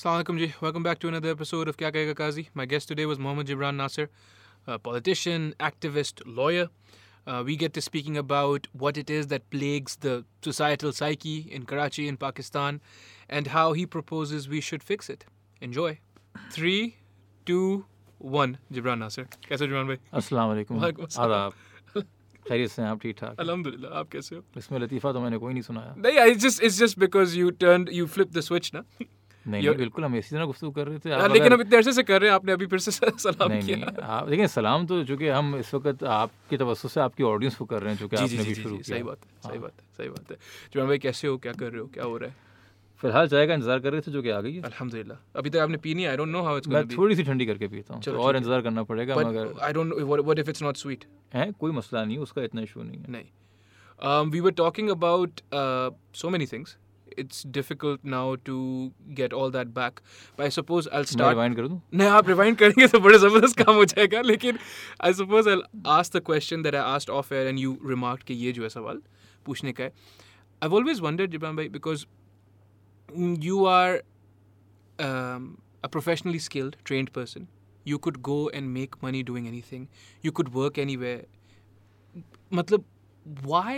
Assalamualaikum ji. Welcome back to another episode of Kya Kahega Kazi. My guest today was Mohammad Jibran Nasir, a politician, activist, lawyer. Uh, we get to speaking about what it is that plagues the societal psyche in Karachi in Pakistan and how he proposes we should fix it. Enjoy. Three, two, one. Jibran Nasir. कैसे हो जिब्रान भाई अस्सलाम वालेकुम वालेकुम अस्सलाम। आदाब खैरियत से हैं आप ठीक ठाक अल्हम्दुलिल्लाह आप कैसे हो इसमें लतीफ़ा तो मैंने कोई नहीं सुनाया नहीं it's just it's just because you turned you flipped the switch ना नहीं नहीं बिल्कुल हम इसी तरह गुफ्तु कर रहे थे। आप हाँ, लेकिन अब इतने अरसे से कर रहे हैं आपने अभी फिर से सलाम नहीं किया। नहीं आप देखिए सलाम तो चूँकि हम इस वक्त आपकी तवज्जो से आपकी ऑडियंस को कर रहे हैं चूँकि जी जी आपने जी भी जी शुरू जी, किया। सही बात है सही हाँ। बात है सही बात है। जुमान भाई कैसे हो? क्या कर रहे हो? क्या हो रहा है? फ़िलहाल चाय का इंतज़ार कर रहे थे जो कि आ गई है। अल्हम्दुलिल्लाह। अभी तक आपने पी नहीं I don't know how it's मैं थोड़ी सी ठंडी करके पीता हूँ तो और इंतज़ार करना पड़ेगा मगर I don't know what if it's not sweet है? कोई मसला नहीं उसका इतना इशू नहीं है। नहीं। We were talking about so many things it's difficult now to get all that back but i suppose i'll मैं start रिवाइंड कर दूँ नहीं आप रिवाइंड करेंगे तो बड़े ज़बरदस्त काम हो जाएगा लेकिन I suppose I ask the question that I asked off air and you remark कि ये जो है सवाल पूछने का है आई ऑलवेज वंडर्ड जिब्रान भाई because you are a professionally skilled trained person you could go and make money doing anything you could work anywhere matlab why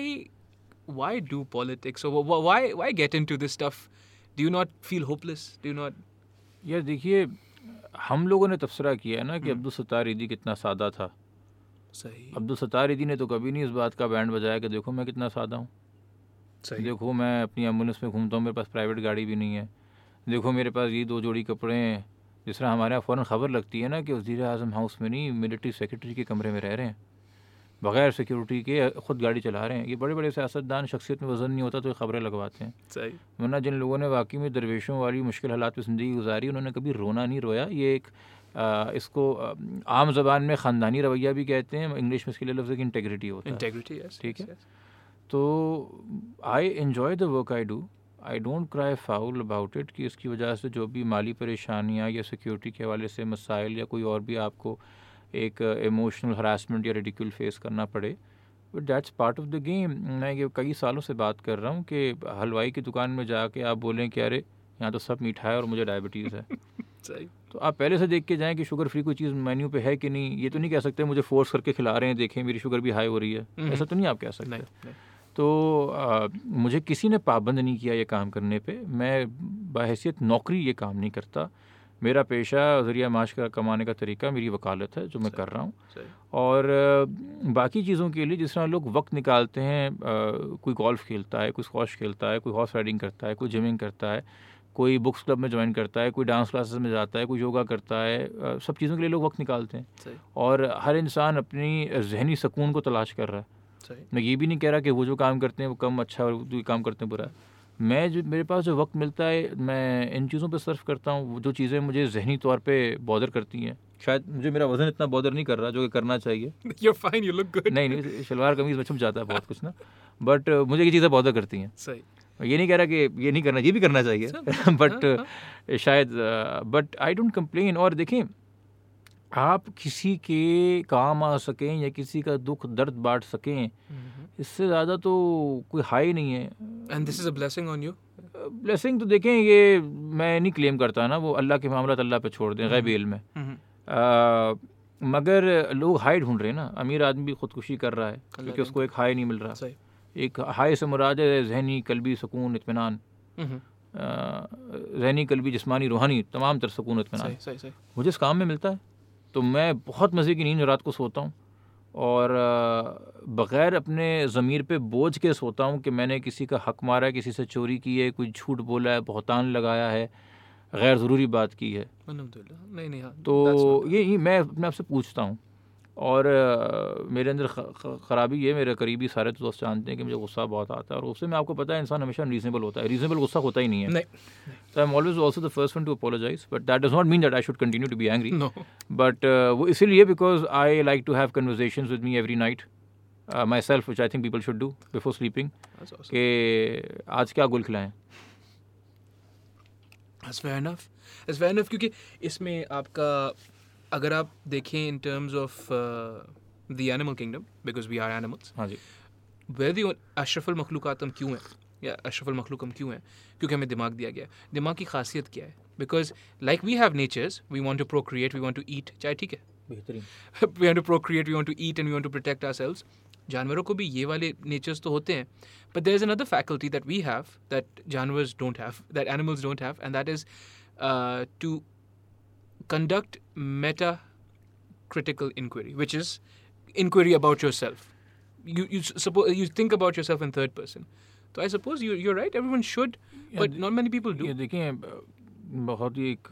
why do politics or why why get into this stuff? Do you not feel hopeless? Do you not? यार देखिए हम लोगों ने तबसरा किया है ना कि हम्म। अब्दुल सत्तार ईदी कितना सादा था। सही। अब्दुल सत्तार ईदी ने तो कभी नहीं इस बात का बैंड बजाया कि देखो मैं कितना सादा हूँ। सही। देखो मैं अपनी एंबुलेंस में घूमता हूँ मेरे पास प्राइवेट गाड़ी भी नहीं है। देखो मेरे पास ये दो जोड़ी कपड़े हैं। जिस तरह हमारे यहाँ फ़ौरन खबर लगती है ना कि वज़ी अजम हाउस में नहीं मिलिट्री सेक्रेटरी के कमरे में रह रहे हैं। बगैर सिक्योरिटी के ख़ुद गाड़ी चला रहे हैं। ये बड़े बड़े सियासतदान शख्सियत में वज़न नहीं होता तो ये खबरें लगवाते हैं। सही। वरना जिन लोगों ने वाकई में दरवेशों वाली मुश्किल हालात में ज़िंदगी गुजारी उन्होंने कभी रोना नहीं रोया। ये एक आ, इसको आ, आम ज़बान में ख़ानदानी रवैया भी कहते हैं। इंग्लिश में इसके लिए लफ्ज़ इंटेग्रिटी होता है। Integrity yes ठीक है। तो I enjoy the work I do I don't cry foul about it कि इसकी वजह से जो भी माली परेशानियाँ या सिक्योरिटी के हवाले से मसाइल या कोई और भी आपको एक इमोशनल हरासमेंट या रेडिक्यूल फेस करना पड़े। But that's part of the game मैं ये कई सालों से बात कर रहा हूँ कि हलवाई की दुकान में जाके आप बोलें कि अरे यहाँ तो सब मीठा है और मुझे डायबिटीज़ है। सही। तो आप पहले से देख के जाएँ कि शुगर फ्री कोई चीज़ मेन्यू पे है कि नहीं ये तो नहीं कह सकते मुझे फोर्स करके खिला रहे हैं देखें मेरी शुगर भी हाई हो रही है। हम्म। ऐसा तो नहीं आप कह सकते। नहीं नहीं। तो आ, मुझे किसी ने पाबंद नहीं किया ये काम करने पे। मैं बहैसियत नौकरी ये काम नहीं करता। मेरा पेशा ज़रिया माश का कमाने का तरीका मेरी वकालत है जो मैं कर रहा हूँ। और बाकी चीज़ों के लिए जिस तरह लोग वक्त निकालते हैं कोई गोल्फ़ खेलता है कोई स्कॉश खेलता है कोई हॉर्स राइडिंग करता है कोई जिमिंग करता है कोई बुक्स क्लब में ज्वाइन करता है कोई डांस क्लासेस में जाता है कोई योगा करता है सब चीज़ों के लिए लोग वक्त निकालते हैं। और हर इंसान अपनी जहनी सुकून को तलाश कर रहा है। मैं ये भी नहीं कह रहा कि वो जो काम करते हैं वो कम अच्छा और जो काम करते हैं बुरा है। मैं जो मेरे पास जो वक्त मिलता है मैं इन चीज़ों पे सर्फ करता हूँ जो चीज़ें मुझे जहनी तौर पे बॉदर करती हैं। शायद मुझे मेरा वज़न इतना बॉदर नहीं कर रहा जो कि करना चाहिए। You're fine you look good. नहीं नहीं शलवार कमीज़ में छुप जाता है बहुत कुछ ना। बट मुझे ये चीज़ें बॉदर करती हैं। सही। ये नहीं कह रहा कि ये नहीं करना ये भी करना चाहिए। बट हाँ, शायद बट आई डोंट कंप्लेन और देखें आप किसी के काम आ सकें या किसी का दुख दर्द बांट सकें. इससे ज़्यादा तो कोई हाई नहीं है। And this is a blessing on you? Blessing तो देखें ये मैं नहीं क्लेम करता ना वो अल्लाह के मामला अल्लाह पे छोड़ दें गैब इल्म में. मगर लोग हाई ढूंढ रहे हैं ना अमीर आदमी भी खुदकुशी कर रहा है क्योंकि उसको एक हाई नहीं मिल रहा। एक हाई से मुराद है जहनी कलबी सुकून इत्मीनान। Mhm. जहनी कलबी जिसमानी रूहानी तमाम तर सुकून सही मुझे इस काम में मिलता है। तो मैं बहुत मज़े की नींद रात को सोता हूँ और बग़ैर अपने ज़मीर पे बोझ के सोता हूँ कि मैंने किसी का हक मारा है किसी से चोरी की है कोई झूठ बोला है बहुतान लगाया है गैर ज़रूरी बात की है। नहीं नहीं हाँ तो ये ये मैं अपने आप से पूछता हूँ। और मेरे अंदर ख़राबी ये मेरे करीबी सारे तो दोस्त जानते हैं कि मुझे गुस्सा बहुत आता है और गुस्से में आपको पता है इंसान हमेशा रीजनेबल होता है। रीजनेबल गुस्सा होता ही नहीं है। नहीं तो I am always also the first one to apologise but that does not mean that I should continue to be angry but वो इसीलिए because I like to have conversation with me every night myself which I think people should do before sleeping कि आज क्या गुल खिलाएँ। क्योंकि इसमें आपका अगर आप देखें terms of uh, the animal kingdom because we are animals हाँ जी। where the अशरफुल मखलूक़ात हम क्यों हैं? या अशरफुल मखलूक हम क्यों हैं? क्योंकि हमें दिमाग दिया गया है। दिमाग की खासियत क्या है? Because like we have natures we want to procreate we want to eat चाहे ठीक है। We want to procreate we want to eat and we want to protect ourselves जानवरों को भी ये वाले नेचर्स तो होते हैं। But there is another faculty that we have that जानवर्स don't have that animals don't have and that is to conduct meta critical inquiry which is inquiry about yourself you you suppose you think about yourself in third person so i suppose you you're right everyone should but not many people do ये देखिए बहुत ही एक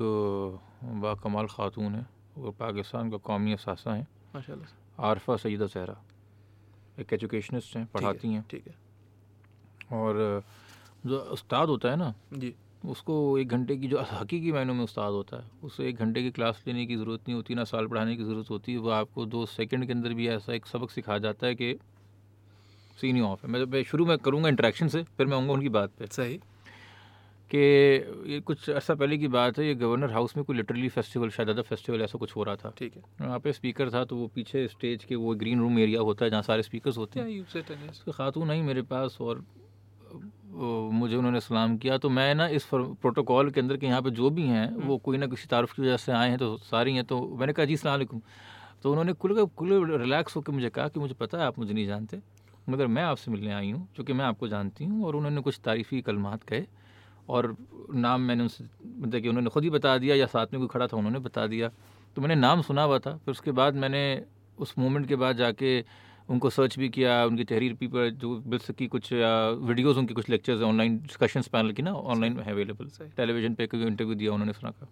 बाकमाल खातून है और पाकिस्तान का कौमी असासा हैं माशाल्लाह आरफा सईदा सहरा एक एजुकेशनिस्ट हैं पढ़ाती हैं ठीक है और जो उस्ताद होता है ना जी उसको एक घंटे की जो हकीकी मायनों में उस्ताद होता है उसे एक घंटे की क्लास लेने की ज़रूरत नहीं होती ना साल पढ़ाने की ज़रूरत होती है वो आपको दो सेकंड के अंदर भी ऐसा एक सबक सिखा जाता है कि सीन ही ऑफ़ है। मैं मैं शुरू में करूँगा इंट्रैक्शन से फिर मैं आऊँगा उनकी बात पर सही। कि ये कुछ ऐसा पहले की बात है ये गवर्नर हाउस में कोई लिटरली फेस्टिवल शायद फेस्टिवल ऐसा कुछ हो रहा था। ठीक है। वहाँ पे स्पीकर था तो वो पीछे स्टेज के वो ग्रीन रूम एरिया होता है जहाँ सारे स्पीकर्स होते हैं। खातून आई मेरे पास और मुझे उन्होंने सलाम किया तो मैं ना इस प्रोटोकॉल के अंदर के यहाँ पे जो भी हैं वो कोई ना किसी तारफ़ की वजह से आए हैं तो सारी हैं तो मैंने कहा जी सलामकुम तो उन्होंने कुल कुल रिलैक्स होकर मुझे कहा कि मुझे पता है आप मुझे नहीं जानते मगर मैं आपसे मिलने आई हूँ क्योंकि मैं आपको जानती हूँ और उन्होंने कुछ तारीफ़ी कलमात कहे और नाम मैंने उनसे मतलब कि उन्होंने खुद ही बता दिया या साथ में कोई खड़ा था उन्होंने बता दिया। तो मैंने नाम सुना हुआ था फिर उसके बाद मैंने उस मोमेंट के बाद जाके उनको सर्च भी किया उनकी तहरीर भी पर जो मिल सकी कुछ वीडियोस उनके कुछ लेक्चर्स ऑनलाइन डिस्कशंस पैनल की ना ऑनलाइन है अवेलेबल। टेलीविज़न पे कोई इंटरव्यू दिया उन्होंने सुना का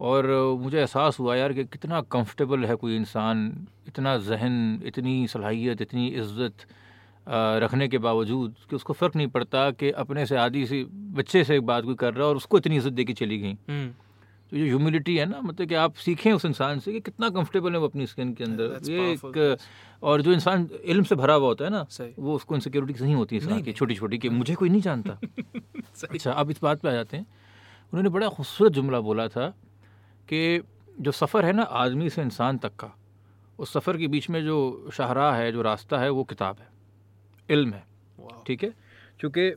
और मुझे एहसास हुआ यार कि कितना कंफर्टेबल है कोई इंसान इतना जहन इतनी सलाहियत इतनी इज़्ज़त रखने के बावजूद कि उसको फ़र्क नहीं पड़ता कि अपने से आदि सी बच्चे से एक बात कोई कर रहा है और उसको इतनी इज़्ज़त दे के चली गई hmm. तो ये ह्यूमिलिटी है ना मतलब कि आप सीखें उस इंसान से कि कितना कंफर्टेबल है वो अपनी स्किन के अंदर। That's ये एक और जो इंसान इल्म से भरा हुआ होता है ना सही। वो उसको इनसिक्योरिटी नहीं होती इंसान की छोटी छोटी कि मुझे कोई नहीं जानता। अच्छा अब इस बात पे आ जाते हैं। उन्होंने बड़ा खूबसूरत जुमला बोला था कि जो सफ़र है ना आदमी से इंसान तक का उस सफ़र के बीच में जो शाहराह है जो रास्ता है वो किताब है। इल्म है। ठीक है? क्योंकि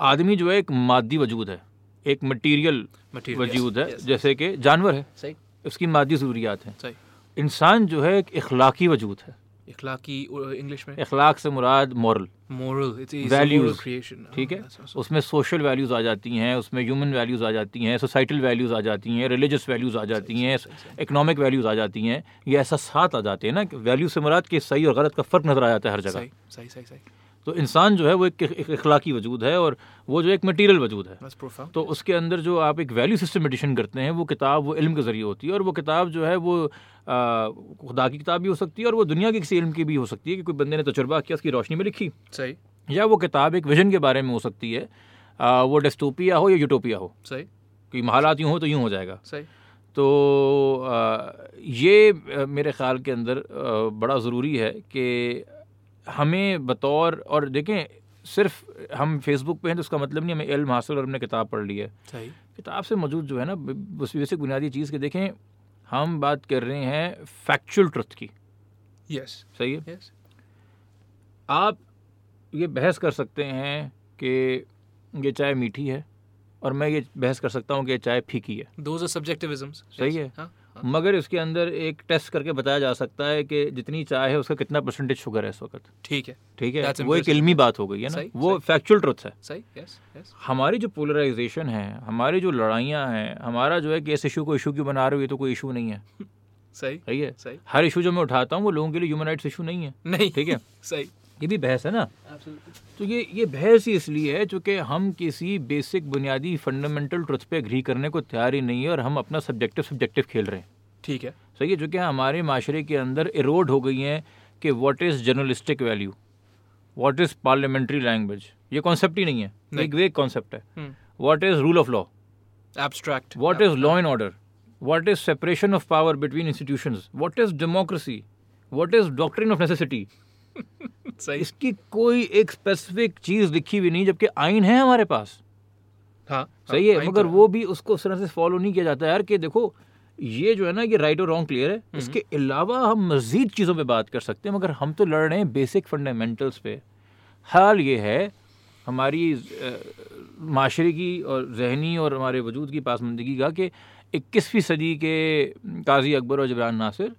आदमी जो है एक मादी वजूद है। एक मटीरियल वजूद है. जैसे कि जानवर है। सही। उसकी मादी ज़रूरियात हैं। सही। इंसान जो है एक इखलाकी वजूद है। इखलाकी इंग्लिश में? इखलाक से मुराद मॉरल a moral creation. ठीक है? उसमें सोशल वैल्यूज़ आ जाती हैं उसमें ह्यूमन वैल्यूज़ आ जाती हैं सोसाइटल वैल्यूज़ आ जाती हैं रिलीजियस वैल्यूज़ आ जाती हैं इकोनॉमिक वैल्यूज़ आ जाती हैं। ये ऐसा साथ आ जाते हैं ना कि वैल्यू से मुराद के सही और गलत का फ़र्क नज़र आ जाता है हर जगह। सही सही सही। तो इंसान जो है वो एक एक इखलाकी वजूद है और वो जो एक मटीरियल वजूद है। तो उसके अंदर जो आप एक वैल्यू सिस्टम एडिशन करते हैं वो किताब वो इल्म के ज़रिए होती है और वो किताब जो है वो आ, खुदा की किताब भी हो सकती है और वो दुनिया के किसी इल्म की भी हो सकती है कि कोई बंदे ने तजुर्बा किया उसकी रोशनी में लिखी। सही। या वो किताब एक विजन के बारे में हो सकती है आ, वो डेस्टोपिया हो या यूटोपिया हो। सही। कि हालात यूँ हो तो यूँ हो जाएगा। सही। तो आ, ये मेरे ख्याल के अंदर आ, बड़ा ज़रूरी है कि हमें बतौर और देखें सिर्फ़ हम फेसबुक पे हैं तो उसका मतलब नहीं हमें इल्म हासिल और हमने किताब पढ़ ली है। सही। किताब से मौजूद जो है ना ब- उस बेसिक बुनियादी चीज़ के देखें हम बात कर रहे हैं फैक्चुअल ट्रुथ की। Yes yes. सही है? Yes. आप ये बहस कर सकते हैं कि ये चाय मीठी है और मैं ये बहस कर सकता हूँ कि ये चाय फीकी है। Are subjectivisms. सही yes. हाँ, हाँ. मगर इसके अंदर एक टेस्ट करके बताया जा सकता है कि जितनी चाय है उसका कितना परसेंटेज शुगर है इस वक्त। ठीक है। ठीक है? That's वो एक. इल्मी बात हो गई है ना? वो। फैक्चुअल ट्रुथ है। सही yes yes हमारी जो पोलराइजेशन है हमारी जो लड़ाइयाँ हैं हमारा जो है कि इस इशू को इशू क्यों बना रहे हो ये तो कोई इशू नहीं है। सही सही है? सही। हर इशू जो मैं उठाता हूँ वो लोगों के लिए ह्यूमन राइट्स इशू नहीं है। नहीं ठीक है? सही। ये भी बहस है ना? तो ये ये बहस ही इसलिए है चूँकि हम किसी बेसिक बुनियादी फंडामेंटल ट्रुथ पे एग्री करने को तैयार ही नहीं है और हम अपना सब्जेक्टिव सब्जेक्टिव खेल रहे हैं। ठीक है। सही है चूँकि हमारे माशरे के अंदर इरोड हो गई हैं कि what is journalistic value what is parliamentary language ये कॉन्सेप्ट ही नहीं है। नहीं। एक वेग कॉन्सेप्ट है. What is rule of law abstract. What is law and order what is separation of power between institution what is democracy what is doctrine of necessity सही। इसकी कोई एक स्पेसिफिक चीज़ लिखी हुई नहीं जबकि आइन है हमारे पास। हाँ सही है हाँ, मगर तो- वो भी उसको उस तरह से फॉलो नहीं किया जाता यार कि देखो ये जो है ना ये राइट और रॉन्ग क्लियर है। इसके अलावा हम मज़ीद चीज़ों पे बात कर सकते हैं मगर हम तो लड़ रहे हैं बेसिक फंडामेंटल्स पे। हाल ये है हमारी माशरे की और जहनी और हमारे वजूद की पासमंदगी का कि इक्कीसवीं सदी के काजी अकबर और जबरान नासिर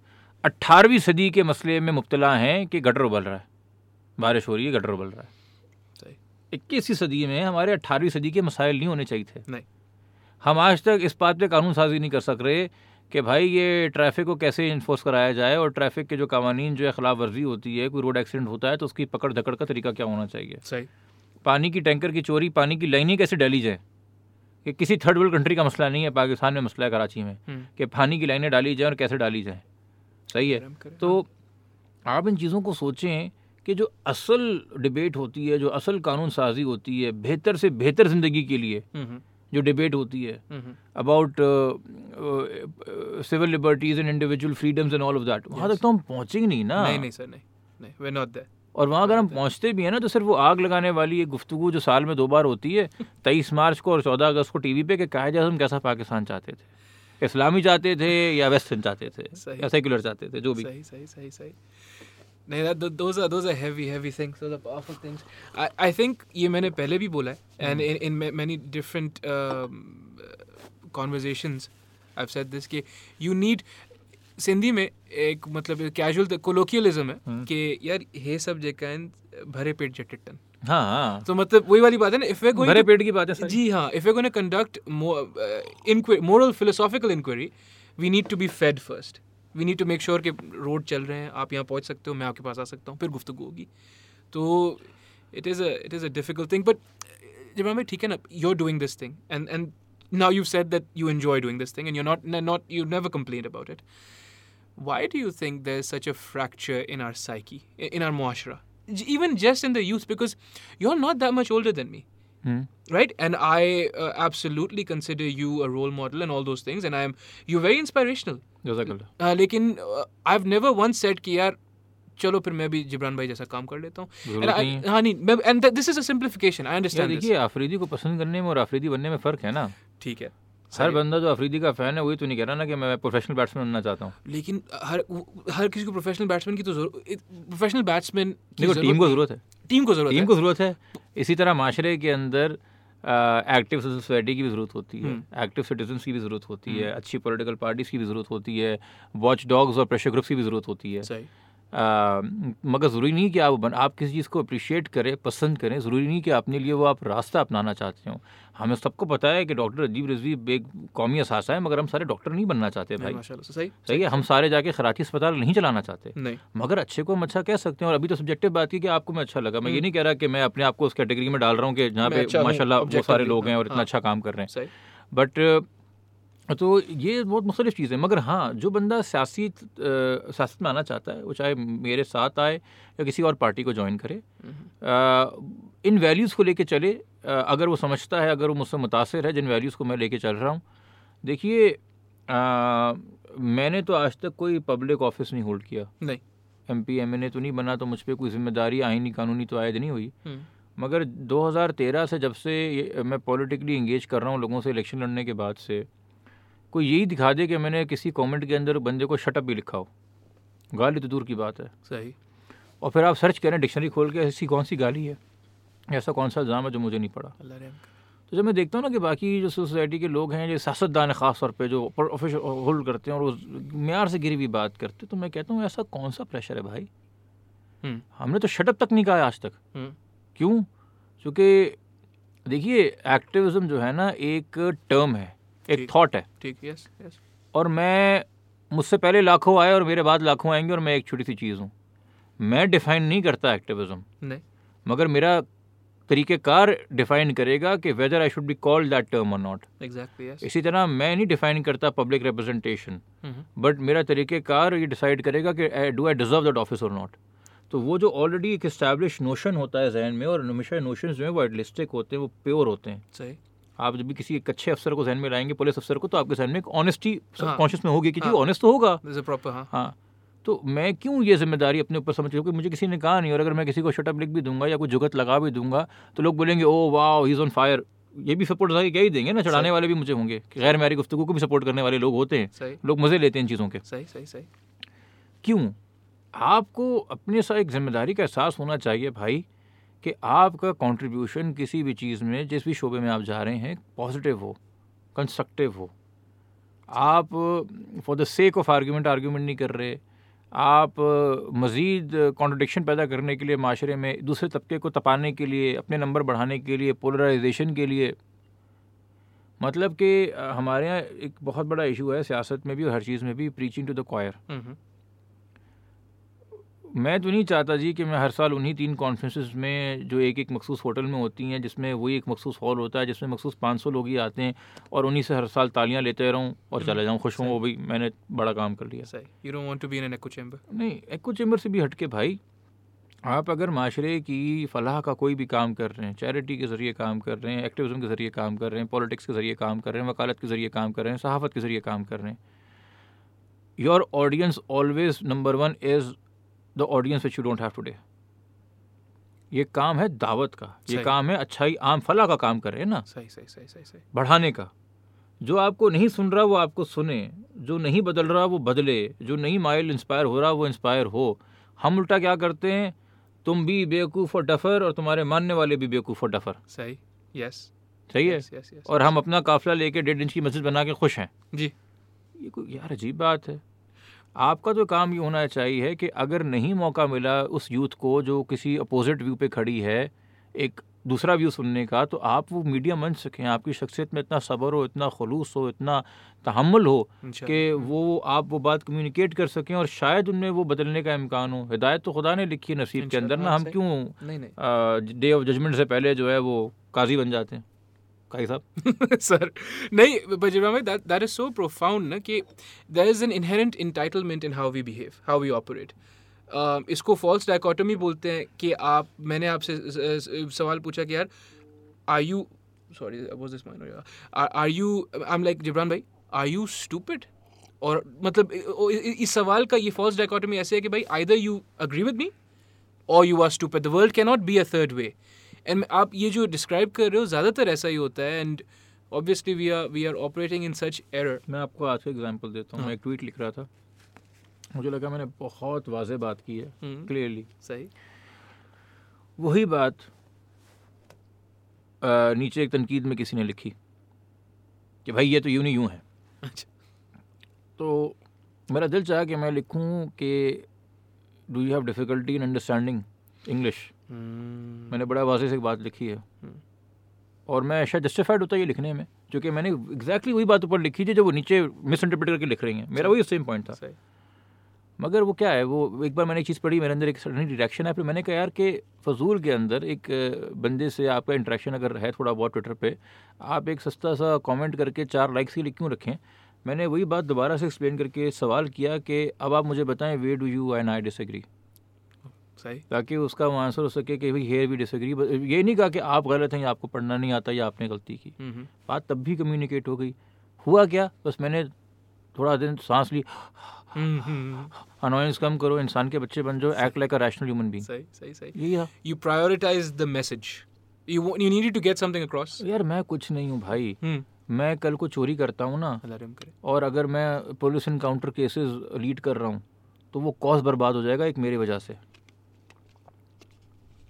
अट्ठारहवीं सदी के मसले में मुब्तला हैं कि गटर उबल रहा है। बारिश हो रही है गटर उबल रहा है। इक्कीसवीं सदी में हमारे अट्ठारहवीं सदी के मसाइल नहीं होने चाहिए थे। नहीं। हम आज तक इस बात पे कानून साजी नहीं कर सक रहे कि भाई ये ट्रैफ़िक को कैसे इन्फोर्स कराया जाए और ट्रैफ़िक के जो कवानीन जो है खिलाफ वर्जी होती है कोई रोड एक्सीडेंट होता है तो उसकी पकड़ धकड़ का तरीका क्या होना चाहिए? सही। पानी की टैंकर की चोरी पानी की लाइनें कैसे डाली जाए? कि किसी थर्ड वर्ल्ड कंट्री का मसला नहीं है पाकिस्तान में मसला है कराची में। हम्म, कि पानी की लाइनें डाली जाए और कैसे डाली जाए? सही है। तो आप इन चीज़ों को सोचें कि जो असल डिबेट होती है जो असल कानून साजी होती है बेहतर से बेहतर ज़िंदगी के लिए हम्म, हम्म, जो डिबेट होती है about civil liberties and individual freedoms and all of that वहाँ तक तो हम पहुँचेंगे नहीं ना। नहीं नहीं सर नहीं नहीं वे नॉट देयर और वहाँ अगर हम पहुँचते भी हैं ना तो सिर्फ़ वो आग लगाने वाली एक गुफ्तु जो साल में दो बार होती है तेईस मार्च को और चौदह अगस्त को टी वी पे कि कायद आज़म कैसा पाकिस्तान चाहते थे। इस्लामी चाहते थे या वेस्टर्न चाहते थे या सेकुलर चाहते थे जो भी। पहले भी बोला है डिफरेंट कॉन्वर्जेशंस दिस कि यू नीड सिंधी में एक मतलब कैजुअल कोलोकियलिज्म है hmm. कि यार ये सब जैन भरे पेट जटटन हाँ हाँ। तो मतलब वही वाली बात है ना इफ़ वे पेट की बात है जी हाँ if we going to conduct moral philosophical inquiry we need to be fed first we need to make sure कि रोड चल रहे हैं आप यहाँ पहुँच सकते हो मैं आपके पास आ सकता हूँ फिर गुफ्तु होगी। तो it is it is a difficult thing but जब हमें ठीक है ना you are doing this thing and and now you set that you enjoy doing this thing and you not you never complained about it. Why do you think there's such a fracture in our psyche i- in our muashra J- even just in the youth because you're not that much older than me hmm, right and i uh, absolutely consider you a role model and all those things and i am you're very inspirational जज़ाकल्लाह। uh, लेकिन I have never once said कि यार चलो फिर मैं भी जिब्रान भाई जैसा काम कर लेता हूँ जरूरत And I- नहीं है। हाँ नहीं and this is a simplification I यार अंडरस्टैंड देखिए आफरीदी को पसंद करने में और आफरीदी बनने में फ़र्क है ना ठीक है हर बंदा जो अफरीदी का फ़ैन है वही तो नहीं कह रहा ना कि मैं प्रोफेशनल बैट्समैन बनना चाहता हूँ। लेकिन हर हर किसी को प्रोफेशनल बैट्समैन की तो ज़रूरत प्रोफेशनल बैट्समैन देखो टीम को ज़रूरत है। टीम को ज़रूरत टीम को ज़रूरत है। इसी तरह माशरे के अंदर एक्टिव सोसाइटी की भी ज़रूरत होती है। हम्म। एक्टिव सिटीजन्स की भी ज़रूरत होती है। अच्छी पोलिटिकल पार्टीज़ की भी ज़रूरत होती है। वॉच डॉग्स और प्रेशर ग्रुप्स की भी ज़रूरत होती है। सही। आ, मगर ज़रूरी नहीं कि आप बन, आप किसी चीज़ को अप्रिशिएट करें पसंद करें ज़रूरी नहीं कि अपने लिए वो आप रास्ता अपनाना चाहते हो। हमें सबको पता है कि डॉक्टर अजीब रजीब एक कौमी असासा है मगर हम सारे डॉक्टर नहीं बनना चाहते भाई। सही सही है हम सारे जाके खराची अस्पताल नहीं चलाना चाहते। नहीं। मगर अच्छे को हम अच्छा कह सकते हैं और अभी तो सब्जेक्टिव बात की कि आपको मैं अच्छा लगा। मैं ये नहीं कह रहा कि मैं अपने आप को उस कैटेगरी में डाल रहा हूँ कि जहाँ पे अच्छा बहुत सारे लोग हैं और इतना हाँ। अच्छा काम कर रहे हैं। बट तो ये बहुत मुख्तलिफ़ चीज़ है। मगर हाँ जो बंदा सियासी सियासत में आना चाहता है वो चाहे मेरे साथ आए या किसी और पार्टी को ज्वाइन करे अ, इन वैल्यूज़ को लेके चले अ, अगर वो समझता है अगर वो मुझसे मुतासर है जिन वैल्यूज़ को मैं लेके चल रहा हूँ। देखिए मैंने तो आज तक कोई पब्लिक ऑफ़िस नहीं होल्ड किया। नहीं। M P M N A तो नहीं बना तो मुझ पर कोई ज़िम्मेदारी आइनी कानूनी तो आयद नहीं हुई। हम्म, मगर 2013 से जब से मैं पॉलिटिकली इंगेज कर रहा हूँ लोगों से इलेक्शन लड़ने के बाद से कोई यही दिखा दे कि मैंने किसी कमेंट के अंदर बंदे को शटअप भी लिखा हो। गाली तो दूर की बात है। सही। और फिर आप सर्च करें डिक्शनरी खोल के ऐसी कौन सी गाली है? ऐसा कौन सा इल्ज़ाम है जो मुझे नहीं पड़ा? तो जब मैं देखता हूँ ना कि बाकी जो सोसाइटी के लोग हैं जो सियासतदान है ख़ास तौर पे जो ऑफ़िस होल्ड करते हैं और वो म्यार से गिरी हुई बात करते तो मैं कहता हूँ ऐसा कौन सा प्रेशर है भाई? हम्म, हमने तो शटअप तक नहीं कहा है आज तक। हम्म, क्यों? क्योंकि देखिए एक्टिविज्म जो है ना एक टर्म है। एक। थॉट है। ठीक यस यस और मैं मुझसे पहले लाखों आए और मेरे बाद लाखों आएँगे और मैं एक छोटी सी चीज़ हूँ। मैं डिफाइन नहीं करता एक्टिविज्म नहीं। मगर मेरा तरीक़ेकार डिफाइन करेगा कि whether I should be called that term or not exactly इसी तरह मैं नहीं डिफाइन करता पब्लिक रिप्रेजेंटेशन बट मेरा तरीक़ेकार ये डिसाइड करेगा कि do I deserve that office or not तो वो जो ऑलरेडी एक इस्टेब्लिश नोशन होता है जहन में और हमेशा नोशन जो है वो एडलिस्टिक होते हैं वो प्योर होते हैं। सही। आप जब भी किसी एक अच्छे अफसर को जहन में लाएँगे पुलिस अफसर को तो आपके जहन में एक ऑनेस्टी हाँ। कॉन्शियस में होगी कि जी हाँ। ऑनेस्ट तो होगा। प्रॉपर हाँ। हाँ। तो मैं क्यों ये ज़िम्मेदारी अपने ऊपर समझ क्योंकि मुझे किसी ने कहा नहीं और अगर मैं किसी को शटअप लिख भी दूँगा या कोई जुगत लगा भी दूँगा तो लोग बोलेंगे ओ वाह ही इज़ ऑन फायर ये भी सपोर्ट क्या ही देंगे ना चढ़ाने वाले भी मुझे होंगे। गैर मेरी गुफ्तु को भी सपोर्ट करने वाले लोग होते हैं। लोग मज़े लेते हैं इन चीज़ों के। सही सही सही। क्यों? आपको अपने साथ एक ज़िम्मेदारी का एहसास होना चाहिए भाई कि आपका कंट्रीब्यूशन किसी भी चीज़ में, जिस भी शोबे में आप जा रहे हैं पॉजिटिव हो कंस्ट्रक्टिव हो। आप for the sake of argument argument नहीं कर रहे। आप, मज़ीद कॉन्ट्रडिक्शन पैदा करने के लिए, माशरे में दूसरे तबके को तपाने के लिए, अपने नंबर बढ़ाने के लिए पोलराइजेशन के लिए। मतलब कि हमारे यहाँ एक बहुत बड़ा इशू है, सियासत में भी और हर चीज़ में भी प्रीचिंग टू द क्वायर मैं तो नहीं चाहता जी कि मैं हर साल उन्हीं तीन कॉन्फ्रेंसेस में जो एक एक मखसूस होटल में होती हैं जिसमें वही एक मखसूस हॉल होता है जिसमें मखसूस पाँच सौ लोग ही आते हैं और उन्हीं से हर साल तालियाँ लेते रहूँ और चले जाऊँ खुश हूँ वो भी मैंने बड़ा काम कर लिया। सही। You don't want to be in an echo chamber नहीं एको चैम्बर से भी हट के भाई आप अगर माशरे की फ़लाह का कोई भी काम कर रहे हैं चैरिटी के ज़रिए काम कर रहे हैं एक्टिविज़म के ज़रिए काम कर रहे हैं पॉलिटिक्स के ज़रिए काम कर रहे हैं वकालत के ज़रिए काम कर रहे हैं सहाफ़त के ज़रिए काम कर रहे हैं your audience always number one is the audience which you don't have today ये काम है दावत का। ये काम है अच्छाई आम फला का काम कर रहे हैं ना? सही सही सही सही सही। बढ़ाने का। जो आपको नहीं सुन रहा वो आपको सुने जो नहीं बदल रहा वो बदले जो नहीं माइल इंस्पायर हो रहा वो इंस्पायर हो। हम उल्टा क्या करते हैं? तुम भी बेवकूफ़ और डफर और तुम्हारे मानने वाले भी बेवकूफ़ और डफर। सही यस सही है? और हम अपना काफिला लेके डेढ़ इंच की मस्जिद बना के खुश हैं। जी। ये कोई यार अजीब बात है। आपका तो काम ये होना चाहिए कि अगर नहीं मौका मिला उस यूथ को जो किसी अपोजिट व्यू पे खड़ी है एक दूसरा व्यू सुनने का तो आप वो मीडिया बन सकें आपकी शख्सियत में इतना सब्र हो इतना खलूस हो इतना तहम्मुल हो कि वो आप वो बात कम्युनिकेट कर सकें और शायद उनमें वो बदलने का इम्कान हो। हिदायत तो खुदा ने लिखी है नसीब के अंदर ना हम क्यों डे ऑफ़ जजमेंट से पहले जो है वो काजी बन जाते हैं। काई साहब सर, नहीं बजरवा में that that is so profound ना कि there is an inherent entitlement in how we behave how we operate इसको फॉल्स डायकोटमी बोलते हैं कि आप, मैंने आपसे सवाल पूछा कि यार are you sorry was this mind are you I am like Jibran भाई आर यू स्टूपिड और मतलब इस सवाल का ये फॉल्स डायकोटमी ऐसे है कि भाई either you agree with me or you are stupid the world can not be a third way and आप ये जो डिस्क्राइब कर रहे हो ज़्यादातर ऐसा ही होता है and obviously we are we are operating in such error मैं आपको आज का एग्ज़ाम्पल देता हूँ। हाँ। मैं एक ट्वीट लिख रहा था। मुझे लगा मैंने बहुत वाजे बात की है हम्म। क्लियरली सही। वही बात अ, नीचे एक तनकीद में किसी ने लिखी कि भाई ये तो यूँ नहीं यूँ है। अच्छा। तो मेरा दिल चाहा कि मैं लिखूं कि do you have difficulty in understanding English मैंने बड़ा वाजे से एक बात लिखी है। हम्म। और मैं शायद जस्टिफाइड होता है ये लिखने में क्योंकि मैंने एग्जैक्टली वही बात ऊपर लिखी थी जो वो नीचे मिस इंटरप्रेट करके लिख रही हैं। मेरा वही सेम पॉइंट था। मगर वो क्या है वो एक बार मैंने एक चीज़ पढ़ी मेरे अंदर एक सडन रिएक्शन है फिर मैंने कहा यार कि फजूल के अंदर एक बंदे से आपका इंटरेक्शन अगर है थोड़ा बहुत ट्विटर पे आप एक सस्ता सा कमेंट करके चार लाइक्स के लिए क्यों रखें? मैंने वही बात दोबारा से एक्सप्लेन करके सवाल किया कि अब आप मुझे बताएँ where do you and I disagree सही। ताकि उसका आंसर हो सके कि भाई हेयर वी डिसएग्री ये नहीं कहा कि आप गलत हैं या आपको पढ़ना नहीं आता या आपने गलती की। हम्म बात तब भी कम्युनिकेट हो गई। हुआ क्या? बस मैंने थोड़ा दिन सांस ली। हम्म अनोयंस कम करो इंसान के बच्चे बन जाओ act like a rational human being सही सही सही। है you prioritize the message you want, you needed to get यार मैं कुछ नहीं हूँ भाई। हम्म। मैं कल को चोरी करता हूँ ना। और अगर मैं पुलिस इनकाउंटर केसेस लीड कर रहा हूँ तो वो कॉज बर्बाद हो जाएगा एक मेरी वजह से।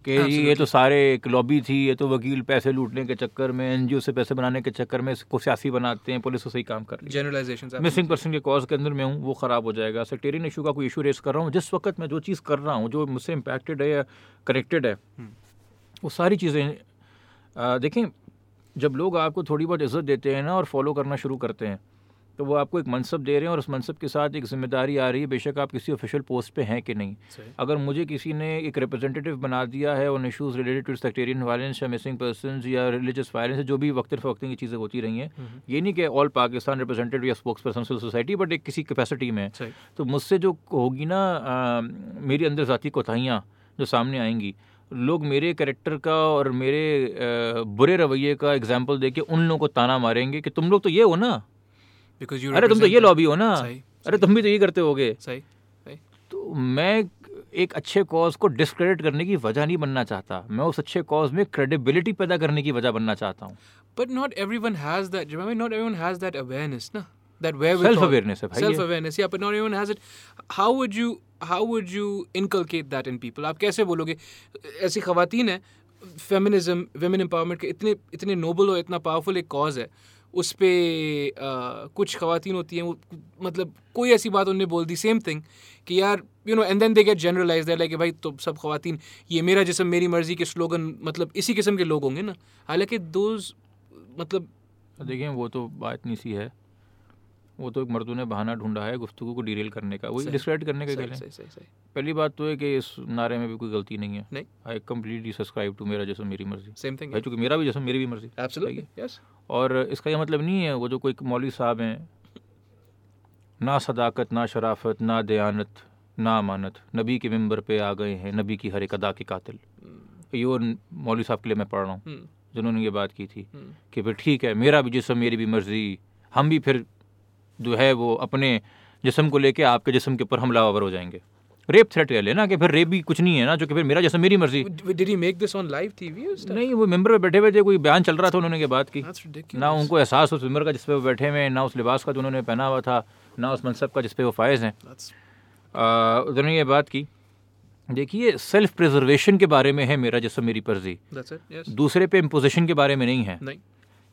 कि जी ये तो सारे एक लॉबी थी ये तो वकील पैसे लूटने के चक्कर में एनजीओ से पैसे बनाने के चक्कर में इसको सियासी बनाते हैं पुलिस को सही काम कर लिया generalizations मिसिंग पर्सन के कॉज के अंदर मैं हूँ वो ख़राब हो जाएगा। सेक्टेरियन इशू का कोई इशू रेस कर रहा हूँ जिस वक्त मैं जो चीज़ कर रहा हूँ जो मुझसे इम्पैक्टेड है या कनेक्टेड है वो सारी चीज़ें देखें जब लोग आपको थोड़ी बहुत इज़्ज़त देते हैं ना और फॉलो करना शुरू करते हैं तो वो आपको एक मनसब दे रहे हैं और उस मनसब के साथ एक ज़िम्मेदारी आ रही है बेशक आप किसी ऑफिशियल पोस्ट पे हैं कि नहीं। अगर मुझे किसी ने एक रिप्रेजेंटेटिव बना दिया है on issues related to sectarian violence या मिसिंग पर्सन या रिलीजियस वायलेंस जो भी वक्त फ़वक्त की चीज़ें होती रही हैं हम्म। ये नहीं कि ऑल पाकिस्तान रिप्रेजेंटेटिव या स्पोक्स पर्सन सोसाइटी बट एक किसी कैपेसिटी में तो मुझसे जो होगी ना मेरी अंदर ज़ाती कोताहियाँ जो सामने आएँगी। लोग मेरे करेक्टर का और मेरे बुरे रवैये का एग्ज़ाम्पल दे के उन लोगों को ताना मारेंगे कि तुम लोग तो ये हो ना। अरे तुम तो ये लॉबी हो ना। अरे तुम भी तो ये करते होगे। सही तो मैं एक अच्छे कॉज को डिसक्रेडिट करने की वजह नहीं बनना चाहता। मैं उस अच्छे कॉज में क्रेडिबिलिटी पैदा करने की वजह बनना चाहता हूँ। बट नॉट एवरी वन है आप कैसे बोलोगे? ऐसी खवातीन है फेमिनिज्म इतने इतने नोबल और इतना पावरफुल एक कॉज है। उस पर कुछ खातन होती हैं, वो मतलब कोई ऐसी बात उनने बोल दी सेम थिंग कि यार you know and then they get generalize they like भाई तो सब खातन ये मेरा जिसम, मेरी मर्ज़ी के स्लोगन मतलब इसी किस्म के लोग होंगे ना। हालाँकि दोज मतलब देखें, वो तो बात नहीं सी है वो तो एक मर्दों ने बहाना ढूंढा है गुफ्तु को डिरेल करने का वही डिस्क्रेडिट करने का सही, सही, सही, सही. पहली बात तो है कि इस नारे में भी कोई गलती नहीं है। नहीं। आई कम्प्लीटली सब्सक्राइब टू मेरा जैसा मेरी मर्ज़ी। सेम थिंग भाई चूँकि मेरा भी जैसा मेरी भी मर्ज़ी। एब्सोल्युटली यस और इसका ये मतलब नहीं है वो जो कोई मौलवी साहब हैं ना सदाकत ना शराफत ना दयानत ना अमानत नबी के मंबर पे आ गए हैं नबी की हर एक अदा के कातिल। हम्म, ये वो मौलवी साहब के लिए मैं पढ़ रहा हूँ हम्म, जिन्होंने ये बात की थी हम्म, कि फिर ठीक है मेरा भी जिसम मेरी भी मर्ज़ी हम भी फिर जो है वो अपने जिसम को लेके आपके जिसम के ऊपर हमलावर हो जाएँगे। रेप थ्रेट कह लेना कि फिर रेप भी कुछ नहीं है ना जो कि फिर मेरा जैसा मेरी मर्ज़ी। Make this on live TV or stuff? नहीं वो मेंबर पे बैठे हुए थे कोई बयान चल रहा था उन्होंने ये बात की। ना उनको एहसास उस मेंबर का जिस पे वो बैठे हुए हैं ना उस लिबास का जो उन्होंने पहना हुआ था ना उस मनसब का जिस पे वो फायज हैं। उन्होंने ये बात की। देखिए सेल्फ प्रिजर्वेशन के बारे में है मेरा जिसम मेरी मर्ज़ी. Yes. दूसरे पे इम्पोजिशन के बारे में नहीं है। नहीं।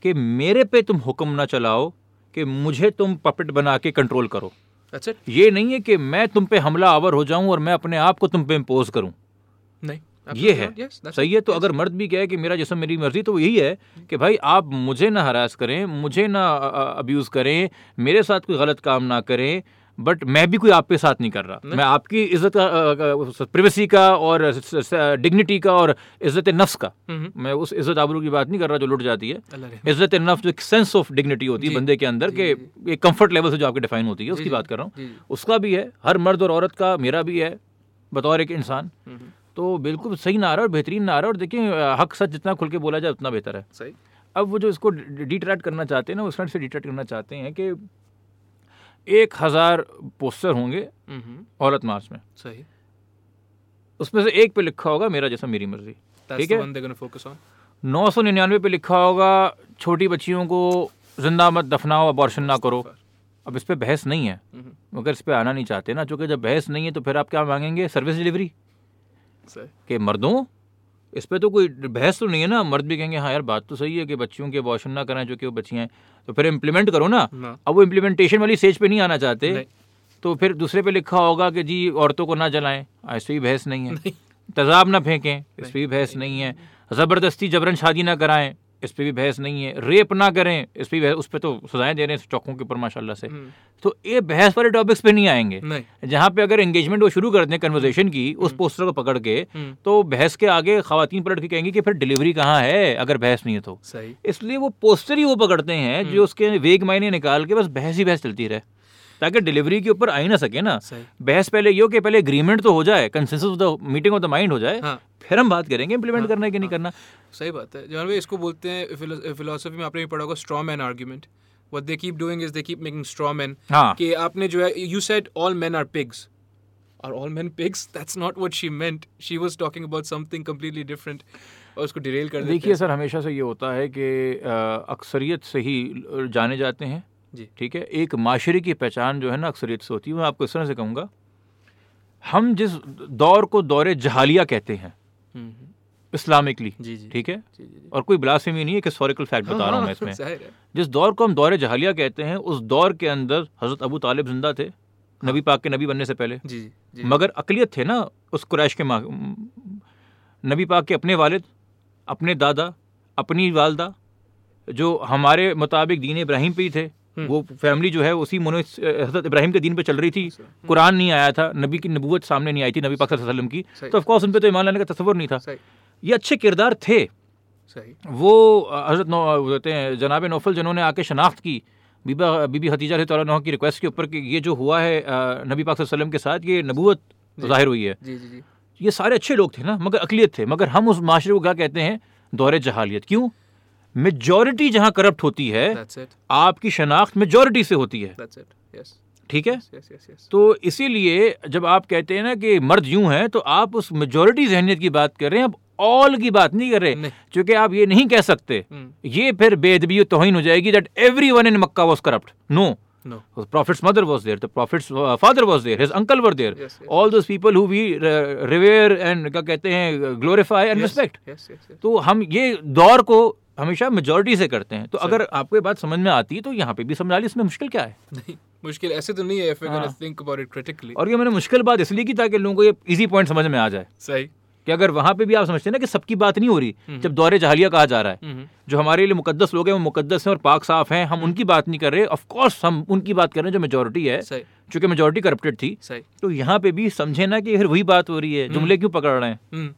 कि मेरे पे तुम हुक्म ना चलाओ कि मुझे तुम पपेट बना के कंट्रोल करो। अच्छा ये नहीं है कि मैं तुम पे हमला आवर हो जाऊँ और मैं अपने आप को तुम पे इम्पोज करूँ। नहीं ये है. Yes, सही है? तो Yes. अगर मर्द भी कहे कि मेरा जिसम मेरी मर्ज़ी तो यही है कि भाई आप मुझे ना हरास करें मुझे ना अब्यूज़ करें मेरे साथ कोई गलत काम ना करें बट मैं भी कोई आपके साथ नहीं कर रहा। मैं आपकी इज़्ज़त का प्रिवेसी का और डिग्निटी का और इज़्ज़त नफ्स का। हम्म, मैं उस इज़्ज़त आबरू की बात नहीं कर रहा जो लुट जाती है। इज़्ज़त नफ्स जो एक सेंस ऑफ़ डिग्निटी होती है बंदे के अंदर के एक कंफर्ट लेवल से जो आपकी डिफाइन होती है उसकी बात कर रहा हूँ। उसका भी है हर मर्द और औरत का मेरा भी है बतौर एक इंसान। हम्म, तो बिल्कुल सही नारा और बेहतरीन नारा और देखिए हक सच जितना खुल के बोला जाए उतना बेहतर है। सही। अब वो जो इसको डिट्रैक्ट करना चाहते हैं ना उस से डिट्रैक्ट करना चाहते हैं कि एक हज़ार पोस्टर होंगे हम्म, औरत मार्च में। सही। उसमें से एक पे लिखा होगा मेरा जैसा मेरी मर्ज़ी। ठीक है? नौ सौ निन्यानवे पे लिखा होगा छोटी बच्चियों को ज़िंदा मत दफनाओ अबॉर्शन ना करो। अब इस पर बहस नहीं है। हम्म, मगर इस पर आना नहीं चाहते ना चूँकि जब बहस नहीं है तो फिर आप क्या मांगेंगे? सर्विस डिलीवरी के मर्दों इस पर तो कोई बहस तो नहीं है ना? मर्द भी कहेंगे हाँ यार बात तो सही है कि बच्चियों के अबॉर्शन ना कराएँ जो कि वो बच्चियाँ हैं। तो फिर इम्प्लीमेंट करो ना। ना अब वो इम्प्लीमेंटेशन वाली स्टेज पर नहीं आना चाहते। तो फिर दूसरे पे लिखा होगा कि जी औरतों को ना जलाएँ। ऐसे भी बहस नहीं है। तजाब तेजाब ना फेंकें। इस पर भी बहस नहीं है। ज़बरदस्ती जबरन शादी ना कराएँ। इस पर भी बहस नहीं है। रेप ना करें इस पर उस पर तो सजाएँ दे रहे हैं चौकों के ऊपर माशाल्लाह से। हम्म, तो ये बहस वाले टॉपिक्स पे नहीं आएँगे। नहीं। जहाँ पे अगर एंगेजमेंट वो शुरू कर दें कन्वर्जेशन की उस पोस्टर को पकड़ के हम्म, तो बहस के आगे खातन पलट के कहेंगी कि फिर डिलीवरी कहाँ है अगर बहस नहीं है तो। इसलिए वो पोस्टर ही वो पकड़ते हैं जो उसके वेग मायने निकाल के बस बहस ही बहस चलती रहे। ताकि डिलीवरी के ऊपर आ ही ना सके ना। बहस पहले ये हो कि पहले एग्रीमेंट तो हो जाए consensus of the meeting of the mind हो जाए हाँ। फिर हम बात करेंगे इम्प्लीमेंट हाँ, करना है कि नहीं करना। सही बात है। जहाँ भाई इसको बोलते हैं फिलोसफी में आपने भी पढ़ा होगा straw man argument what they keep doing is they keep making straw men हाँ। कि आपने जो है you said all men are pigs are all men pigs? That's not what she meant. She was talking about something completely different और उसको Daryl कर देखिए sir हमेशा से ये होता है कि अक्सरियत से ही जाने जाते हैं। जी। ठीक है? एक माशरे की पहचान जो है ना अक्सरियत से होती है। मैं आपको इस तरह से कहूँगा हम जिस दौर को दौरे जहालिया कहते हैं हम्म, हम्म, इस्लामिकली ठीक है? और कोई ब्लासमी नहीं है कि हिस्टोरिकल फैक्ट बता रहा हूँ मैं इसमें। जिस दौर को हम दौर जहालिया कहते हैं उस दौर के अंदर हज़रत अबू तालिब ज़िंदा थे नबी पाक के नबी बनने से पहले। जी जी मगर अकलियत थे ना उस कुरैश के मा- नबी पाक के अपने वालिद अपने दादा अपनी वालदा जो हमारे मुताबिक दीन इब्राहिम पे ही थे। वो फैमिली जो है उसी मुन हज़रत इब्राहिम के दीन पे चल रही थी। कुरान नहीं आया था नबी की नबूत सामने नहीं आई थी नबी पाक वसल्लम की। तो ऑफकोर्स उन पे तो ईमान लाने का तस्वर नहीं था। सही। ये अच्छे किरदार थे। सही। वो हज़रत नौ कहते हैं जनाब नौफल जिन्होंने आके शनाख्त की बीबा बीबी हतीजा रही तौला की रिक्वेस्ट के ऊपर कि ये जो हुआ है नबी पाक वसल्लम के साथ ये नबूत ज़ाहिर हुई है। जी जी जी। ये सारे अच्छे लोग थे ना मगर अकलीत थे। मगर हम उस माशरे को क्या कहते हैं दौरे जहालियत। क्यों? मेजॉरिटी जहाँ करप्ट होती है आपकी शनाख्त मेजॉरिटी से होती है। ठीक है? तो इसीलिए जब आप कहते हैं ना कि मर्द यूँ है तो आप उस मेजोरिटी जहनीत की बात कर रहे हैं अब ऑल की बात नहीं कर रहे क्योंकि आप ये नहीं कह सकते। हम्म। ये फिर बेदबी तोहिन हो जाएगी that every one in Mecca was corrupt no prophet's mother was there the father was there his uncle were there all those people who रिवेयर and क्या कहते हैं ग्लोरिफाई एंड रिस्पेक्ट तो हम ये दौर को हमेशा मेजोरिटी से करते हैं। तो अगर आपको ये बात समझ में आती है तो यहाँ पे भी समझा ली इसमें मुश्किल क्या है? नहीं मुश्किल ऐसे तो नहीं है if हाँ। think about it critically. और ये मैंने मुश्किल बात इसलिए की ताकि लोगों को ये इजी पॉइंट समझ में आ जाए। सही। कि अगर वहाँ पे भी आप समझते हैं ना कि सबकी बात नहीं हो रही जब दौरे जहालिया कहा जा रहा है हम्म, जो हमारे लिए मुकदस लोग हैं वो मुकदस हैं और पाक साफ़ हैं हम उनकी बात नहीं कर रहे ऑफ़ कोर्स हम उनकी बात कर रहे हैं जो मेजोरिटी है चूँकि मेजोरिटी करप्टेड थी। तो यहाँ पे भी समझे ना कि फिर वही बात हो रही है जुमले क्यों पकड़ रहे हैं? हम्म।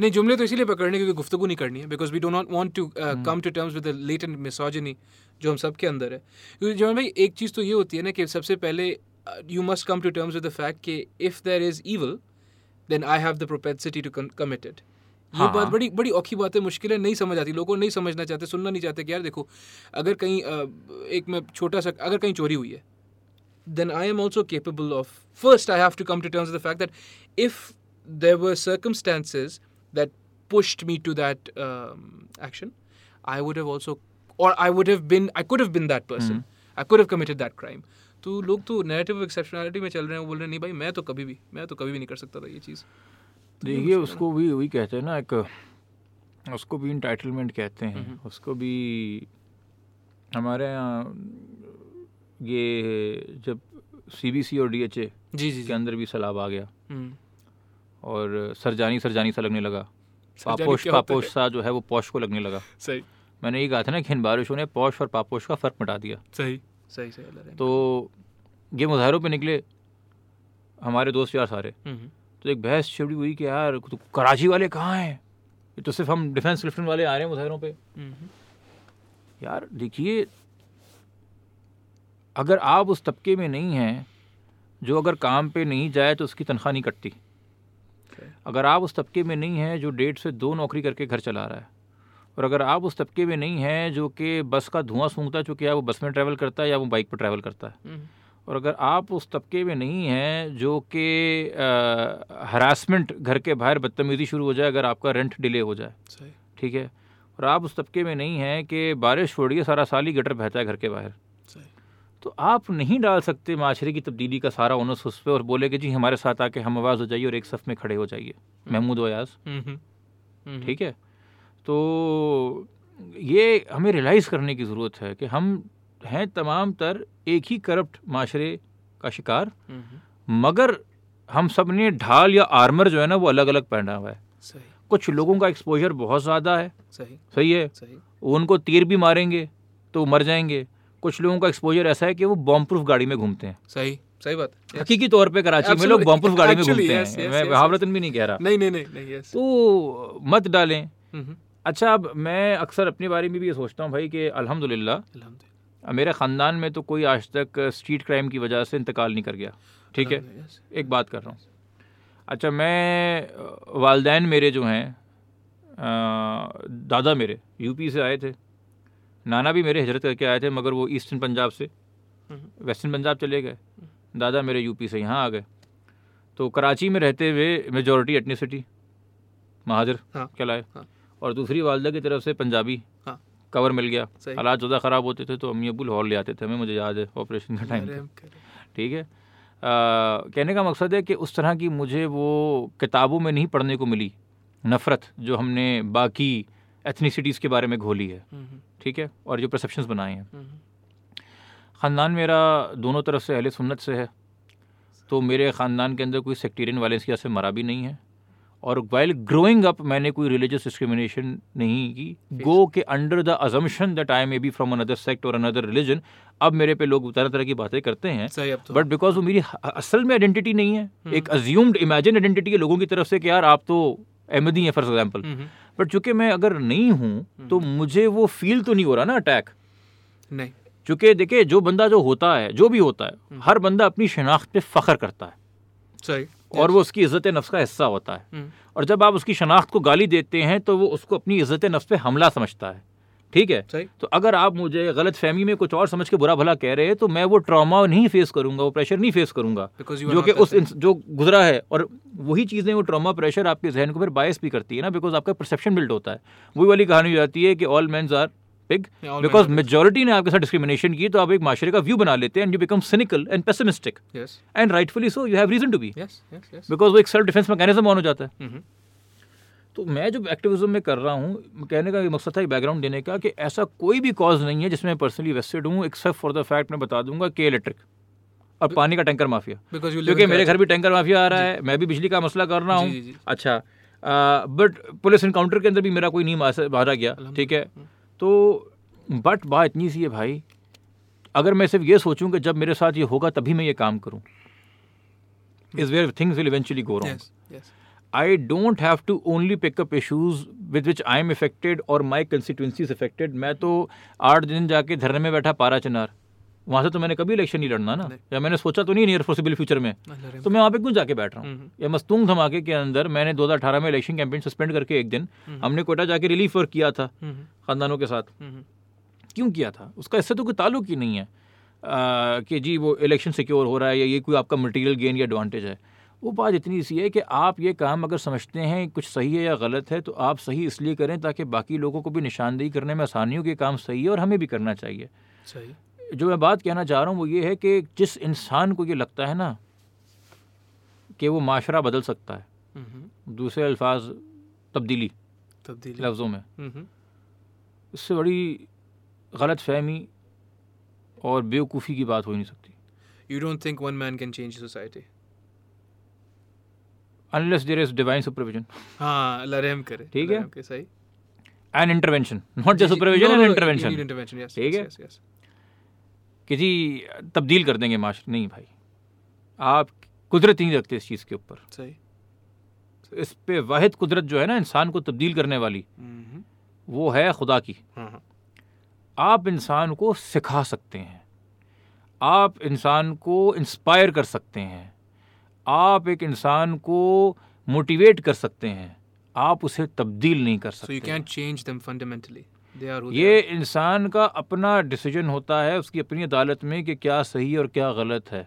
नहीं जुमले तो इसीलिए पकड़ने क्योंकि गुफ्तगू नहीं करनी है because we do not want to come to terms with late and misogyny जो हम सब के अंदर है क्योंकि जवान भाई एक चीज़ तो ये होती है ना कि सबसे पहले you must come to terms with the fact कि if there is evil then I have the propensity to commit it ये हाँ। बात बड़ी बड़ी औखी बात है मुश्किल है नहीं समझ आती लोगों को नहीं समझना चाहते सुनना नहीं चाहते कि यार देखो अगर कहीं एक मैं छोटा सा अगर कहीं चोरी हुई है then I am also capable of. First, I have to come to terms with the fact that if there were circumstances that pushed me to that um, action, I would have also, or I would have been, I could have been that person. Mm-hmm. I could have committed that crime. तो लोग तो negative एक्सेप्शनलिटी में चल रहे हैं बोल रहे हैं नहीं भाई मैं तो कभी भी मैं तो कभी भी नहीं कर सकता था ये चीज़ देखिए उसको भी वही कहते हैं ना एक उसको भी इंटाइटलमेंट कहते हैं उसको भी हमारे यहाँ ये जब सीबीसी और डीएचए जी जी के अंदर भी सैलाब आ गया हम्म, और सरजानी सरजानी सा लगने लगा। पापोश पापोश सा जो है वो पौश को लगने लगा। सही। मैंने ये कहा था ना कि इन बारिशों ने पौश और पापोश का फ़र्क मिटा दिया। सही। सही सही तो ये मुजाहरों पे निकले हमारे दोस्त यार सारे। हम्म, तो एक बहस छिड़ी हुई कि यार तो कराची वाले कहाँ हैं? ये तो सिर्फ़ हम डिफेंस लिफ्टन वाले आ रहे हैं मुजाहरों पे। हम्म, यार देखिए अगर आप उस तबके में नहीं हैं जो अगर काम पे नहीं जाए तो उसकी तनख्वाह नहीं कटती। अगर आप उस तबके में नहीं हैं जो डेढ़ से दो नौकरी करके घर चला रहा है और अगर आप उस तबके में नहीं हैं जो कि बस का धुआँ सूंघता है चूँकि या वो बस में ट्रैवल करता है या वो बाइक पर ट्रैवल करता है हम्म, और अगर आप उस तबके में नहीं हैं जो कि हरासमेंट घर के बाहर बदतमीज़ी शुरू हो जाए अगर आपका रेंट डिले हो जाए ठीक है? और आप उस तबके में नहीं हैं कि बारिश छोड़िए सारा साल ही गटर बहता है घर के बाहर। तो आप नहीं डाल सकते माशरे की तब्दीली का सारा ओनस उस पर और बोले कि जी हमारे साथ आके हम आवाज़ हो जाइए और एक सफ़ में खड़े हो जाइए। महमूद वयाज हम्म, हम्म, हम्म, ठीक है? तो ये हमें रियलाइज़ करने की ज़रूरत है कि हम हैं तमाम तर एक ही करप्ट माशरे का शिकार। हम्म, हम्म, मगर हम सबने ढाल या आर्मर जो है ना वो अलग अलग पहना हुआ है। सही। कुछ लोगों का एक्सपोजर बहुत ज़्यादा है। सही। सही है? सही। उनको तीर भी मारेंगे तो मर जाएँगे। कुछ लोगों का एक्सपोजर ऐसा है कि वो बॉम्ब प्रूफ गाड़ी में घूमते हैं। सही सही बात। हकीकी तौर पे कराची में लोग बॉम्ब प्रूफ गाड़ी में घूमते हैं। मैं yes, बहावरतन भी नहीं कह रहा। नहीं नहीं नहीं तो मत डालें। अच्छा अब मैं अक्सर अपने बारे में भी ये सोचता हूँ भाई कि अल्हम्दुलिल्लाह अल्हम्दुलिल्लाह। मेरे ख़ानदान में तो कोई आज तक स्ट्रीट क्राइम की वजह से इंतकाल नहीं कर गया। ठीक है? एक बात कर रहा हूँ। अच्छा मैं वालदैन मेरे जो हैं दादा मेरे यूपी से आए थे। नाना भी मेरे हज़रत करके आए थे मगर वो ईस्टर्न पंजाब से। हम्म, वेस्टर्न पंजाब चले गए। दादा मेरे यूपी से यहाँ आ गए। तो कराची में रहते हुए मेजॉरिटी एटनिसिटी महाजर हाँ। कहलाए। हाँ। और दूसरी वालदा की तरफ़ से पंजाबी हाँ। कवर मिल गया। हालात ज़्यादा ख़राब होते थे तो अम्मी अबू लाहौर ले आते थे हमें मुझे याद है ऑपरेशन का टाइम ठीक है? आ, कहने का मकसद है कि उस तरह की मुझे वो किताबों में नहीं पढ़ने को मिली नफ़रत जो हमने बाकी एथनिसिटीज़ के बारे में घोली है। हम्म, हम्म, ठीक है? और जो परसेप्शंस बनाए हैं। हम्म, ख़ानदान मेरा दोनों तरफ़ से अहले सुन्नत से है। तो मेरे ख़ानदान के अंदर कोई सेक्टेरियन वायलेंस की वजह से मरा भी नहीं है। और वाइल ग्रोइंग अप मैंने कोई रिलीजियस डिस्क्रिमिनेशन नहीं की। गो के under the assumption that I may be from another sect और अनदर रिलीजन अब मेरे पे लोग तरह तरह की बातें करते हैं। तो। बट बिकॉज़ वो मेरी असल में आइडेंटिटी नहीं है एक अज्यूम्ड इमेजिन आइडेंटिटी है लोगों की तरफ़ से कि यार आप तो अहमदी हैं फॉर एग्ज़ाम्पल बट चूँकि मैं अगर नहीं हूँ तो मुझे वो फील तो नहीं हो रहा ना अटैक नहीं। चूँकि देखिए जो बंदा जो होता है जो भी होता है हर बंदा अपनी शनाख्त पे फ़ख्र करता है। सही। और वो उसकी इज़्ज़त नफ्स का हिस्सा होता है। हम्म, और जब आप उसकी शनाख्त को गाली देते हैं तो वो उसको अपनी इज़्ज़त नफ्स पे हमला समझता है। ठीक है? सही। तो अगर आप मुझे गलत फहमी में कुछ और समझ के बुरा भला कह रहे हैं तो मैं वो ट्रॉमा नहीं फेस करूँगा वो प्रेशर नहीं फेस करूँगा। जो कि उस जो गुजरा है और वही चीज़ें वो ट्रॉमा प्रेशर आपके जहन को फिर बायस भी करती है ना बिकॉज़ आपका परसेप्शन बिल्ड होता है। वही वाली कहानी हो जाती है कि all mens are pig because. Majority ने आपके साथ डिस्क्रिमिनेशन की तो आप एक माशरे का व्यू बना लेते हैं and you become cynical and pessimistic and rightfully so you have reason to be. Because वो एक सेल्फ डिफेंस मैकेनिज्म ऑन हो जाता है। Mhm. तो मैं जो एक्टिविज्म में कर रहा हूँ कहने का ये मकसद था बैकग्राउंड देने का कि ऐसा कोई भी कॉज नहीं है जिसमें मैं पर्सनली वेस्टेड हूँ एक्सेप्ट फॉर द फैक्ट मैं बता दूँगा के इलेक्ट्रिक और पानी का टैंकर माफिया। क्योंकि मेरे घर भी टैंकर माफिया आ रहा है मैं भी बिजली का मसला कर रहा हूँ। अच्छा बट पुलिस इनकाउंटर के अंदर भी मेरा कोई नहीं मारा गया ठीक है? तो बट बात इतनी सी है भाई अगर मैं सिर्फ़ ये सोचूं कि जब मेरे साथ ये होगा तभी मैं ये काम करूँ। Is where things will eventually go wrong. I don't have to only pick up issues with which I am affected or my constituency is affected. मैं तो आठ दिन जाके धरने में बैठा पारा चिनार। वहाँ से तो मैंने कभी इलेक्शन नहीं लड़ना ना। या मैंने सोचा तो नहीं नियर फोर्सिबल फ्यूचर में। तो मैं वहाँ पे क्यों जाके बैठ रहा हूँ? हम्म। या मस्तूंग धमाके के अंदर मैंने 2018 में इलेक्शन कैंपेन सस्पेंड करके एक दिन हमने कोटा जाके रिलीफ वर्क किया था Mhm. खानदानों के साथ. क्यों किया था? उसका इससे तो कोई ताल्लुक ही नहीं है कि जी वो इलेक्शन सिक्योर हो रहा है या ये कोई आपका मटेरियल गेन या एडवांटेज है। वो बात इतनी सी है कि आप ये काम अगर समझते हैं कुछ सही है या गलत है तो आप सही इसलिए करें ताकि बाकी लोगों को भी निशानदेही करने में आसानी हो कि काम सही है और हमें भी करना चाहिए सही जो मैं बात कहना चाह रहा हूँ वो ये है कि जिस इंसान को ये लगता है ना कि वो माशरा बदल सकता है Mhm. दूसरे अल्फाज तब्दीली तब्दीली लफ्ज़ों में. इससे बड़ी गलत फहमी और बेवकूफ़ी की बात हो ही नहीं सकती you don't think one man can change society? Unless there is divine supervision हाँ अल्लाह रहम करे। ठीक है। अल्लाह सही। And intervention not just supervision and intervention need ठीक है। yes, yes. कि जी तब्दील कर देंगे माश नहीं भाई। आप कुदरत नहीं रखते इस चीज़ के ऊपर। सही। इस पे वाहिद कुदरत जो है ना इंसान को तब्दील करने वाली Mhm. वो है खुदा की। हाँ हाँ। आप इंसान को सिखा सकते हैं। आप इंसान को इंस्पायर कर सकते हैं। आप एक इंसान को मोटिवेट कर सकते हैं आप उसे तब्दील नहीं कर सकते fundamentally. They are who they ये इंसान का अपना डिसीज़न होता है उसकी अपनी अदालत में कि क्या सही और क्या गलत है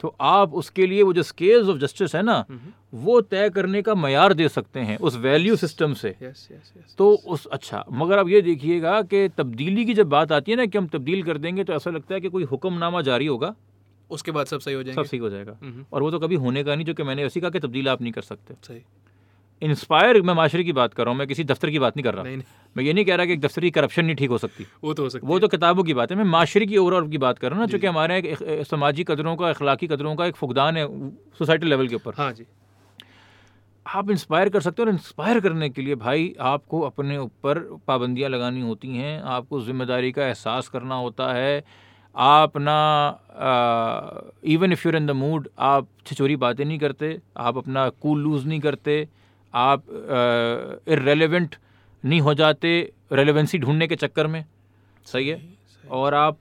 तो आप उसके लिए वो जो स्केल्स ऑफ़ जस्टिस है ना Mhm. वो तय करने का मैार दे सकते हैं उस वैल्यू सिस्टम से Yes, yes, yes. तो उस अच्छा मगर आप ये देखिएगा कि तब्दीली की जब बात आती है ना कि हम तब्दील कर देंगे तो ऐसा लगता है कि कोई हुक्मनामा जारी होगा उसके बाद सब सही हो जाएगा। सब सही हो जाएगा। Mhm. और वो तो कभी होने का नहीं जो कि मैंने ऐसी कहा कि तब्दील आप नहीं कर सकते। सही। इंस्पायर मैं माशरे की बात कर रहा हूँ मैं किसी दफ्तर की बात नहीं कर रहा। नहीं नहीं। मैं ये नहीं कह रहा कि एक दफ्तर की करप्शन नहीं ठीक हो सकती। वो तो हो सकता वो तो किताबों की बात है। मैं माशरे की ओवरऑल की बात कर रहा हूँ ना चूँकि हमारे एक समाजी कदरों का अखलाकी कदरों का एक फुकदान है सोसाइटी लेवल के ऊपर। हाँ जी। आप इंस्पायर कर सकते हो और इंस्पायर करने के लिए भाई आपको अपने ऊपर पाबंदियाँ लगानी होती हैं आपको ज़िम्मेदारी का एहसास करना होता है। आप ना even if you're in the mood आप छिचोरी बातें नहीं करते आप अपना कूल लूज़ नहीं करते आप इरेलीवेंट नहीं हो जाते रेलेवेंसी ढूँढने के चक्कर में। सही है? और आप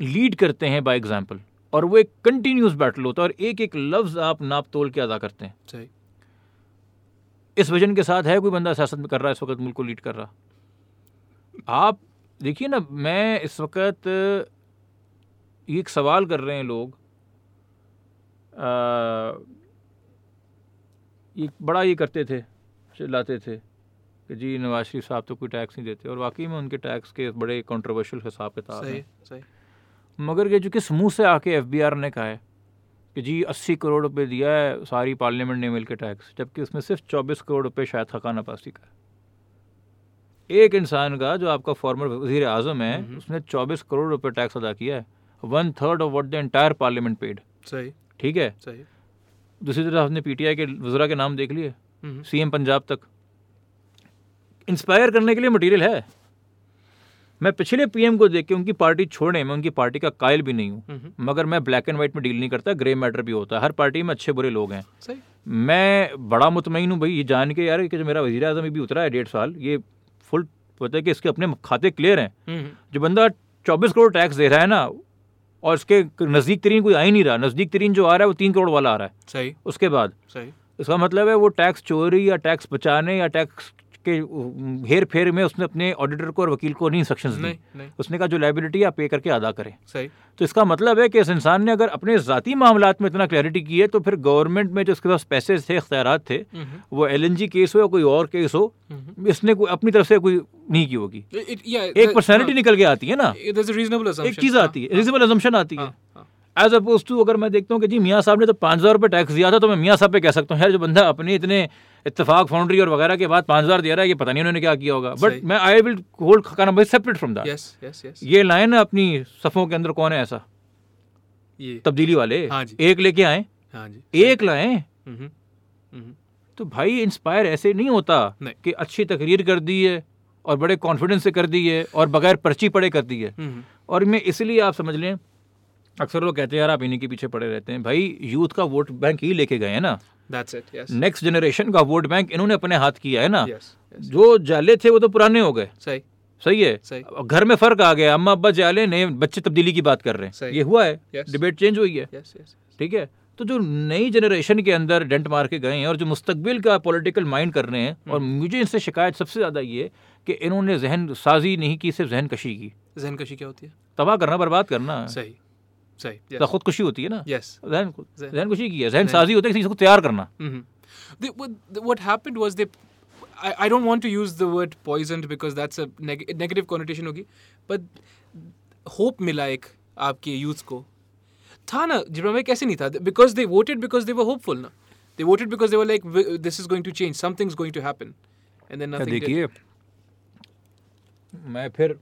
लीड करते हैं बाय एग्जांपल और वो एक कंटिन्यूस बैटल होता है और एक एक लफ्ज़ आप नाप तोल के अदा करते हैं। सही। इस वज़न के साथ है कोई बंदा सियासत में कर रहा है इस वक्त मुल्क को लीड कर रहा? आप देखिए ना मैं इस वक्त एक सवाल कर रहे हैं लोग। ये बड़ा ये करते थे चिल्लाते थे कि जी नवाज़ शरीफ साहब तो कोई टैक्स नहीं देते और वाकई में उनके टैक्स के बड़े कंट्रोवर्शियल हिसाब किताब सही हैं। सही। मगर ये जो किस मुँह से आके एफबीआर ने कहा है कि जी अस्सी करोड़ रुपए दिया है सारी पार्लियामेंट ने मिल के टैक्स जबकि उसमें सिर्फ़ चौबीस करोड़ रुपए शायद हकान अब्बासी का एक इंसान का जो आपका फॉर्मर वज़ीर आज़म है हम्म। उसने चौबीस करोड़ रुपए टैक्स अदा किया है। One third of what the entire parliament paid सही। ठीक है? सही। दूसरी तरफ़ आपने पीटीआई के वजरा के नाम देख लिए. सीएम पंजाब तक। इंस्पायर करने के लिए मटेरियल है। मैं पिछले पीएम को देख के उनकी पार्टी छोड़ने मैं उनकी पार्टी का कायल भी नहीं हूँ। Mhm. मगर मैं ब्लैक एंड व्हाइट में डील नहीं करता ग्रे मैटर भी होता है। हर पार्टी में अच्छे बुरे लोग हैं। सही। मैं बड़ा मुतमिन हूँ भाई ये जान के यार कि जो मेरा वज़ीर अजम भी उतरा है डेढ़ साल ये फुल पता है कि इसके अपने खाते क्लियर हैं। Mhm. जो बंदा चौबीस करोड़ टैक्स दे रहा है ना और इसके नज़दीक तरीन कोई आ ही नहीं रहा। नज़दीक तरीन जो आ रहा है वो तीन करोड़ वाला आ रहा है। सही। उसके बाद सही। इसका मतलब है वो टैक्स चोरी या टैक्स बचाने या टैक्स के हेर फेर में उसने अपने ऑडिटर को और वकील को नहीं इंस्ट्रक्शंस दी। नहीं उसने कहा जो लाइबिलिटी आप पे करके अदा करें। सही। तो इसका मतलब है कि इस इंसान ने अगर अपने ज़ाती मामलात में इतना क्लैरिटी की है तो फिर गवर्नमेंट में जो उसके पास पैसे थे इख्तियार थे हम्म, वो एलएनजी केस हो या कोई और केस हो हम्म। इसने कोई अपनी तरफ़ से कोई नहीं की होगी। एक पर्सनैलिटी हाँ, निकल के आती है ना। एक चीज़ हाँ, आती है। रिजनेबल अजम्पन आती है। हाँ, हाँ, एज अपोज टू अगर मैं देखता हूँ कि जी मियाँ साहब ने तो पाँच हज़ार रुपये टैक्स दिया था तो मैं मियाँ साहब पे कह सकता हूँ यार जो बंदा अपने इतने इत्तेफाक फाउंड्री और वगैरह के बाद पाँच हज़ार दे रहा है ये पता नहीं उन्होंने क्या किया होगा। बट। मैं आई विल होल्ड खाना भाई सेपरेट फ्रॉम दैट. ये लाइन है अपनी सफ़ों के अंदर कौन है ऐसा? ये। तब्दीली वाले। हाँ जी। एक लेके आए। हाँ जी। एक लाए। हम्म, हम्म, तो भाई इंस्पायर ऐसे नहीं होता। कि अच्छी तकरीर कर दी है और बड़े कॉन्फिडेंस से कर दी है और बगैर पर्ची पड़े कर दी है। हम्म, और मैं इसलिए आप समझ लें अक्सर लोग कहते हैं यार आप इन्हीं के पीछे पड़े रहते हैं। भाई यूथ का वोट बैंक ही लेके गए हैं ना। That's it yes. Next generation का वोट बैंक इन्होंने अपने हाथ किया है ना? Yes yes. जो जाले थे वो तो पुराने हो गए। सही। सही है? सही। घर में फ़र्क आ गया अम्मा अब्बा जाले नए बच्चे तब्दीली की बात कर रहे हैं। सही। ये हुआ है? Yes. डिबेट चेंज हुई है? Yes yes ठीक है? तो जो नई जनरेशन के अंदर डेंट मार के गए हैं और जो मुस्तकबिल का पॉलिटिकल माइंड कर रहे हैं और हम्म। मुझे इनसे शिकायत सबसे ज़्यादा ये कि इन्होंने जहन साजी नहीं की सिर्फ़ जहन कशी की। जहन कशी क्या होती है? तबाह करना बर्बाद करना। सही। सही yes तो खुदकुशी होती है ना yes जहन जहन- खुशी की है जहन साजी होता है किसी चीज़ को तैयार करना Mm-hmm. What, what happened was they. I, I don't want to use the word poisoned because that's a neg- negative connotation होगी but hope मिला एक आपके youth को था ना जिब्रा में कैसे नहीं था because they voted because they were hopeful ना they were like "W- this is going to change something's going to happen and then क्या nothing did. देखिए मैं फिर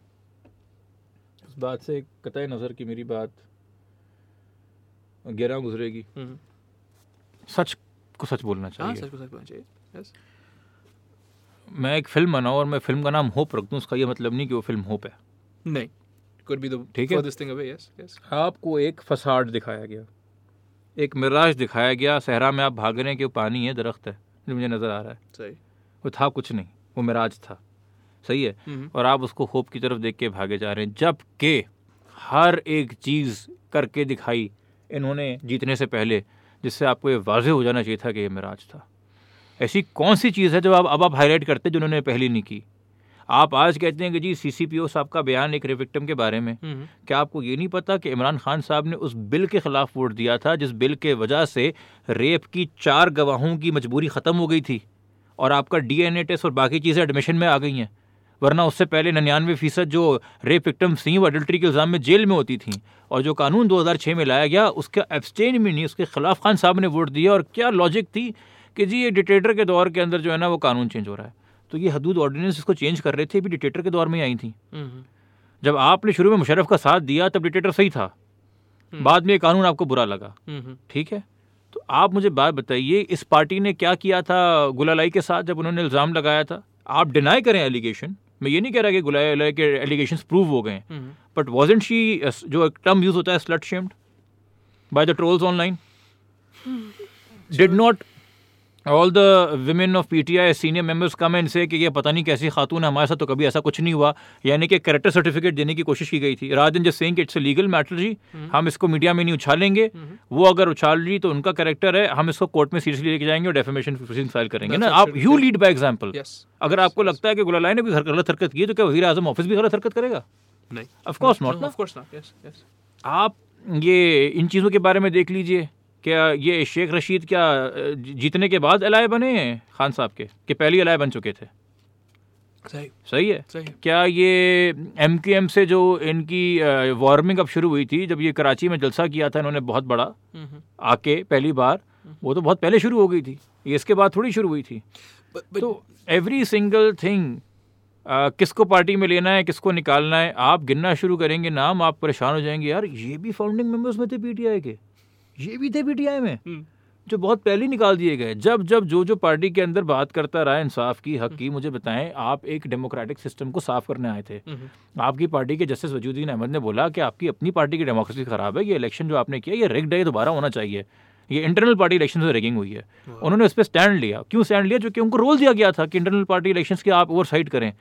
उस बात से कतई नज़र की मेरी बात गिरा गुजरेगी। Mhm. सच को सच बोलना हाँ चाहिए। सच को सच बोलना चाहिए। Yes मैं एक फ़िल्म बनाऊँ और मैं फ़िल्म का नाम होप रख दूँ उसका ये मतलब नहीं कि वो फ़िल्म होप है। नहीं। Could be the ठीक है। furthest thing away yes yes आपको एक फसाड दिखाया गया। एक मिराज दिखाया गया सहरा में आप भाग रहे हैं कि वो पानी है दरख्त है जो मुझे नज़र आ रहा है। सही। वो था कुछ नहीं वो मिराज था। सही है? Mhm. और आप उसको होप की तरफ़ देख के भागे जा रहे हैं जबकि हर एक चीज़ करके दिखाई इन्होंने जीतने से पहले जिससे आपको ये वाजह हो जाना चाहिए था कि ये मिराज था। ऐसी कौन सी चीज़ है जो आप अब आप हाईलाइट करते जो उन्होंने पहले नहीं की? आप आज कहते हैं कि जी सी सी पी ओ साहब का बयान एक विक्टिम के बारे में। Mhm. क्या आपको ये नहीं पता कि इमरान खान साहब ने उस बिल के खिलाफ वोट दिया था जिस बिल के वजह से रेप की चार गवाहों की मजबूरी ख़त्म हो गई थी और आपका डीएनए टेस्ट और बाकी चीज़ें एडमिशन में आ गई हैं? वरना उससे पहले निन्यानवे फ़ीसद जो रेप विक्टिम्स थी वो अडल्ट्री के इल्ज़ाम में जेल में होती थी और जो कानून 2006 में लाया गया उसका एब्सटेन भी नहीं उसके खिलाफ खान साहब ने वोट दिया और क्या लॉजिक थी कि जी ये डिटेटर के दौर के अंदर जो है ना वो कानून चेंज हो रहा है। तो ये हदूद ऑर्डिनेंस इसको चेंज कर रहे थे भी डिटेटर के दौर में ही आई थी. जब आपने शुरू में मुशरफ का साथ दिया तब डिटेटर सही था। हम्म। बाद में ये कानून आपको बुरा लगा. ठीक है? तो आप मुझे बात बताइए इस पार्टी ने क्या किया था गुलालाई के साथ जब उन्होंने इल्ज़ाम लगाया था? आप डिनाई करें एलिगेशन मैं ये नहीं कह रहा कि गुलाय अलाय के एलिगेशन प्रूव हो गए बट बट वॉजेंट शी जो एक टर्म यूज़ होता है slut shamed by the trolls online did not all the women of P T I senior members come and say कि ये पता नहीं कैसी खातून है हमारे साथ तो कभी ऐसा कुछ नहीं हुआ। यानी कि करेक्टर सर्टिफिकेट देने की कोशिश की गई थी। राज इन just saying it's a legal matter जी हम इसको मीडिया में नहीं उछालेंगे। वो अगर उछाल रही तो उनका करेक्टर है हम इसको कोर्ट में सीरियसली लेके जाएँगे और डेफेमेशन प्रोसीडिंग फ़ाइल करेंगे। ना आप you lead by example Yes. अगर आपको लगता है कि गुलालाई ने भी गलत हरकत की तो क्या वज़ीर आज़म ऑफ़िस भी गलत हरकत करेगा? नहीं। Of course No, not, ना। of course not. Yes yes. आप ये इन चीज़ों के बारे में देख लीजिए। क्या ये शेख रशीद क्या जीतने के बाद एलाय बने हैं खान साहब के? कि पहले एलाय बन चुके थे? सही। सही है? सही। क्या ये एम के एम से जो इनकी वार्मिंग अब शुरू हुई थी जब ये कराची में जलसा किया था इन्होंने बहुत बड़ा Mhm. आके पहली बार वो तो बहुत पहले शुरू हो गई थी। ये इसके बाद थोड़ी शुरू हुई थी। But, but तो एवरी सिंगल थिंग किसको पार्टी में लेना है किसको निकालना है आप गिनना शुरू करेंगे नाम आप परेशान हो जाएँगे यार ये भी फाउंडिंग मेंबर्स में थे पीटीआई के। ये भी थे पीटीआई में। Hmm. जो बहुत पहले निकाल दिए गए। जब जब जो जो पार्टी के अंदर बात करता रहा इंसाफ की हक की मुझे बताएँ आप एक डेमोक्रेटिक सिस्टम को साफ़ करने आए थे। Mhm. आपकी पार्टी के जस्टिस वजूद्दीन अहमद ने बोला कि आपकी अपनी पार्टी की डेमोक्रेसी खराब है ये इलेक्शन जो आपने किया ये रिग्ड है दोबारा होना चाहिए। ये इंटरनल पार्टी इलेक्शन से रिगिंग हुई है। उन्होंने उस पर स्टैंड लिया। क्यों स्टैंड लिया? जो कि उनको रोल दिया गया था कि इंटरनल पार्टी इलेक्शन की आप ओवरसाइट करें।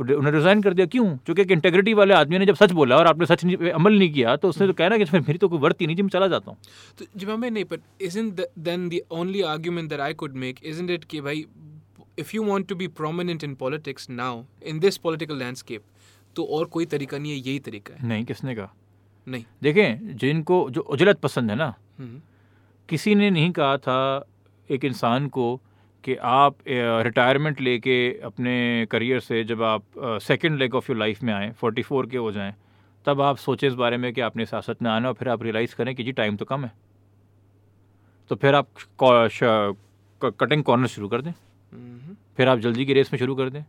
सही उन्होंने रिजाइन कर दिया। क्यों? क्योंकि एक इंटेग्रिटी वाले आदमी ने जब सच बोला और आपने सच नहीं, अमल नहीं किया तो उसने तो कहना कि फिर मेरी तो कोई वर्ती नहीं जी मैं चला जाता हूँ। तो जब मैं नहीं but isn't the, then the only argument that I could make isn't it कि भाई if you want to be prominent in politics now in this political landscape तो और कोई तरीका नहीं है यही तरीका है। नहीं किसने कहा? नहीं। देखें जिनको जो उजलत पसंद है ना हम्म, किसी ने नहीं कहा था एक इंसान को कि आप रिटायरमेंट लेके अपने करियर से जब आप second leg of your life में आएँ 44 के हो जाएँ तब आप सोचें इस बारे में कि आपने सियासत में आना और फिर आप रियलाइज़ करें कि जी टाइम तो कम है। तो फिर आप कटिंग कॉर्नर शुरू कर दें। हम्म, फिर आप जल्दी की रेस में शुरू कर दें।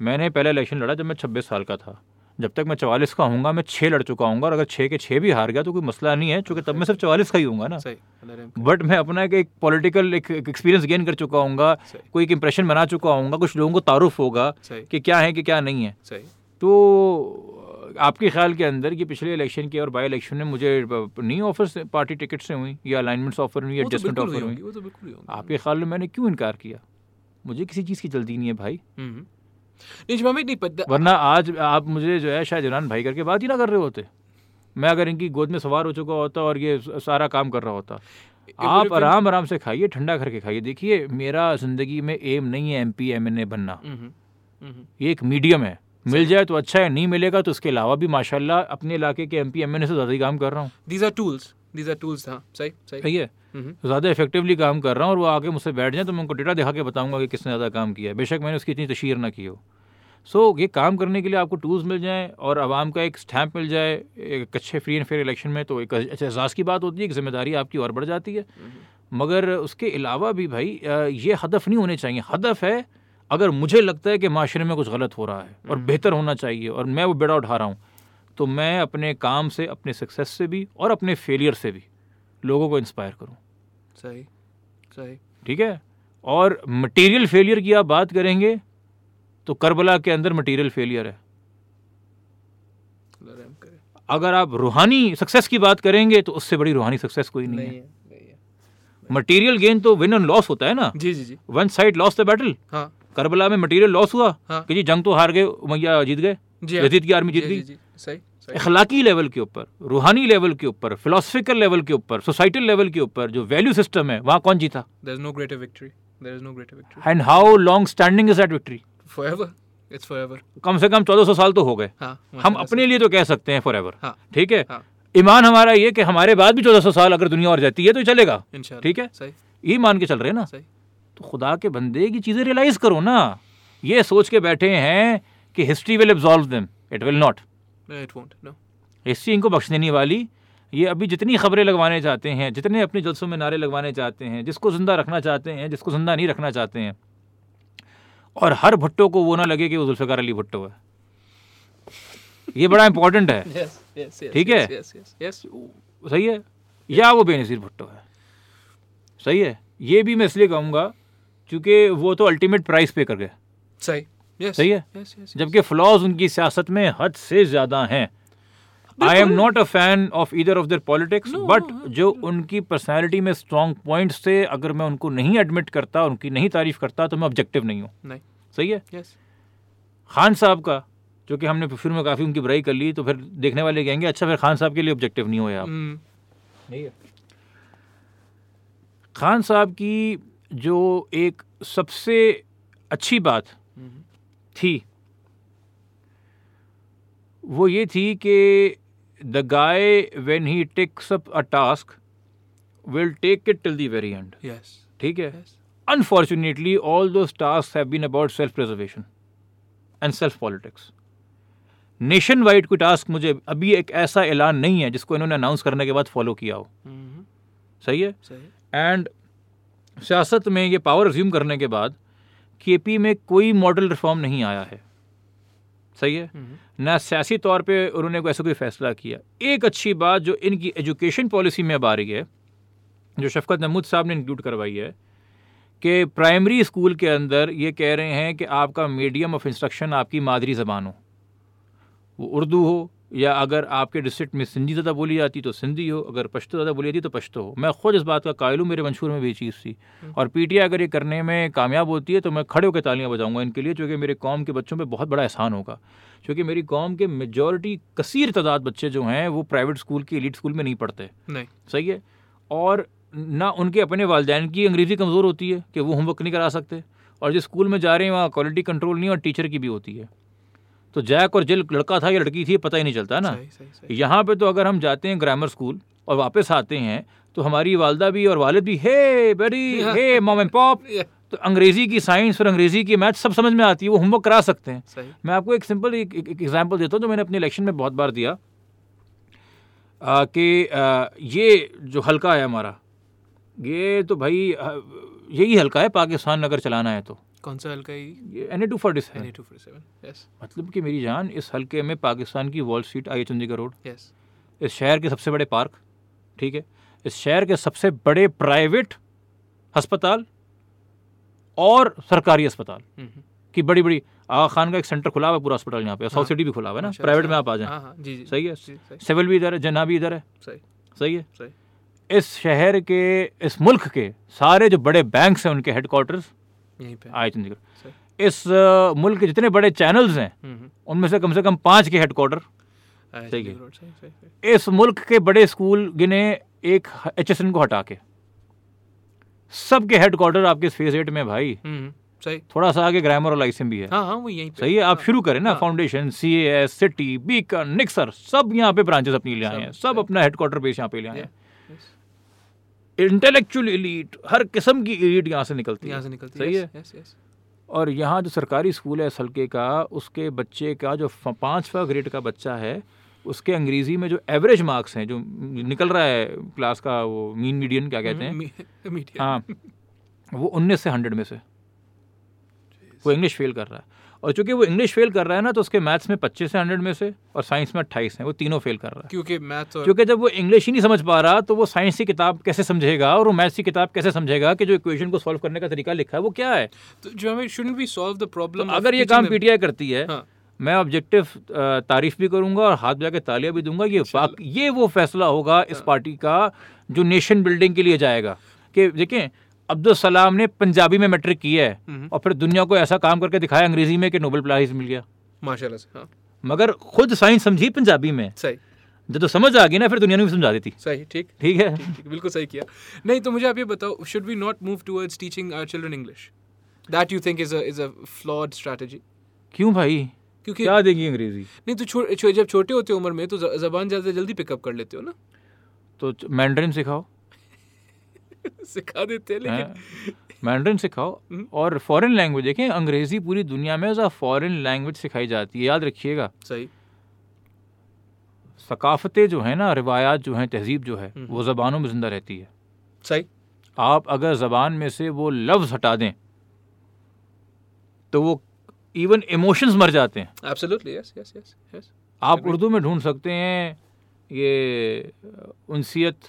मैंने पहला इलेक्शन लड़ा जब मैं छब्बीस साल का था। जब तक मैं चवालीस का हूँगा मैं छः लड़ चुका हूँ और अगर छः के छः भी हार गया तो कोई मसला नहीं है क्योंकि तब मैं सिर्फ़ चवालीस का ही हूँगा ना। बट मैं अपना एक, एक पॉलिटिकल एक एक्सपीरियंस गेन कर चुका हूँ कोई एक इंप्रेशन बना चुका हूँ कुछ लोगों को तारुफ होगा कि क्या है कि क्या नहीं है। तो आपके ख्याल के अंदर कि पिछले इलेक्शन के और बाई इलेक्शन में मुझे नहीं ऑफ़र पार्टी टिकट से हुई या अलाइनमेंट्स ऑफ़र हुई वो तो एडजस्टमेंट ऑफ़र हुई तो आपके ख्याल में मैंने क्यों इनकार किया? मुझे किसी चीज़ की जल्दी नहीं है भाई। हम्म। नहीं जब नहीं पता वरना आज आप मुझे जो है शायद इमरान भाई करके बात ही ना कर रहे होते। मैं अगर इनकी गोद में सवार हो चुका होता और ये सारा काम कर रहा होता। आप आराम आराम से खाइए ठंडा करके खाइए। देखिए मेरा ज़िंदगी में एम नहीं है M P M N A बनना। हम्म, हम्म, ये एक मीडियम है। मिल जाए तो अच्छा है नहीं मिलेगा तो उसके अलावा भी माशाल्लाह अपने इलाके के M P M N A से ज़्यादा ही काम कर रहा हूँ। These are tools. These are tools हाँ सही सही। सही है? हम्म, ज़्यादा इफेक्टिवली काम कर रहा हूँ और वो आके मुझसे बैठ जाए तो मैं उनको डेटा दिखा के बताऊँगा कि किसने ज़्यादा काम किया है। बेशक मैंने उसकी इतनी तशीर ना की हो। सो ये काम करने के लिए आपको टूल्स मिल जाएँ और आवाम का एक स्टैम्प मिल जाए, एक अच्छे फ्री एंड फेयर इलेक्शन में तो एक एहसास की बात होती है एक ज़िम्मेदारी आपकी और बढ़ जाती है। मगर उसके अलावा भी भाई ये हदफ नहीं होने चाहिए। हदफ है, अगर मुझे लगता है कि माशरे में कुछ गलत हो रहा है और बेहतर होना चाहिए और मैं वो बेड़ा उठा रहा हूँ तो मैं अपने काम से, अपने सक्सेस से भी और अपने फेलियर से भी लोगों को इंस्पायर करूँ। सही सही। ठीक है? और मटेरियल फेलियर की आप बात करेंगे तो करबला के अंदर मटेरियल फेलियर है। अगर आप रूहानी सक्सेस की बात करेंगे तो उससे बड़ी रूहानी सक्सेस कोई नहीं नहीं है है। मटेरियल गेन तो विन एंड लॉस होता है ना? जी जी जी। One side loss the battle हाँ। करबला में मटेरियल लॉस हुआ हाँ। कि जी जंग तो हार गए उमैया जीत गए। जी हाँ, यजीद की आर्मी जीत गई। सही। अखलाकी लेवल के ऊपर रूहानी लेवल के ऊपर फिलोसफिकल लेवल के ऊपर सोसाइटल लेवल के ऊपर जो वैल्यू सिस्टम है वहाँ कौन जीता? No greater victory. And how long standing is that victory कम से कम चौदह सौ साल तो हो गए। हाँ हम अपने लिए तो कह सकते हैं फॉर एवर ठीक है? हाँ। ईमान हमारा ये कि हमारे बाद भी चौदह सौ साल अगर दुनिया और जाती है तो चलेगा। ठीक है? यही मान के चल रहे ना? तो खुदा के बंदे की चीज़ें रियलाइज़ करो ना। ये सोच के बैठे हैं कि history will absolve them it will not it won't no. History इनको बख्श देने वाली ये अभी जितनी खबरें लगवाने चाहते हैं जितने अपने जलसों में नारे लगवाने चाहते हैं जिसको ज़िंदा रखना चाहते हैं जिसको ज़िंदा नहीं रखना चाहते हैं और हर भुट्टो को वो ना लगे कि वो जुल्फ़िकार अली भुट्टो है। ये बड़ा इंपॉर्टेंट है। ठीक है? सही है? या वो बेनज़ीर भुट्टो है? सही है? ये भी मैं इसलिए कहूँगा क्योंकि वो तो अल्टीमेट प्राइस पे कर गए। सही। Yes सही है? yes yes yes, जबकि फ्लॉज उनकी सियासत में हद से ज़्यादा हैं। I am not a fan of either of their politics but जो उनकी पर्सनैलिटी में स्ट्रॉन्ग पॉइंट्स थे अगर मैं उनको नहीं एडमिट करता उनकी नहीं तारीफ़ करता तो मैं ऑब्जेक्टिव नहीं हूँ। नहीं। सही है? Yes. खान साहब का जो कि हमने फ़िल्म में काफ़ी उनकी बुराई कर ली तो फिर देखने वाले कहेंगे अच्छा फिर खान साहब के लिए ऑब्जेक्टिव नहीं हुए आप mm, नहीं है। खान साहब की जो एक सबसे अच्छी बात थी। वो ये थी कि the guy when he takes up a task will take it till the very end ठीक है? Unfortunately all those task have been about self preservation and self politics nation wide कोई टास्क मुझे अभी एक ऐसा ऐलान नहीं है जिसको इन्होंने अनाउंस करने के बाद फॉलो किया हो। mhm, सही है? एंड सियासत में ये पावर रिज्यूम करने के बाद केपी में कोई मॉडल रिफॉर्म नहीं आया है। सही है? mhm, ना सियासी तौर पे उन्होंने ऐसा कोई फैसला किया। एक अच्छी बात जो इनकी एजुकेशन पॉलिसी में अब आ रही है जो शफकत महमूद साहब ने इंक्लूड करवाई है कि प्राइमरी स्कूल के अंदर ये कह रहे हैं कि आपका मीडियम ऑफ़ इंस्ट्रक्शन आपकी मादरी ज़बान हो। वो उर्दू हो या अगर आपके डिस्ट्रिक्ट में सिंधी ज़्यादा बोली जाती तो सिंधी हो अगर पश्तो ज़्यादा बोली जाती तो पश्तो हो। मैं खुद इस बात का कायल हूँ मेरे मंशूर में भी चीज़ थी। और पीटीआई अगर ये करने में कामयाब होती है तो मैं खड़े होकर तालियाँ बजाऊँगा इनके लिए क्योंकि मेरे कौम के बच्चों पे बहुत बड़ा एहसान होगा। क्योंकि मेरी कौम के मेजॉरिटी कसीर तादाद बच्चे जो हैं वो प्राइवेट स्कूल की एलिट स्कूल में नहीं पढ़ते। नहीं। सही है? और ना उनके अपने वालदेन की अंग्रेज़ी कमज़ोर होती है कि वो होमवर्क नहीं करा सकते। और जिस स्कूल में जा रहे हैं वहाँ क्वालिटी कंट्रोल नहीं और टीचर की भी होती है। तो जैक और जिल लड़का था या लड़की थी पता ही नहीं चलता ना। यहाँ पे तो अगर हम जाते हैं ग्रामर स्कूल और वापस आते हैं तो हमारी वालदा भी और वालिद भी हे बेटी हे मॉम एंड पॉप तो अंग्रेज़ी की साइंस और अंग्रेज़ी की मैथ सब समझ में आती है वो होमवर्क करा सकते हैं। मैं आपको एक सिंपल एक एग्ज़ाम्पल देता हूँ जो मैंने अपने इलेक्शन में बहुत बार दिया। कि ये जो हल्का है हमारा ये तो भाई यही हल्का है पाकिस्तान अगर चलाना है तो। कौन सा हल्का है N A two forty seven. N A two four seven yes मतलब कि मेरी जान इस हल्के में पाकिस्तान की wall street I Chandigarh road yes इस शहर के सबसे बड़े पार्क ठीक है? इस शहर के सबसे बड़े प्राइवेट अस्पताल और सरकारी अस्पताल की बड़ी बड़ी आगा खान का एक सेंटर खुला हुआ है पूरा अस्पताल यहाँ पे साउथ सिटी भी खुला हुआ है ना? अच्छा, प्राइवेट अच्छा। में आप आ जाएँ। हाँ हाँ सही है? सिविल भी इधर है जना भी इधर है। सही। है? सही। इस शहर के इस मुल्क के सारे जो बड़े बैंक्स हैं उनके हेडक्वार्टर्स यहीं पे। आए चंडीगढ़। इस मुल्क के जितने बड़े चैनल्स हैं हम्म, हम्म, उनमें से कम से कम पाँच के हेडक्वार्टर सही है। इस मुल्क के बड़े स्कूल गिने एक एचएसएन को हटा के। सबके हेडक्वार्टर आपके फ़ेज़ एट में भाई। हम्म, सही। थोड़ा सा आगे ग्रामर और लाइसेंस भी है। हाँ हाँ वो यहीं पे। सही है आप हाँ, शुरू करें ना। Foundation C S city beacon निक्सर सब यहाँ पे ब्रांचेस अपनी ले आए हैं। सब। अपना हेडक्वार्टर बेस यहाँ पे ले आए हैं। इंटेलेक्चुअल एलीट हर किस्म की एलीट यहाँ से निकलती यहाँ से निकलती सही है? यस यस और यहाँ जो सरकारी स्कूल है इस हल्के का उसके बच्चे का जो पाँचवा ग्रेड का बच्चा है उसके अंग्रेज़ी में जो एवरेज मार्क्स हैं जो निकल रहा है क्लास का वो मीन मीडियन क्या कहते हैं? हाँ वो उन्नीस से हंड्रेड में से वो इंग्लिश फेल कर रहा है। और चूँकि वो इंग्लिश फेल कर रहा है ना तो उसके मैथ्स में पच्चीस है हंड्रेड में से और साइंस में अट्ठाईस है वो तीनों फेल कर रहा है। क्योंकि मैथ और क्योंकि जब वो इंग्लिश ही नहीं समझ पा रहा तो वो साइंस की किताब कैसे समझेगा और वो मैथ्स की किताब कैसे समझेगा कि जो इक्वेशन को सॉल्व करने का तरीका लिखा है वो क्या है? तो जो हमें shouldn't be solve the problem अगर ये काम पीटीआई करती है हाँ। मैं ऑब्जेक्टिव तारीफ़ भी करूँगा और हाथ बजा के तालियाँ भी दूँगा ये ये वो फैसला होगा इस पार्टी का जो नेशन बिल्डिंग के लिए जाएगा। कि देखें अब्दुल सलाम ने पंजाबी में मैट्रिक किया है हम्म, और फिर दुनिया को ऐसा काम करके दिखाया अंग्रेज़ी में कि नोबेल प्राइज मिल गया। माशाल्लाह से हाँ। मगर खुद साइंस समझी पंजाबी में? सही। जब तो समझ आ गई ना फिर दुनिया ने भी समझा देती। सही ठीक। ठीक है। ठीक ठीक बिल्कुल सही किया। नहीं तो मुझे आप ये बताओ should we not move towards teaching our children English that you think is a is a flawed strategy क्यों भाई? क्योंकि क्या देगी अंग्रेज़ी? नहीं तो छो, छो, जब छोटे होते हो उम्र में तो जबान ज़्यादा जल्दी पिकअप कर लेते हो ना? तो मैंड्रिन सिखाओ। सिखा देते हैं लेकिन मैंड्रिन सिखाओ। हम्म। और फॉरेन लैंग्वेज देखें अंग्रेज़ी पूरी दुनिया में एज अ फॉरेन लैंग्वेज सिखाई जाती है याद रखिएगा। सही। सकाफतें जो हैं ना रिवायात जो हैं तहजीब जो है हम्म। वो ज़बानों में ज़िंदा रहती है। सही। आप अगर ज़बान में से वो लफ्ज़ हटा दें तो वो इवन इमोशंस मर जाते हैं। Absolutely yes yes yes yes आप उर्दू में ढूंढ सकते हैं ये उनसियत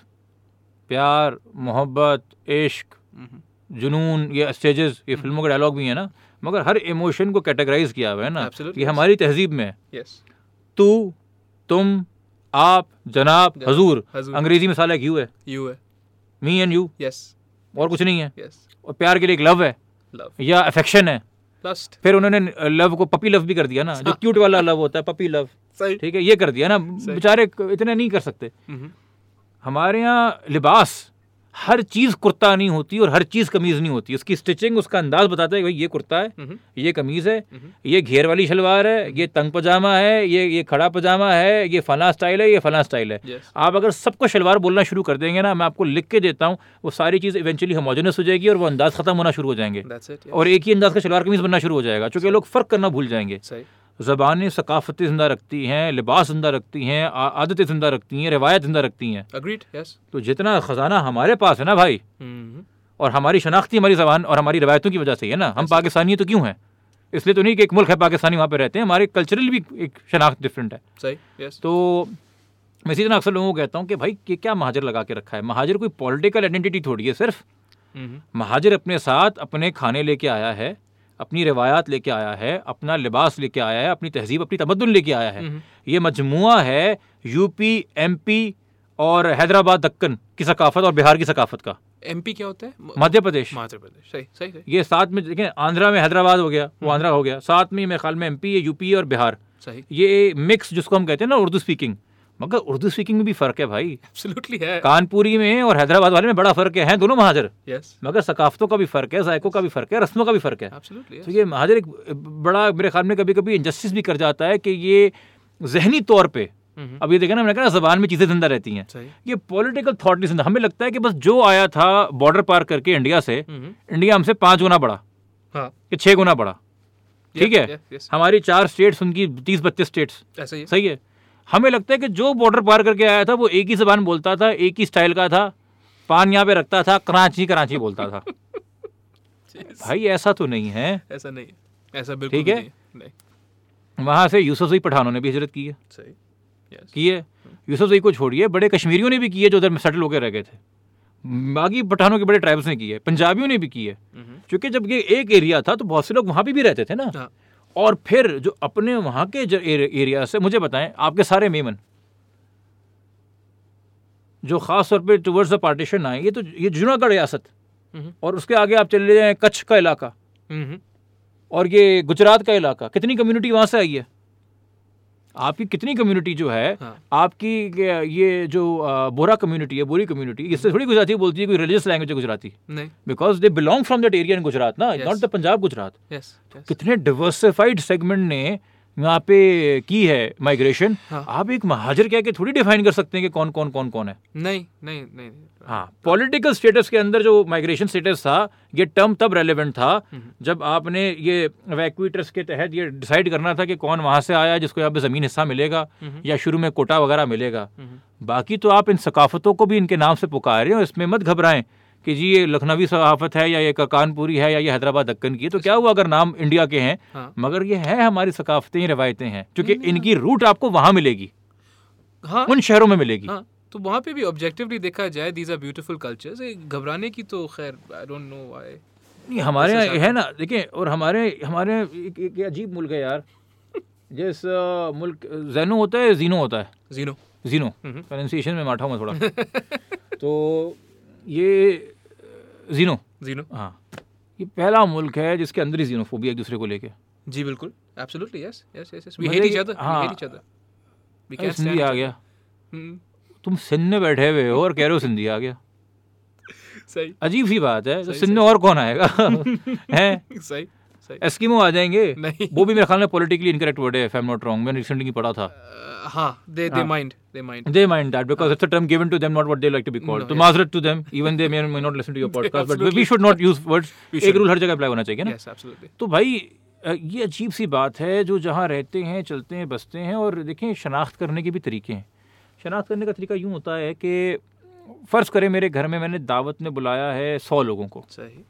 प्यार मोहब्बत इश्क जुनून ये स्टेजेस ये फ़िल्मों के डायलॉग भी है ना। मगर हर इमोशन को कैटेगराइज किया हुआ है ना ये हमारी तहजीब में है। तू तुम आप जनाब हजूर। अंग्रेज़ी में साला यू है? यू है। मी एंड यू यस और कुछ नहीं है। यस और प्यार के लिए एक लव है। लव या अफेक्शन है। लस्ट फिर उन्होंने लव को पपी लव भी कर दिया ना जो क्यूट वाला लव होता है पपी लव सही। ठीक है ये कर दिया ना। बेचारे इतने नहीं कर सकते। हम्म, हमारे यहाँ लिबास हर चीज़ कुर्ता नहीं होती और हर चीज़ कमीज़ नहीं होती। उसकी स्टिचिंग उसका अंदाज बताता है कि भाई ये कुर्ता है हम्म, ये कमीज़ है हम्म। ये घेर वाली शलवार है ये तंग पजामा है ये ये खड़ा पजामा है ये फला स्टाइल है ये फला स्टाइल है। Yes. आप अगर सबको शलवार बोलना शुरू कर देंगे ना मैं आपको लिख के देता हूँ वो सारी चीज़ इवेंचुअली होमोजेनस हो जाएगी और वो अंदाज खत्म होना शुरू हो जाएँगे। और एक ही अंदाज का शलवार कमीज़ बनना शुरू हो जाएगा चूँकि लोग फ़र्क करना भूल जाएँगे। सही ज़बानें सकाफ़तें ज़िंदा रखती हैं लिबास ज़िंदा रखती हैं आदतें ज़िंदा रखती हैं रिवायत ज़िंदा रखती हैं। अग्रीड यस तो जितना ख़जाना हमारे पास है ना भाई और हमारी शनाख्ती हमारी ज़बान और हमारी रवायतों की वजह से ही ना हम पाकिस्तानी तो क्यों हैं? इसलिए तो नहीं कि एक मुल्क है पाकिस्तानी वहाँ पे रहते हैं हमारे कल्चरल भी एक शनाख्त डिफरेंट है। सही यस तो मैं इसी तरह अक्सर लोगों को कहता हूँ कि भाई ये क्या महाजर लगा के रखा है? महाजर कोई पॉलिटिकल आइडेंटिटी थोड़ी है सिर्फ़। महाजर अपने साथ अपने खाने लेके आया है अपनी रिवायात लेके आया है अपना लिबास लेके आया है अपनी तहजीब अपनी तमद्दुन लेके आया है। ये मजमुआ है यूपी एमपी और हैदराबाद दक्कन की सकाफत और बिहार की सकाफत का। एमपी क्या होता है? मध्य प्रदेश। मध्य प्रदेश सही सही सही। ये साथ में देखें आंध्रा में हैदराबाद हो गया वो आंध्रा हो गया। साथ में मेरे ख्याल में एमपी यूपी और बिहार। सही। ये मिक्स जिसको हम कहते हैं ना उर्दू स्पीकिंग। मगर उर्दू स्पीकिंग में भी फ़र्क है भाई। एब्सोल्युटली है। कानपुरी में और हैदराबाद वाले में बड़ा फ़र्क है। दोनों महाजर? यस मगर सकाफतों का भी फ़र्क है जायकों का भी फ़र्क है रस्मों का भी फ़र्क है। एब्सोल्युटली तो ये महाजर एक बड़ा मेरे ख्याल में कभी कभी इनजस्टिस भी कर जाता है कि ये जहनी तौर पर अब ये देखा ना मैंने कहा ना जबान में चीज़ें ज़िंदा रहती हैं। ये पॉलिटिकल थॉट नहीं ज़िंदा। हमें लगता है कि बस जो आया था बॉर्डर पार करके इंडिया से हम्म। इंडिया हमसे पाँच गुना बड़ा हाँ। कि छः गुना बढ़ा ठीक है? yes, yes. हमारी चार स्टेट्स उनकी तीस बत्तीस स्टेट्स सही है? हमें लगता है कि जो बॉर्डर पार करके आया था वो एक ही जबान बोलता था एक ही स्टाइल का था पान यहाँ पे रखता था कराची कराची बोलता था। भाई ऐसा तो नहीं है। ऐसा नहीं ऐसा बिल्कुल ठीक है? वहाँ से यूसुफजई पठानों ने भी हिजरत की है। सही यस की है? यूसुफजई को छोड़िए बड़े कश्मीरियों ने भी की है जो उधर सेटल होकर रह गए थे। बाकी पठानों के बड़े ट्राइब्स ने की है पंजाबियों ने भी की है। क्योंकि जब ये एक एरिया था तो बहुत से लोग वहाँ पे भी रहते थे ना। हाँ। और फिर जो अपने वहाँ के एरिया से मुझे बताएँ आपके सारे मेमन। जो ख़ास तौर पर टूवर्ड्स द पार्टीशन आए ये तो ये जूनागढ़ रियासत। हम्म। और उसके आगे आप चले जाएँ कच्छ का इलाका। हम्म। और ये गुजरात का इलाका कितनी कम्युनिटी वहाँ से आई है? आपकी कितनी कम्युनिटी जो है हाँ। आपकी ये- जो बोरा कम्युनिटी है बोरी कम्युनिटी इससे थोड़ी गुजराती बोलती है कोई रिलीजियस लैंग्वेज है गुजराती? नहीं। Because they belong from that area in Gujarat ना नॉट द पंजाब गुजरात कितने डिवर्सिफाइड सेगमेंट ने यहाँ पे की है माइग्रेशन हाँ। आप एक महाजर कह के थोड़ी डिफाइन कर सकते हैं कि कौन कौन कौन कौन है? नहीं नहीं नहीं हाँ पॉलिटिकल स्टेटस के अंदर जो माइग्रेशन स्टेटस था ये टर्म तब रेलेवेंट था जब आपने ये वैक्यूटर्स के तहत ये डिसाइड करना था कि कौन वहाँ से आया जिसको यहाँ पे ज़मीन हिस्सा मिलेगा या शुरू में कोटा वगैरह मिलेगा। बाकी तो आप इन सकाफतों को भी इनके नाम से पुकारें और इसमें मत घबराएँ। कि जी ये लखनवी सकाफत है या ये कानपुरी है या ये हैदराबाद दक्कन की है तो क्या हुआ अगर नाम इंडिया के हैं? हाँ। मगर ये है हमारी सकाफतें रवायतें हैं क्योंकि इनकी रूट आपको वहाँ मिलेगी। हाँ। उन शहरों में मिलेगी। हाँ तो वहाँ पे भी ऑब्जेक्टिवली देखा जाए दीज आर ब्यूटीफुल कल्चर्स घबराने की तो खैर आई डोंट नो व्हाई नहीं हमारे यहाँ है ना देखिए और हमारे हमारे एक, एक अजीब मुल्क है यार। जिस मुल्क जैनो होता है जीनो होता है। जीनो। जीनो। प्रोनाउंसिएशन में माठा हूँ मैं थोड़ा। तो ये जीनो जीनो हाँ। ये पहला मुल्क है जिसके अंदर ही जीनोफोबिया एक दूसरे को लेके। जी बिल्कुल। Absolutely yes yes yes we hate each other we. Hate each other we can Sindhi आ गया। हम्म, तुम सिंध में बैठे हुए हो और कह रहे हो सिंधी आ गया। सही। अजीब सी बात है। तो सिंध में और कौन आएगा? हैं? सही। एस्किमो आ जाएँगे? नहीं। वो भी मेरे ख्याल में पॉलिटिकली इनकरेक्ट वर्ड है if I am not wrong मैंने रिसेंटली पढ़ा था। Uh, हाँ दे दे माइंड दे माइंड. तो माजरत एक रूल हर जगह अप्लाई होना चाहिए ना? यस एब्सोल्युटली तो भाई ये अजीब सी बात है जो जहाँ रहते हैं चलते हैं बसते हैं और देखें शनाख्त करने के भी तरीके हैं। शनाख्त करने का तरीका यूँ होता है कि फ़र्ज़ करें मेरे घर में मैंने दावत में बुलाया है सौ लोगों को। सही।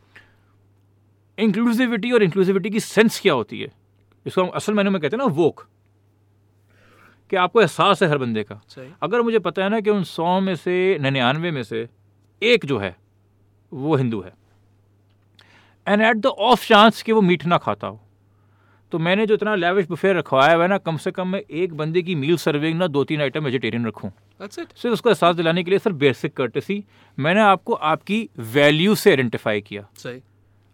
इंक्लूसिविटी और इंक्लूसिविटी की सेंस क्या होती है? इसको हम असल मैंने में कहते हैं ना वोक कि आपको एहसास है हर बंदे का। अगर मुझे पता है ना कि उन सौ में से निन्यानवे में से एक जो है वो हिंदू है। And at the off chance कि वो मीट ना खाता हो। तो मैंने जो इतना लेविश बुफे रखवाया हुआ है ना कम से कम मैं एक बंदे की मील सर्विंग ना दो तीन आइटम वेजिटेरियन रखूँ सिर्फ़ उसको एहसास दिलाने के लिए सर बेसिक कर्टेसी मैंने आपको आपकी वैल्यू से आइडेंटिफाई किया। सही।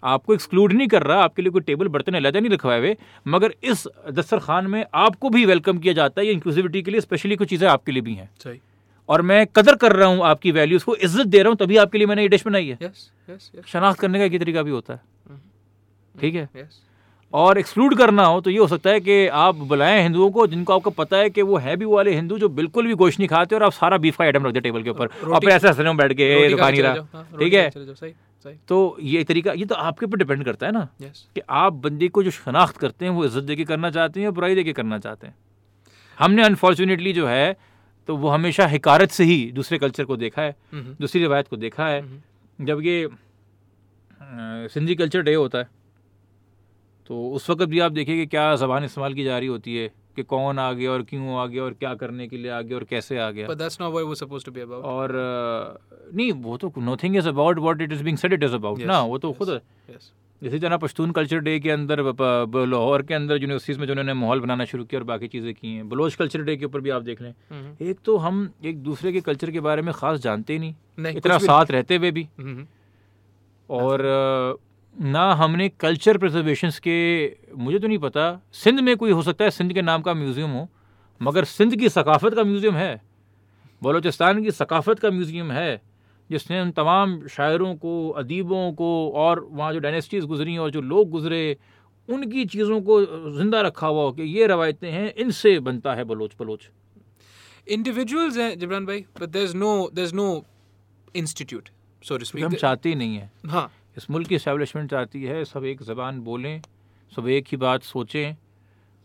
आपको एक्सक्लूड नहीं कर रहा आपके लिए कोई टेबल बर्तन अलहदा नहीं रखवाए हुए मगर इस दस्तरखान में आपको भी वेलकम किया जाता है ये इंक्लूसिविटी के लिए स्पेशली कुछ चीज़ें आपके लिए भी हैं। सही। और मैं कदर कर रहा हूँ आपकी वैल्यूज़ को इज़्ज़त दे रहा हूँ तभी आपके लिए मैंने ये डिश बनाई है। शनाख्त करने का एक तरीका भी होता है। ठीक है? और एक्सक्लूड करना हो तो ये हो सकता है कि आप बुलाएँ हिंदुओं को जिनको आपको पता है कि वो है भी वाले हिंदू जो बिल्कुल भी गोश्त नहीं खाते और आप सारा बीफ का आइटम रख दे टेबल के ऊपर। और फिर ऐसे हंस रहे हो बैठ के "ए, तो खा नहीं रहा। ठीक है? सही सही। तो ये तरीका ये तो आपके ऊपर डिपेंड करता है ना यस कि आप बंदी को जो शनाख्त करते हैं वो इज़्ज़त दे के करना चाहते हैं या बुराई दे के करना चाहते हैं? हमने अनफॉर्चुनेटली जो है तो वो हमेशा हिकारत से ही दूसरे कल्चर को देखा है हम्म। दूसरी रवायत को देखा है। जब ये सिंधी कल्चर डे होता है तो उस वक्त भी आप देखिए कि क्या ज़बान इस्तेमाल की जा रही होती है। कि कौन आ गया और क्यों आ गया और क्या करने के लिए आ गया और कैसे आ गया But that's not what it was supposed to be about. और अ, नहीं वो तो nothing is about what it is being said it is about Yes, ना वो तो yes. खुद Yes. इसी तरह पश्तून कल्चर डे के अंदर लाहौर के अंदर यूनिवर्सिटीज़ में जो उन्होंने माहौल बनाना शुरू किया और बाकी चीज़ें की हैं बलोच कल्चर डे के ऊपर भी आप देख लें Mhm. एक तो हम एक दूसरे के कल्चर के बारे में ख़ास जानते ही नहीं नहीं इतना साथ रहते हुए भी Mhm. और ना हमने कल्चर प्रिजर्वेशन के मुझे तो नहीं पता सिंध में कोई हो सकता है सिंध के नाम का म्यूज़ियम हो मगर सिंध की सकाफत का म्यूज़ियम है बलूचिस्तान की सकाफत का म्यूज़ियम है जिसने उन तमाम शायरों को अदीबों को और वहाँ जो डायनेस्टीज़ गुजरी और जो लोग गुजरे उनकी चीज़ों को ज़िंदा रखा हुआ हो कि ये रवायतें हैं इनसे बनता है बलोच बलोच। इंडिविजुअल्स हैं जिब्रान भाई but there is no there is no institute so to हम चाहते ही नहीं है। हाँ। इस मुल्क की इस्टेब्लिशमेंट चाहती है सब एक ज़बान बोलें सब एक ही बात सोचें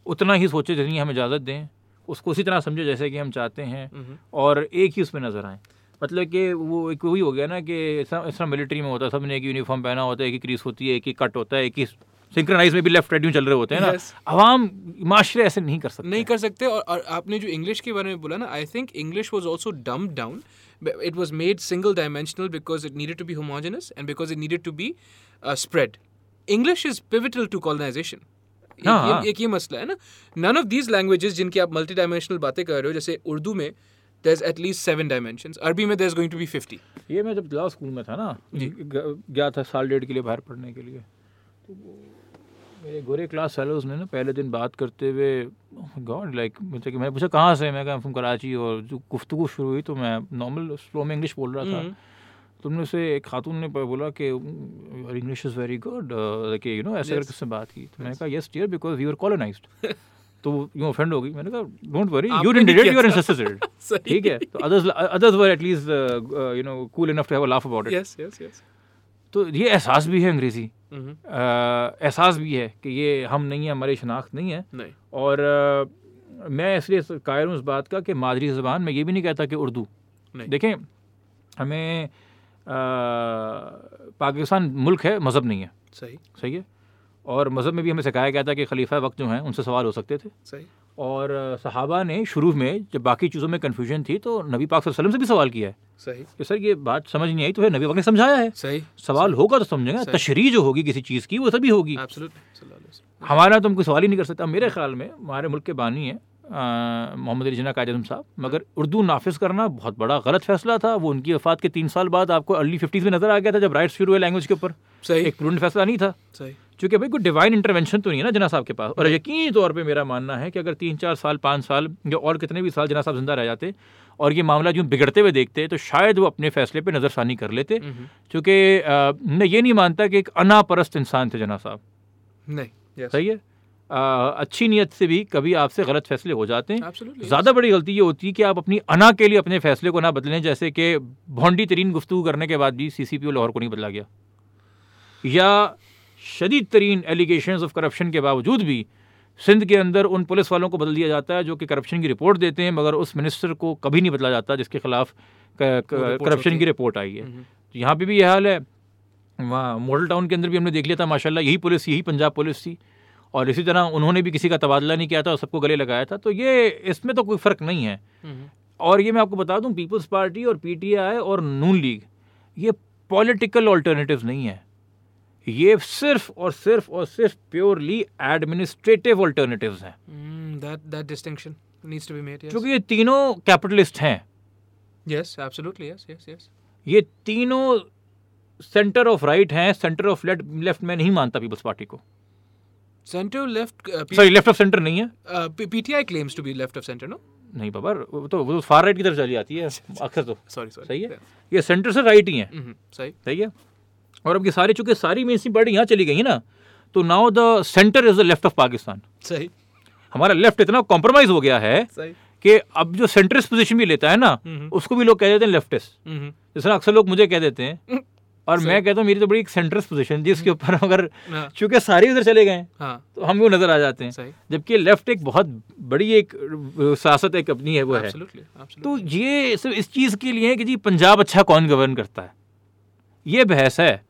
उतना ही सोचें जितनी हमें इजाज़त दें उसको उसी तरह समझे जैसे कि हम चाहते हैं। और एक ही उसमें नज़र आएँ मतलब कि वो एक वही हो गया ना कि इस तरह मिलिट्री में होता है सबने एक यूनिफॉर्म पहना होता है एक ही क्रीस होती है एक ही कट होता है एक ही सिंक्रनाइज में भी लेफ़्ट राइट चल रहे होते हैं ना Yes. अवाम माशरे ऐसे नहीं कर सकते नहीं कर सकते और, और आपने जो इंग्लिश के बारे में बोला ना I think English was also dump down it was made single dimensional because it needed to be homogeneous and because it needed to be uh, spread. English is pivotal to colonization. एक हाँ, हाँ। ये, एक ये मसला है ना none of these languages जिनकी आप मल्टी डायमेंशनल बातें कर रहे हो जैसे उर्दू में there is at least seven dimensions अरबी में there is going to be fifty ये मैं जब लॉ स्कूल में था ना ग- गया था साल डेढ़ के लिए बाहर पढ़ने के लिए तो वो मेरे गोरे क्लास फेलोज ने ना पहले दिन बात करते हुए गॉड लाइक मुझे कि मैंने पूछा कहाँ से? मैं कहा फ्रॉम कराची और जो गुफ्तु शुरू हुई तो मैं नॉर्मल स्लो में इंग्लिश बोल रहा था. तो उन्होंने से एक खातून ने बोला कि इंग्लिश इज़ वेरी गुड कि यू नो ऐसे. करके उससे बात की। तो मैंने कहा yes dear because you are colonised तो यूँ ऑफेंड हो गई। मैंने कहा डोंट वरी यू आपने डिड इट योर था। इंसेस्टर्स ठीक है? तो others others were at least you know cool enough to have a laugh about it yes yes yes तो ये एहसास भी है अंग्रेज़ी। एहसास भी है कि ये हम नहीं हैं हमारी शनाख्त नहीं है। नहीं। और आ, मैं इसलिए कायर हूँ इस बात का कि मादरी ज़बान मैं ये भी नहीं कहता कि उर्दू। देखें हमें आ, पाकिस्तान मुल्क है मज़हब नहीं है। सही। सही है? और मज़हब में भी हमें सिखाया गया था कि खलीफा वक्त जो हैं उनसे सवाल हो सकते थे। सही। और सहाबा ने शुरू में जब बाकी चीज़ों में कन्फ्यूज़न थी तो नबी पाक सल्लल्लाहु अलैहि वसल्लम से भी सवाल किया है। सही। कि सर ये बात समझ नहीं आई तो है नबी पाक ने समझाया है। सही। सवाल होगा तो समझेंगे। तशरी जो होगी किसी चीज़ की वो सभी होगी। हमारा तो हम कोई सवाल ही नहीं कर सकता। मेरे ख्याल में हमारे मुल्क के बानी हैं मोहम्मद अली जना कायद साहब मगर उर्दू नाफिज करना बहुत बड़ा गलत फैसला था। वो उनकी वफात के तीन साल बाद आपको अर्ली फिफ्टीज़ में नज़र आ गया था जब राइट्स शुरू हुए लैंग्वेज के ऊपर। सही। एक प्रूडेंट फैसला नहीं था। सही। क्योंकि भाई कोई डिवाइन इंटरवेंशन तो नहीं है ना जना साहब के पास। और यकीनी तौर पर मेरा मानना है कि अगर तीन चार साल पाँच साल या और कितने भी साल जना साहब ज़िंदा रह जाते और ये मामला यूँ बिगड़ते हुए देखते तो शायद वो अपने फैसले पर नज़रसानी कर लेते। क्योंकि अ, मैं ये नहीं मानता कि एक अनापरस्त इंसान थे जना साहब। नहीं सही है? अ, अच्छी नीयत से भी कभी आपसे गलत फैसले हो जाते हैं। ज़्यादा बड़ी गलती ये होती है कि आप अपनी अना के लिए अपने फैसले को ना बदलें जैसे कि भोंडी तरीन गुफ्तु करने के बाद भी सी सी पी ओ लाहौर को नहीं बदला गया। या शदीद तरीन एलिगेशन ऑफ़ करप्शन के बावजूद भी सिंध के अंदर उन पुलिस वालों को बदल दिया जाता है जो कि करप्शन की रिपोर्ट देते हैं मगर उस मिनिस्टर को कभी नहीं बदला जाता जिसके खिलाफ करप्शन की। रिपोर्ट आई है हम्म। तो यहाँ पे भी ये हाल है वहाँ मॉडल टाउन के अंदर भी हमने देख लिया था माशाल्लाह यही पुलिस यही पंजाब पुलिस थी और इसी तरह उन्होंने भी किसी का तबादला नहीं किया था और सबको गले लगाया था तो ये इसमें तो कोई फ़र्क नहीं है हम्म। और ये मैं आपको बता दूँ पीपल्स पार्टी और पीटीआई और नून लीग ये पॉलिटिकल ऑल्टरनेटिव्स नहीं है ये सिर्फ़ और सिर्फ़ और सिर्फ़ प्योरली एडमिनिस्ट्रेटिव ऑल्टरनेटिव्स हैं Mm. Yes. क्योंकि ये तीनों कैपिटलिस्ट हैं Yes, absolutely. Yes, yes, yes. ये तीनों सेंटर ऑफ़ राइट हैं सेंटर ऑफ़ लेफ़्ट लेफ़्ट में नहीं मानता पीपल्स पार्टी को left. Uh, sorry left of centre नहीं है PTI claims to be left of center. No. नहीं बाबा वो तो वो तो फार राइट की तरफ़ चली जाती है अक्सर तो sorry. सही है ये सेंटर से राइट ही है Mm-hmm. सही. सही है और अब ये सारी चूँकि सारी मेन स्ट्रीम पार्टी यहाँ चली गई है ना तो now the centre is the left of Pakistan सही. हमारा लेफ़्ट इतना कॉम्प्रोमाइज हो गया है सही. कि अब जो सेंट्रिस्ट पोजीशन भी लेता है ना हम्म। उसको भी लोग कह देते हैं लेफ्टिस्ट Mm-hmm. जिस तरह अक्सर लोग मुझे कह देते हैं और मैं कहता हूँ मेरी तो बड़ी एक सेंट्रिस्ट पोजीशन जिसके ऊपर अगर हाँ. चूँकि सारे उधर चले गए हैं. तो हम वो नज़र आ जाते हैं जबकि लेफ़्ट एक बहुत बड़ी एक सियासत एक अपनी है वो है. तो ये सिर्फ़ इस चीज़ के लिए है कि जी पंजाब अच्छा कौन गवर्न करता है ये बहस है.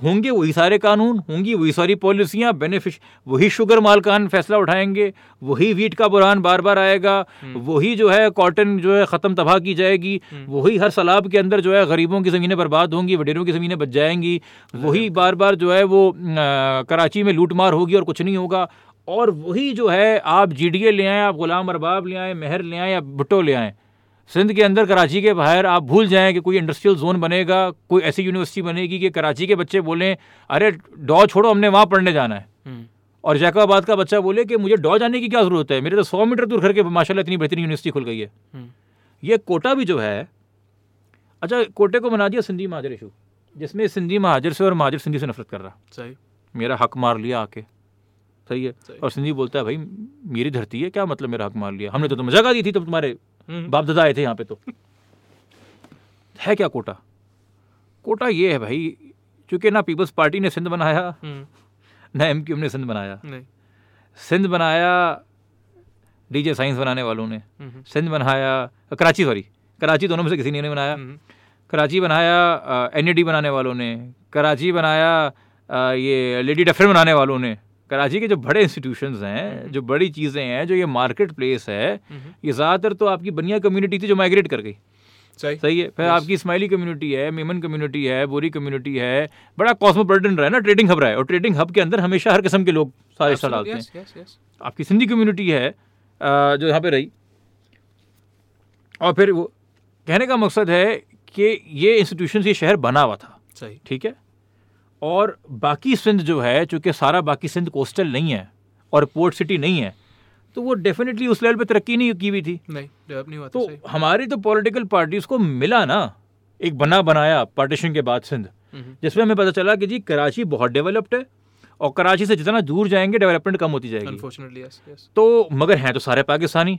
होंगे वही सारे कानून होंगी वही सारी पॉलिसियाँ बेनिफिश वही शुगर मालकान फैसला उठाएँगे वही वीट का बुरान बार बार आएगा वही जो है कॉटन जो है ख़त्म तबाह की जाएगी वही हर सलाब के अंदर जो है गरीबों की ज़मीनें बर्बाद होंगी वडेरों की ज़मीनें बच जाएँगी वही बार बार जो है वो अ, कराची में लूट मार होगी और कुछ नहीं होगा और वही जो है आप जी डी ए ले आएँ आप गुलाम अरबाब ले आएँ मेहर ले आएँ या भुट्टो ले आएँ सिंध के अंदर कराची के बाहर आप भूल जाएँ कि कोई इंडस्ट्रियल जोन बनेगा कोई ऐसी यूनिवर्सिटी बनेगी कि कराची के बच्चे बोलें अरे डॉ छोड़ो हमने वहाँ पढ़ने जाना है। Mm. और जैकोबाबाद का बच्चा बोले कि मुझे डॉ जाने की क्या ज़रूरत है? मेरे तो सौ मीटर दूर घर के माशाल्लाह इतनी बेहतरीन यूनिवर्सिटी खुल गई है। हम्म, ये कोटा भी जो है अच्छा कोटे को बना दिया सिंधी महाजर इशू जिसमें सिंधी महाजर से और महाजर सिंधी से नफरत कर रहा। सही। मेरा हक मार लिया आके। सही है? सही। और सिंधी बोलता है भाई मेरी धरती है क्या मतलब मेरा हक मार लिया? हमने तो तुम्हें जगह दी थी तब तुम्हारे हम्म, बाप दादा आए थे यहाँ पे तो। है क्या कोटा? कोटा ये है भाई चूँकि ना पीपल्स पार्टी ने सिंध बनाया हम्म, ना एम ने सिंध बनाया। सिंध बनाया डीजे साइंस बनाने वालों ने। हम्म, सिंध बनाया कराची सॉरी कराची दोनों में से किसी ने नहीं बनाया। हम्म, कराची बनाया एन बनाने वालों ने। कराची बनाया अ, ये लेडी डफर बनाने वालों ने। कराची के जो बड़े इंस्टीट्यूशन हैं जो बड़ी चीज़ें हैं जो ये मार्केट प्लेस है हम्म, ये ज़्यादातर तो आपकी बनिया कम्युनिटी थी जो माइग्रेट कर गई। सही। सही है। फिर आपकी स्माइली कम्युनिटी है मेमन कम्युनिटी है बोरी कम्युनिटी है बड़ा कॉस्मोपॉलिटन रहा है ना ट्रेडिंग हब रहा है। और ट्रेडिंग हब के अंदर हमेशा हर किस्म के लोग सारे हिस्सा डालते हैं। आपकी सिंधी कम्युनिटी है जो यहाँ पे रही। और फिर वो कहने का मकसद है कि ये इंस्टीट्यूशन ये शहर बना हुआ था। सही। ठीक है? और बाकी सिंध जो है चूँकि सारा बाकी सिंध कोस्टल नहीं है और पोर्ट सिटी नहीं है तो वो डेफिनेटली उस लेवल पे तरक्की नहीं की हुई थी। नहीं डेवलप नहीं हुआ तो सही हमारी तो पॉलिटिकल पार्टीज़ को मिला ना एक बना बनाया पार्टीशन के बाद सिंध जिसमें हमें पता चला कि जी कराची बहुत डेवलप्ड है और कराची से जितना दूर जाएँगे डेवलपमेंट कम होती जाएगी। अनफॉर्चुनेटली यस यस तो मगर हैं तो सारे पाकिस्तानी।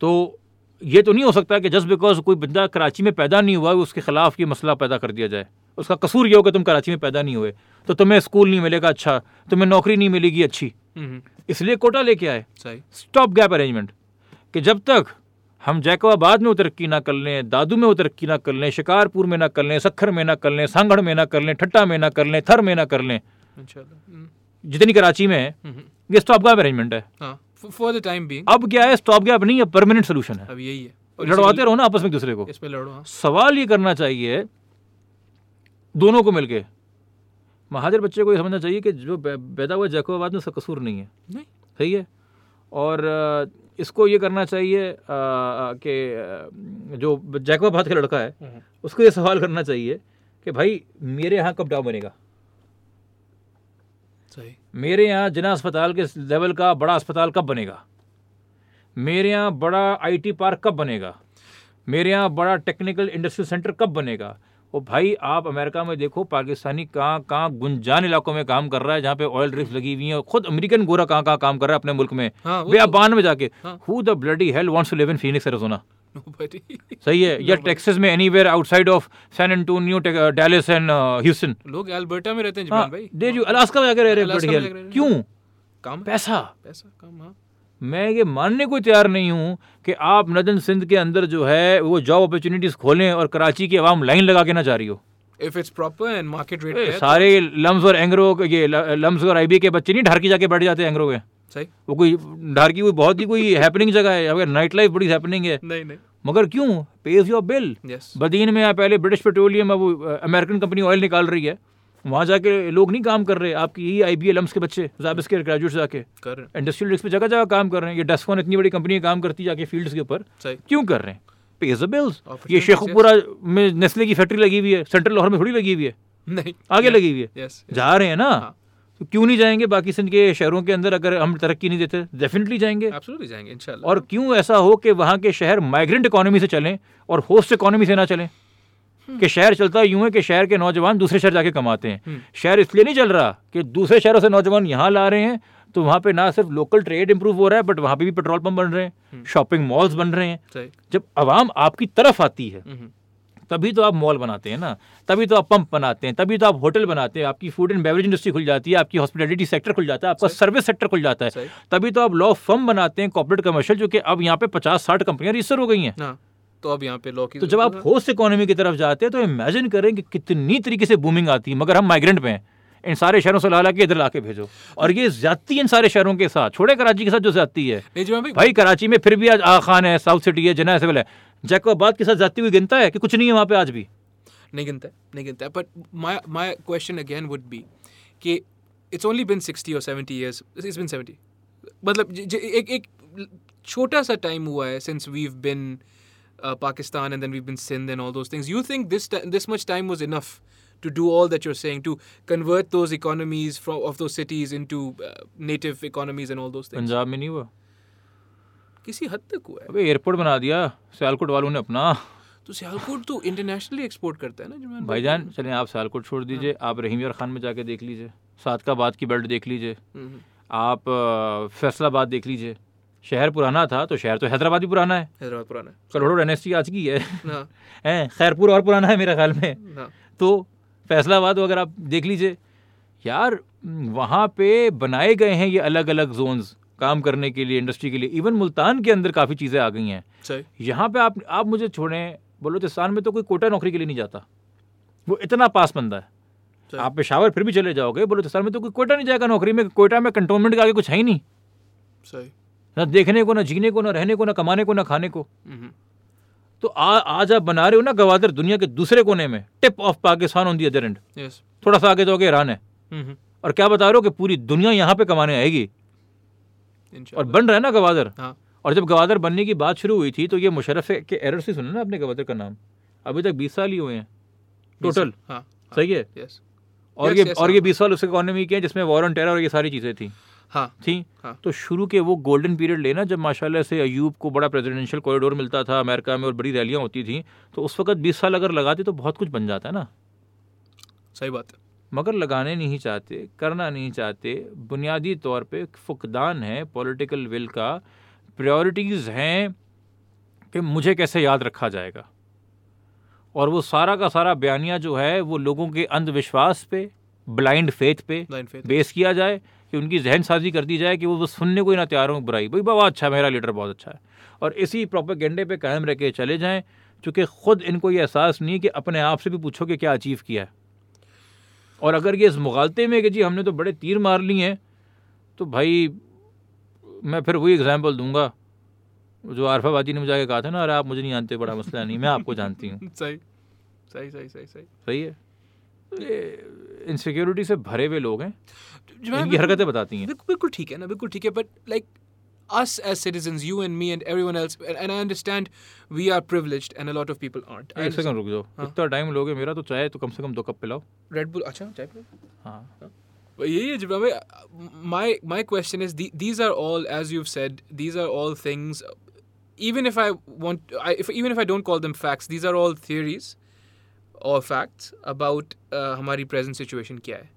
तो ये तो नहीं हो सकता कि जस्ट बिकॉज़ कोई बंदा कराची में पैदा नहीं हुआ उसके खिलाफ ये मसला पैदा कर दिया जाए। उसका कसूर ये हो कि तुम कराची में पैदा नहीं हुए तो तुम्हें स्कूल नहीं मिलेगा अच्छा तुम्हें नौकरी नहीं मिलेगी अच्छी। इसलिए कोटा लेके आए। सही। स्टॉप गैप अरेंजमेंट कि जब तक हम जैकोबाबाद में तरक्की ना कर लें दादू में तरक्की ना कर लें शिकारपुर में ना कर लें सखर में ना कर लें सांगड़ में ना कर लें ठट्टा में ना कर लें थर में ना कर लें हम्म, जितनी कराची में है ये स्टॉप गैप अरेंजमेंट है। हाँ। फॉर द टाइम बीइंग अब क्या है? स्टॉप गैप नहीं है परमानेंट सोल्यूशन है। अब यही है। लड़वाते रहो ना आपस में दूसरे को। इस पे लड़ो हाँ। सवाल ये करना चाहिए दोनों को मिलके। महाजर बच्चे को ये समझना चाहिए कि जो पैदा हुआ जैकोबाद में उसका कसूर नहीं है। नहीं। सही है? और इसको ये करना चाहिए कि जो जैकोबाद का लड़का है हम्म, उसको ये सवाल करना चाहिए कि भाई मेरे यहाँ कब डाव बनेगा? सही। मेरे यहाँ जिना अस्पताल के लेवल का बड़ा अस्पताल कब बनेगा? मेरे यहाँ बड़ा आईटी पार्क कब बनेगा? मेरे यहाँ बड़ा टेक्निकल इंडस्ट्रियल सेंटर कब बनेगा? ओ भाई आप अमेरिका में देखो पाकिस्तानी कहाँ कहाँ गुंजान इलाकों में काम कर रहा है जहाँ पे ऑयल ड्रिफ्ट लगी हुई हैं खुद अमेरिकन गोरा कहाँ कहाँ काम कर रहा है अपने मुल्क में? हाँ वो बेबान में जाके। हाँ। The bloody hell wants to live in Phoenix Arizona सही है या टेक्सास में anywhere outside of San Antonio Dallas and Houston लोग अल्बर्टा में रहते हैं हाँ भाई। दे जो अलास्का में जाके रह रहे हैं। क्यों? काम पैसा। पैसा कम हाँ। मैं ये मानने को तैयार नहीं हूँ कि आप नदन सिंध के अंदर जो है वो जॉब अपॉर्चुनिटीज़ खोलें और कराची की आवाम लाइन लगा के ना जा रही हो। If it's proper and market rate ए, पे है, सारे लम्स और एंग्रो ये लम्स और आईबी के बच्चे नहीं ढार की जाके बैठ जाते हैं एंग्रो के। सही। वो कोई ढार की कोई बहुत ही कोई हैपनिंग जगह है यहाँ नाइट लाइफ बड़ी हैपनिंग है। नहीं नहीं। मगर क्यों? पेज योर बिल बदीन में पहले ब्रिटिश पेट्रोलियम अब अमेरिकन कंपनी ऑयल निकाल रही है। वहाँ जाके लोग नहीं काम कर रहे आपकी यही आई बी एल के बच्चे जाबिस के ग्रेजुएट जाके। कर रहे हैं, इंडस्ट्रियल पे जगह जगह काम कर रहे हैं। ये डेस्कॉन इतनी बड़ी कंपनी काम करती है जाके फील्ड्स के ऊपर। क्यों कर रहे हैं? पेज बिल्स ये शेखपुरा में नेस्ले की फैक्ट्री लगी हुई है सेंट्रल लाहौर में थोड़ी लगी हुई है। नहीं। आगे लगी हुई है। जा रहे हैं ना। हाँ। तो क्यों नहीं जाएँगे? बाकी सिंध के शहरों के अंदर अगर हम तरक्की नहीं देते डेफिनेटली जाएँगे। एब्सोल्युटली जाएँगे इंशाल्लाह और क्यों ऐसा हो कि वहाँ के शहर माइग्रेंट इकोनॉमी से चलें और होस्ट इकोनॉमी से ना चलें? कि शहर चलता यूँ है कि शहर के नौजवान दूसरे शहर जाके कमाते हैं। हम्म। शहर इसलिए नहीं चल रहा कि दूसरे शहरों से नौजवान यहाँ ला रहे हैं तो वहाँ पे ना सिर्फ़ लोकल ट्रेड इंप्रूव हो रहा है बट वहाँ पे भी पेट्रोल पंप बन रहे हैं शॉपिंग मॉल्स बन रहे हैं। जब आवाम आपकी तरफ़ आती है तभी तो आप मॉल बनाते हैं ना तभी तो आप पंप बनाते हैं तभी तो आप होटल बनाते हैं आपकी फ़ूड एंड बेवरेज इंडस्ट्री खुल जाती है आपकी हॉस्पिटलिटी सेक्टर खुल जाता है आपका सर्विस सेक्टर खुल जाता है। तभी तो आप लॉ फर्म बनाते हैं कॉर्पोरेट कमर्शियल जो कि अब यहाँ पे पचास साठ कंपनियाँ रजिस्टर हो गई हैं। हाँ तो अब यहाँ पे लॉ की तो जब आप होस्ट इकोनॉमी की तरफ़ जाते हैं तो इमेजिन करें कि कितनी तरीके से बूमिंग आती है मगर हम माइग्रेंट पे हैं। इन सारे शहरों से ला ला के इधर ला के भेजो। और ये ज्यादती इन सारे शहरों के साथ छोड़े कराची के साथ जो ज्यादती है। भाई भाई कराची में फिर भी आज आ खान है साउथ सिटी है जना सिविल है। जैकोबाद के साथ जाती हुई गिनता है कि कुछ नहीं है वहाँ पे आज भी? नहीं गिनता है नहीं गिनता है but my my question again would be कि इट्स ओनली बिन 60 और 70 इयर्स इट्स बिन 70 मतलब ज- ज- एक एक छोटा सा टाइम हुआ है since we have been Pakistan and then we been Sindh and all those things you think this this much time was enough to do all that you're saying, to convert those economies from of those cities into uh, native economies and all those things? नहीं हुआ? किसी हद तक हुआ है। अबे airport बना दिया। सियालकोट वालों ने अपना। तो सियालकोट तो इंटरनेशनली एक्सपोर्ट करता है ना भाई भाईजान चलें आप सियालकोट छोड़ दीजिए आप रहीम यार खान में जाके देख लीजिए। सादकाबाद की बेल्ट देख लीजिए। हम्म, आप फैसलाबाद देख लीजिए। शहर पुराना था तो शहर तो हैदराबाद भी पुराना है। हैदराबाद पुराना है। करोड़ों डायनेस्टी आज की है। है। हाँ हैं खैरपुर और पुराना है मेरे ख्याल में। हाँ। तो फैसलाबाद अगर आप देख लीजिए यार वहाँ पे बनाए गए हैं ये अलग अलग जोन्स काम करने के लिए इंडस्ट्री के लिए इवन मुल्तान के अंदर काफ़ी चीज़ें आ गई हैं। यहाँ पे आप आप मुझे छोड़ें बलूचिस्तान में तो कोई कोटा नौकरी के लिए नहीं जाता। वो इतना पास बंदा है। आप पेशावर फिर भी चले जाओगे बलूचिस्तान में तो कोई कोटा नहीं जाएगा नौकरी में कोयटा में कंटोनमेंट के आगे कुछ है ही नहीं। सही। ना देखने को ना जीने को ना रहने को ना कमाने को ना खाने को। हम्म, तो आ, आज आप बना रहे हो ना गवादर दुनिया के दूसरे कोने में tip of Pakistan on the other end थोड़ा सा आगे जाओगे ईरान है। हम्म, और क्या बता रहे हो कि पूरी दुनिया यहाँ पे कमाने आएगी? और बन रहा है ना गवादर? हाँ। और जब गवादर बनने की बात शुरू हुई थी तो ये मुशरफ के एरर से सुना ना अपने गवादर का नाम? अभी तक बीस साल ही हुए हैं। टोटल हाँ सही है? यस और ये और हाँ। ये बीस साल उस इकोनॉमी के हैं जिसमें वॉर ऑन टेरर और ये सारी चीज़ें थी। हाँ। थी? हाँ। तो शुरू के वो गोल्डन पीरियड लेना जब माशाल्लाह से अयूब को बड़ा प्रेसिडेंशियल कॉरिडोर मिलता था अमेरिका में और बड़ी रैलियाँ होती थी तो उस वक्त बीस साल अगर लगाते तो बहुत कुछ बन जाता है ना। सही बात है। मगर लगाने नहीं चाहते करना नहीं चाहते। बुनियादी तौर पे फुकदान है पॉलिटिकल विल का। प्रायोरिटीज़ हैं कि मुझे कैसे याद रखा जाएगा। और वो सारा का सारा बयानिया जो है वो लोगों के अंधविश्वास पे ब्लाइंड फेथ पे बेस किया जाए कि उनकी जहन साजी कर दी जाए कि वो बस सुनने को ही ना तैयार हों बुराई। भाई बाबा अच्छा मेरा लीडर बहुत अच्छा है। और इसी प्रोपेगेंडे पे कायम रह के चले जाएँ चूँकि ख़ुद इनको ये एहसास नहीं कि अपने आप से भी पूछो कि क्या अचीव किया है। और अगर ये इस मुगालते में कि जी हमने तो बड़े तीर मार लिए हैं तो भाई मैं फिर वही एग्ज़ाम्पल दूँगा। जो आरफाबादी ने मुझे आगे कहा था ना अरे आप मुझे नहीं जानते बड़ा मसला नहीं मैं आपको जानती हूँ। सही सही सही सही सही। सही है? ये इनसिक्योरिटी से भरे हुए लोग हैं। जुमान इनकी हरकतें बताती हैं। बिल्कुल ठीक है ना बिल्कुल ठीक है but like us as citizens you and me and everyone else and, and i understand we are privileged and a lot of people aren't I एक सेकंड रुक जाओ हाँ। इतना टाइम लोगे मेरा तो चाहे तो कम से कम दो कप पिलाओ रेड बुल अच्छा चाय पे हाँ But यही है जिब्रा भाई my my question is the, these are all as you've said these are all things even if I want I, if even if I don't call them facts these are all theories or facts about uh, हमारी present situation क्या है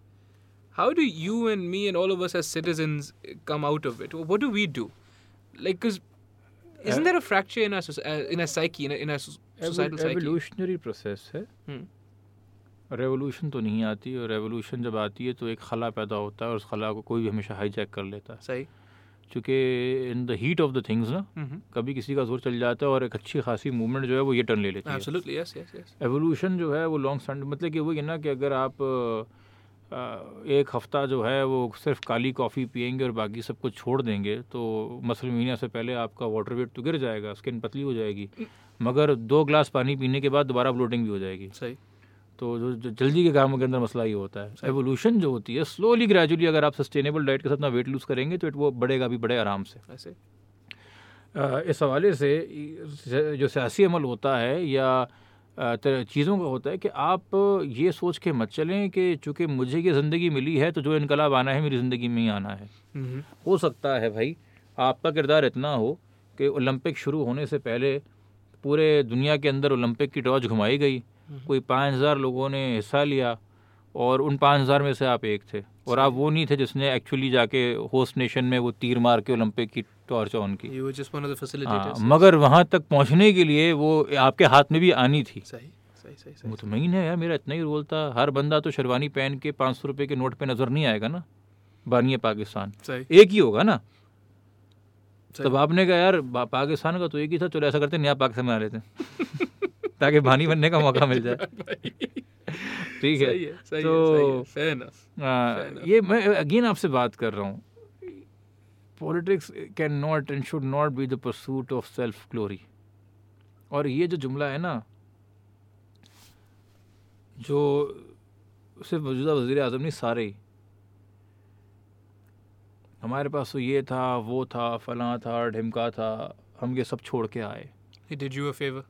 how do you and me and all of us as citizens come out of it what do we do Like because isn't there a fracture in our uh, in our psyche in a, in our so- societal psyche? Process है। हम्म, revolution तो नहीं आती और revolution जब आती है तो एक खला पैदा होता है और उस खला को कोई भी हमेशा हाईजैक कर लेता है। सही। क्योंकि in the heat of the things ना mm-hmm. कभी किसी का ज़ोर चल जाता है और एक अच्छी खासी मूवमेंट जो है वो ये टर्न ले लेती है। Absolutely yes yes yes evolution जो है वो लॉन्ग स्टैंड मतलब कि वही है ना कि अगर आप एक हफ़्ता जो है वो सिर्फ़ काली कॉफ़ी पियेंगे और बाकी सब कुछ छोड़ देंगे तो मसल महीने से पहले आपका वाटर वेट तो गिर जाएगा स्किन पतली हो जाएगी मगर दो ग्लास पानी पीने के बाद दोबारा ब्लोटिंग भी हो जाएगी। सही। तो जो, जो जल्दी के कामों के अंदर मसला ये होता है। एवोल्यूशन जो होती है स्लोली ग्रेजुअली अगर आप सस्टेनेबल डाइट के साथ अपना वेट लूज़ करेंगे तो वो बढ़ेगा भी बड़े आराम से। ऐसे इस हवाले से जो सियासी अमल होता है या चीज़ों का होता है कि आप ये सोच के मत चलें कि चूँकि मुझे ये ज़िंदगी मिली है तो जो इनकलाब आना है मेरी ज़िंदगी में ही आना है. हो सकता है भाई आपका किरदार इतना हो कि ओलंपिक शुरू होने से पहले पूरे दुनिया के अंदर ओलंपिक की टॉर्च घुमाई गई। कोई पाँच हज़ार लोगों ने हिस्सा लिया और उन पाँच हज़ार में से आप एक थे। और आप वो नहीं थे जिसने एक्चुअली जाके होस्ट नेशन में वो तीर मार के ओलंपिक की टॉर्च ऑन की। हाँ, मगर वहाँ तक पहुँचने के लिए वो आपके हाथ में भी आनी थी। सही सही सही सही। मुतमिन है यार मेरा इतना ही रोल था। हर बंदा तो शेरवानी पहन के पाँच सौ रुपये के नोट पे नज़र नहीं आएगा ना? बानिए पाकिस्तान। एक ही होगा ना। तब आपने कहा यार पाकिस्तान का तो एक ही था चलो ऐसा करते नया पाकिस्तान बना लेते ताकि बानी बनने का मौका मिल जाए। ठीक है। है सही तो है सही है. ये मैं अगेन आपसे बात कर रहा हूँ। Politics can not and should not be the pursuit of self glory और ये जो जुमला है ना जो सिर्फ़ मौजूदा वज़ीर अजम नहीं सारे ही। हमारे पास तो ये था वो था फलां था ढिमका था हम ये सब छोड़ के आए। Did you a favor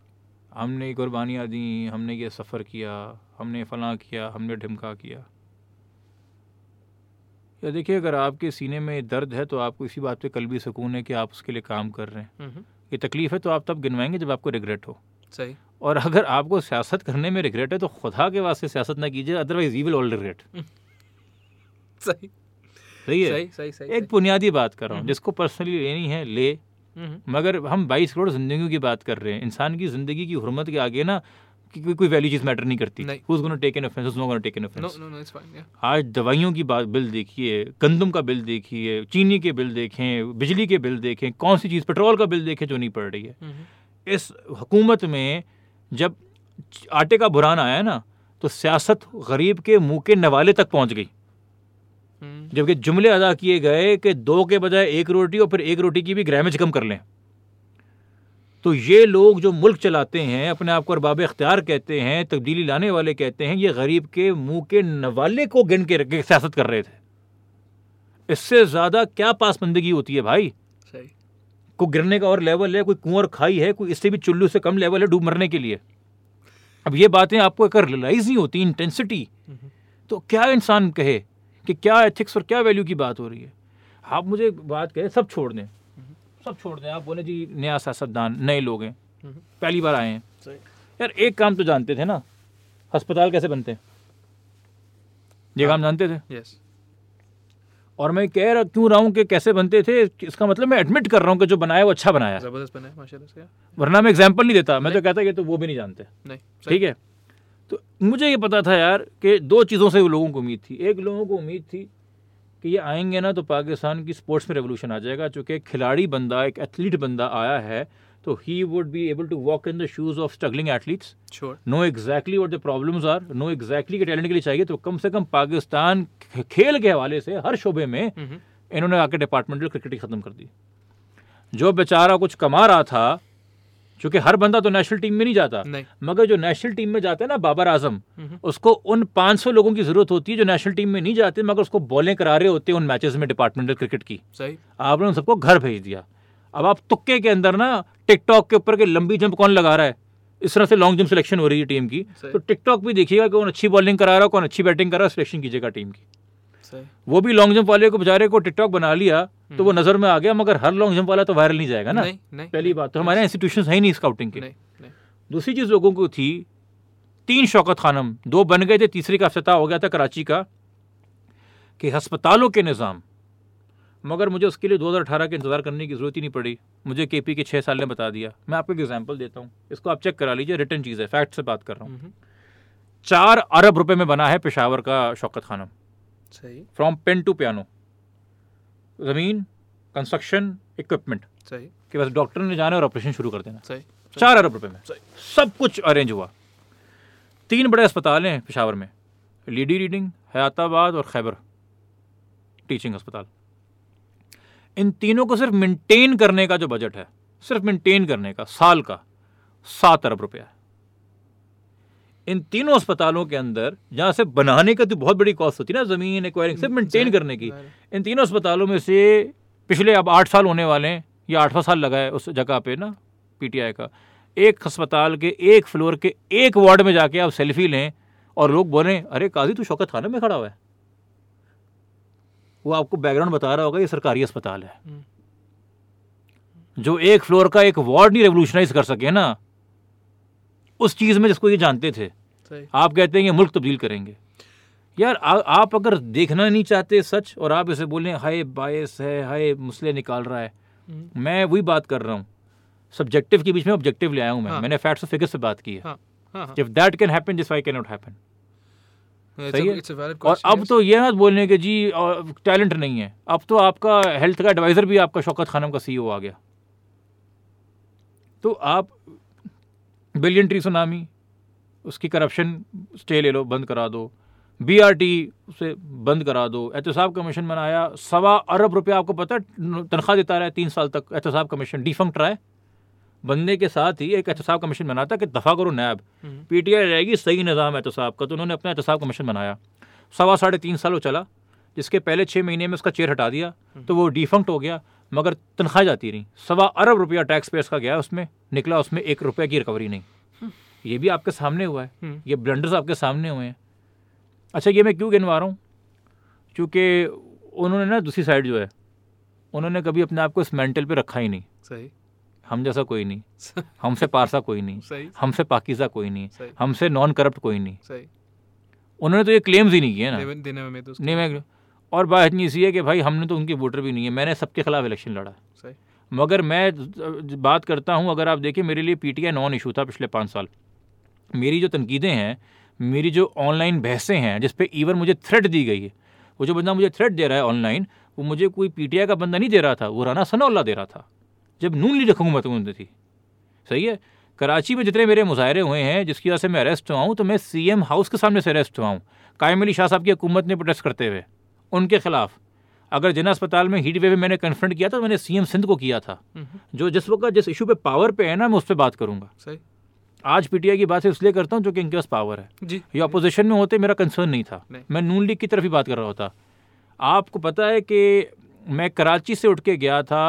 हमने कुर्बानियाँ दी हमने ये सफ़र किया हमने फलां किया हमने ढिमका किया। या देखिए अगर आपके सीने में दर्द है तो आपको इसी बात पे कल भी सुकून है कि आप उसके लिए काम कर रहे हैं। हम्म, ये तकलीफ़ है तो आप तब गिनवाएँगे जब आपको रिग्रेट हो। सही। और अगर आपको सियासत करने में रिग्रेट है तो खुदा के वास्ते सियासत ना कीजिए otherwise we will all regret सही। सही है? सही सही सही एक बुनियादी बात कर रहा हूँ हम्म। जिसको पर्सनली लेनी है ले। हम्म, मगर हम 22 करोड़ जिंदगियों की बात कर रहे हैं। इंसान की ज़िंदगी की हुरमत के आगे ना कि कोई कोई वैल्यू चीज़ मैटर नहीं करती। नहीं। who's going to take an offense? Who's not going to take an no no no it's fine आज दवाइयों की बात बिल देखिए गंदम का बिल देखिए चीनी के बिल देखें बिजली के बिल देखें कौन सी चीज़ पेट्रोल का बिल देखें जो नहीं पड़ रही है। हम्म, इस हुकूमत में जब आटे का बुरान आया ना तो सियासत गरीब के मुँह के नवाले तक पहुँच गई। हम्म, जबकि जुमले अदा किए गए कि दो के बजाय एक रोटी और फिर एक रोटी की भी ग्रामेज कम कर लें। तो ये लोग जो मुल्क चलाते हैं अपने आप को अरबाब इख्तियार कहते हैं तब्दीली लाने वाले कहते हैं ये गरीब के मुँह के नवाले को गिन के रख के सियासत कर रहे थे। इससे ज़्यादा क्या पासमंदगी होती है भाई? सही। कोई गिरने का और लेवल है कोई कुआँ और खाई है कोई इससे भी चुल्लू से कम लेवल है डूब मरने के लिए। अब ये बातें आपको अगर रियलाइज़ नहीं होती इंटेंसिटी हम्म, तो क्या इंसान कहे? कि क्या एथिक्स और क्या वैल्यू की बात हो रही है। आप मुझे बात कहें सब छोड़ दें। सब छोड़ दें। आप बोले जी नया सियासतदान नए लोग हैं। पहली बार आए हैं। यार एक काम तो जानते थे ना अस्पताल कैसे बनते हैं? ये काम जानते थे? यस और मैं कह रहा क्यों रहा हूँ कि कैसे बनते थे? इसका मतलब मैं एडमिट कर रहा हूँ कि जो बनाया वो अच्छा बनाया ज़बरदस्त बना है माशाल्लाह वरना मैं एग्ज़ाम्पल नहीं देता। मैं तो कहता कि तो वो भी नहीं जानते। नहीं ठीक है? तो मुझे ये पता था यार कि दो चीज़ों से वो लोगों को उम्मीद थी। एक लोगों को उम्मीद थी कि ये आएँगे ना तो पाकिस्तान की स्पोर्ट्स में रेवोल्यूशन आ जाएगा चूँकि एक खिलाड़ी बंदा एक एथलीट बंदा आया है तो he would be able to walk in the shoes of struggling athletes know exactly what the problems are know exactly के टैलेंट के लिए चाहिए तो कम से कम पाकिस्तान खेल के हवाले से हर शोबे में हम्म, इन्होंने आके डिपार्टमेंटल क्रिकेट ही ख़त्म कर दी। जो बेचारा कुछ कमा रहा था चूँकि हर बंदा तो नेशनल टीम में नहीं जाता। नहीं। मगर जो नेशनल टीम में जाता है ना बाबर आज़म हम्म, उसको उन 500 लोगों की ज़रूरत होती है जो नेशनल टीम में नहीं जाते मगर उसको बॉलें करा रहे होते हैं उन मैचेस में डिपार्टमेंटल क्रिकेट की। सही। आपने उन सबको घर भेज दिया। अब आप तुक्के के अंदर ना टिकटॉक के ऊपर के लंबी जंप कौन लगा रहा है? इस तरह से लॉन्ग जंप सिलेक्शन हो रही है टीम की। तो टिकटॉक भी देखिएगा कौन अच्छी बॉलिंग करा रहा है कौन अच्छी बैटिंग करा रहा है सिलेक्शन कीजिएगा टीम की। वो भी लॉन्ग जंप वाले को बेचारे को टिकटॉक बना लिया तो वो नज़र में आ गया मगर हर लॉन्ग जंप वाला तो वायरल नहीं जाएगा ना? नहीं नहीं पहली बात तो हमारे इंस्टीट्यूशन है ही नहीं स्काउटिंग के। दूसरी चीज़ लोगों को थी तीन शौकत खानम दो बन गए थे तीसरे का अफ्ताह हो गया था कराची का कि अस्पतालों के निज़ाम। मगर मुझे उसके लिए 2018 के इंतज़ार करने की ज़रूरत ही नहीं पड़ी। मुझे के पी के छः साल ने बता दिया। मैं आपको एक एग्जांपल देता हूँ। इसको आप चेक करा लीजिए रिटर्न चीज़ है फैक्ट से बात कर रहा हूँ। हम्म, चार अरब रुपए में बना है पेशावर का शौकत खानम। सही। From pen to piano. ज़मीन कंस्ट्रक्शन इक्विपमेंट सही। कि बस डॉक्टर ने जाना और ऑपरेशन शुरू कर देना सही। चार अरब रुपए में। सही। सब कुछ अरेंज हुआ। तीन बड़े अस्पताल हैं पेशावर में। लीडी रीडिंग हयाताबाद और खैबर टीचिंग अस्पताल। इन तीनों को सिर्फ़ मेंटेन करने का जो बजट है सिर्फ़ मेंटेन करने का साल का सात अरब रुपया है। इन तीनों अस्पतालों के अंदर जहाँ से बनाने का तो बहुत बड़ी कॉस्ट होती है ना ज़मीन एक्वायरिंग सिर्फ़ मेंटेन करने की। इन तीनों अस्पतालों में से पिछले अब आठ साल होने वाले हैं या आठवां साल लगा है उस जगह पे ना पीटीआई का। एक अस्पताल के एक फ्लोर के एक वार्ड में जाके आप सेल्फी लें और लोग बोलें अरे काजी तू शौकत खाना में खड़ा हुआ है। वो आपको बैकग्राउंड बता रहा होगा ये सरकारी अस्पताल है। हम्म, जो एक फ्लोर का एक वार्ड नहीं रेवोल्यूशनाइज कर सके ना उस चीज़ में जिसको ये जानते थे। सही। आप कहते हैं ये मुल्क तब्दील करेंगे। यार आ, आप अगर देखना नहीं चाहते सच और आप इसे बोलें हाय बायस है हाय मुसले निकाल रहा है। हम्म, मैं वही बात कर रहा हूँ। सब्जेक्टिव के बीच में ऑब्जेक्टिव ले आया हूँ मैं। हाँ। मैंने फैक्ट्स और फिगर्स से बात की है। इफ़ दैट कैन हैपन जिस वाई कैन नॉट हैपन सही a- है? और अब तो ये ना बोलने के जी टैलेंट नहीं है। अब तो आपका हेल्थ का एडवाइजर भी आपका शौकत खानम का सीईओ आ गया। तो आप बिलियन ट्री सुनामी उसकी करप्शन स्टे ले लो बंद करा दो। बीआरटी उसे बंद करा दो। एहतसाब कमीशन बनाया सवा अरब रुपया आपको पता है तनख्वाह देता रहा है तीन साल तक एहतसाब कमीशन डिफंक्ट रहा है। बनने के साथ ही एक एहतसाब कमीशन बनाता कि दफ़ा करो नैब। पी टी आई रहेगी सही निज़ाम एहतसाब का तो उन्होंने अपना एहतसाब कमीशन बनाया सवा साढ़े तीन साल वो चला जिसके पहले छः महीने में उसका चेयर हटा दिया तो वो डिफंक्ट हो गया। मगर तनख्वाह जाती रही। सवा अरब रुपया टैक्स पेयर्स का गया उसमें निकला उसमें एक रुपये की रिकवरी नहीं। ये भी आपके सामने हुआ है। हम्म, ये ब्लंडर्स आपके सामने हुए हैं। अच्छा ये मैं क्यों गिनवा रहा हूँ? क्योंकि उन्होंने ना दूसरी साइड जो है उन्होंने कभी अपने आप को इस मेंटल पे रखा ही नहीं। सही। हम जैसा कोई नहीं। हमसे पारसा कोई नहीं। हमसे पाकिज़ा कोई नहीं। हमसे नॉन करप्ट कोई नहीं। सही। उन्होंने तो ये क्लेम्स ही नहीं किए ना। देने में तो नहीं मैं और बात इतनी सी है कि भाई हमने तो उनकी वोटर भी नहीं है मैंने सबके खिलाफ इलेक्शन लड़ा। सही। मगर मैं बात करता हूँ अगर आप देखें मेरे लिए पीटीआई नॉन इशू था पिछले पाँच साल। मेरी जो तनकीदें हैं मेरी जो ऑनलाइन बहसें हैं जिस पे इवन मुझे थ्रेट दी गई है वो जो बंदा मुझे थ्रेट दे रहा है ऑनलाइन वो मुझे कोई पीटीआई का बंदा नहीं दे रहा था वो राना सनाउल्ला दे रहा था जब नून लीग हुकूमत में थी। सही है? कराची में जितने मेरे मुजाहरे हुए हैं जिसकी वजह से मैं अरेस्ट हुआ हूँ तो मैं सीएम हाउस के सामने से अरेस्ट हुआ हूँ। कायम अली शाह साहब की हुकूमत ने प्रोटेस्ट करते हुए। उनके खिलाफ। अगर जिना अस्पताल में हीट वेव में मैंने कन्फ्रंट किया था तो मैंने सीएम सिंध को किया था। हम्म, जो जिस वक्त जिस इशू पे पावर पे है ना मैं उस पर बात करूँगा। सही। आज पीटीआई की बात इसलिए करता हूँ जो कि इनके पास पावर है। जी। ये अपोजिशन में होते मेरा कंसर्न नहीं था। नहीं। मैं नून लीग की तरफ़ ही बात कर रहा होता। आपको पता है कि मैं कराची से उठ के गया था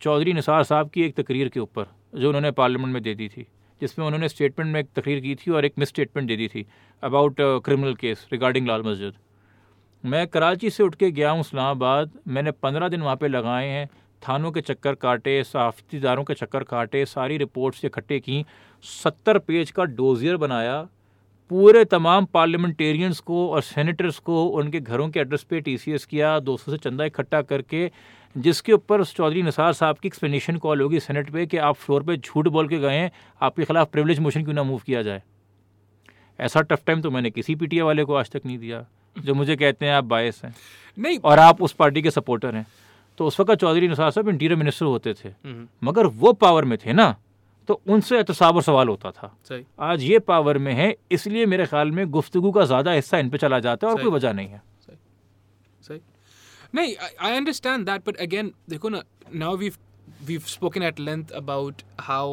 चौधरी निसार साहब की एक तकरीर के ऊपर जो उन्होंने पार्लियामेंट में दे दी थी जिसमें उन्होंने स्टेटमेंट में एक तकरीर की थी और एक मिस स्टेटमेंट दे दी थी about criminal case regarding Lal Masjid. मैं कराची से उठ के गया हूँ इस्लामाबाद। मैंने पंद्रह दिन वहाँ पे लगाए हैं। थानों के चक्कर काटे, साफ्तीदारों के चक्कर काटे, सारी रिपोर्ट्स इकट्ठे की। सत्तर पेज का डोजियर बनाया। पूरे तमाम पार्लियामेंटेरियंस को और सेनेटर्स को, उनके घरों के एड्रेस पे टीसीएस किया, दोस्तों से चंदा इकट्ठा करके, जिसके ऊपर चौधरी निसार साहब की एक्सप्लेनेशन कॉल होगी सेनेट पे कि आप फ्लोर पे झूठ बोल के गए हैं, आपके खिलाफ प्रिविलेज मोशन क्यों ना मूव किया जाए? ऐसा टफ टाइम तो मैंने किसी पीटीए वाले को आज तक नहीं दिया। जो मुझे कहते हैं आप बायस हैं। नहीं। और आप उस पार्टी के सपोर्टर हैं। तो उस वक्त चौधरी निसार साहब इंटीरियर मिनिस्टर होते थे। हम्म, मगर वो पावर में थे ना तो उनसे एहतसाब और सवाल होता था। सही। आज ये पावर में है इसलिए मेरे ख्याल में गुफ्तगु का ज़्यादा हिस्सा इन पे चला जाता है और कोई वजह नहीं है। सही। नहीं I understand that but again देखो ना now we we've spoken at length about how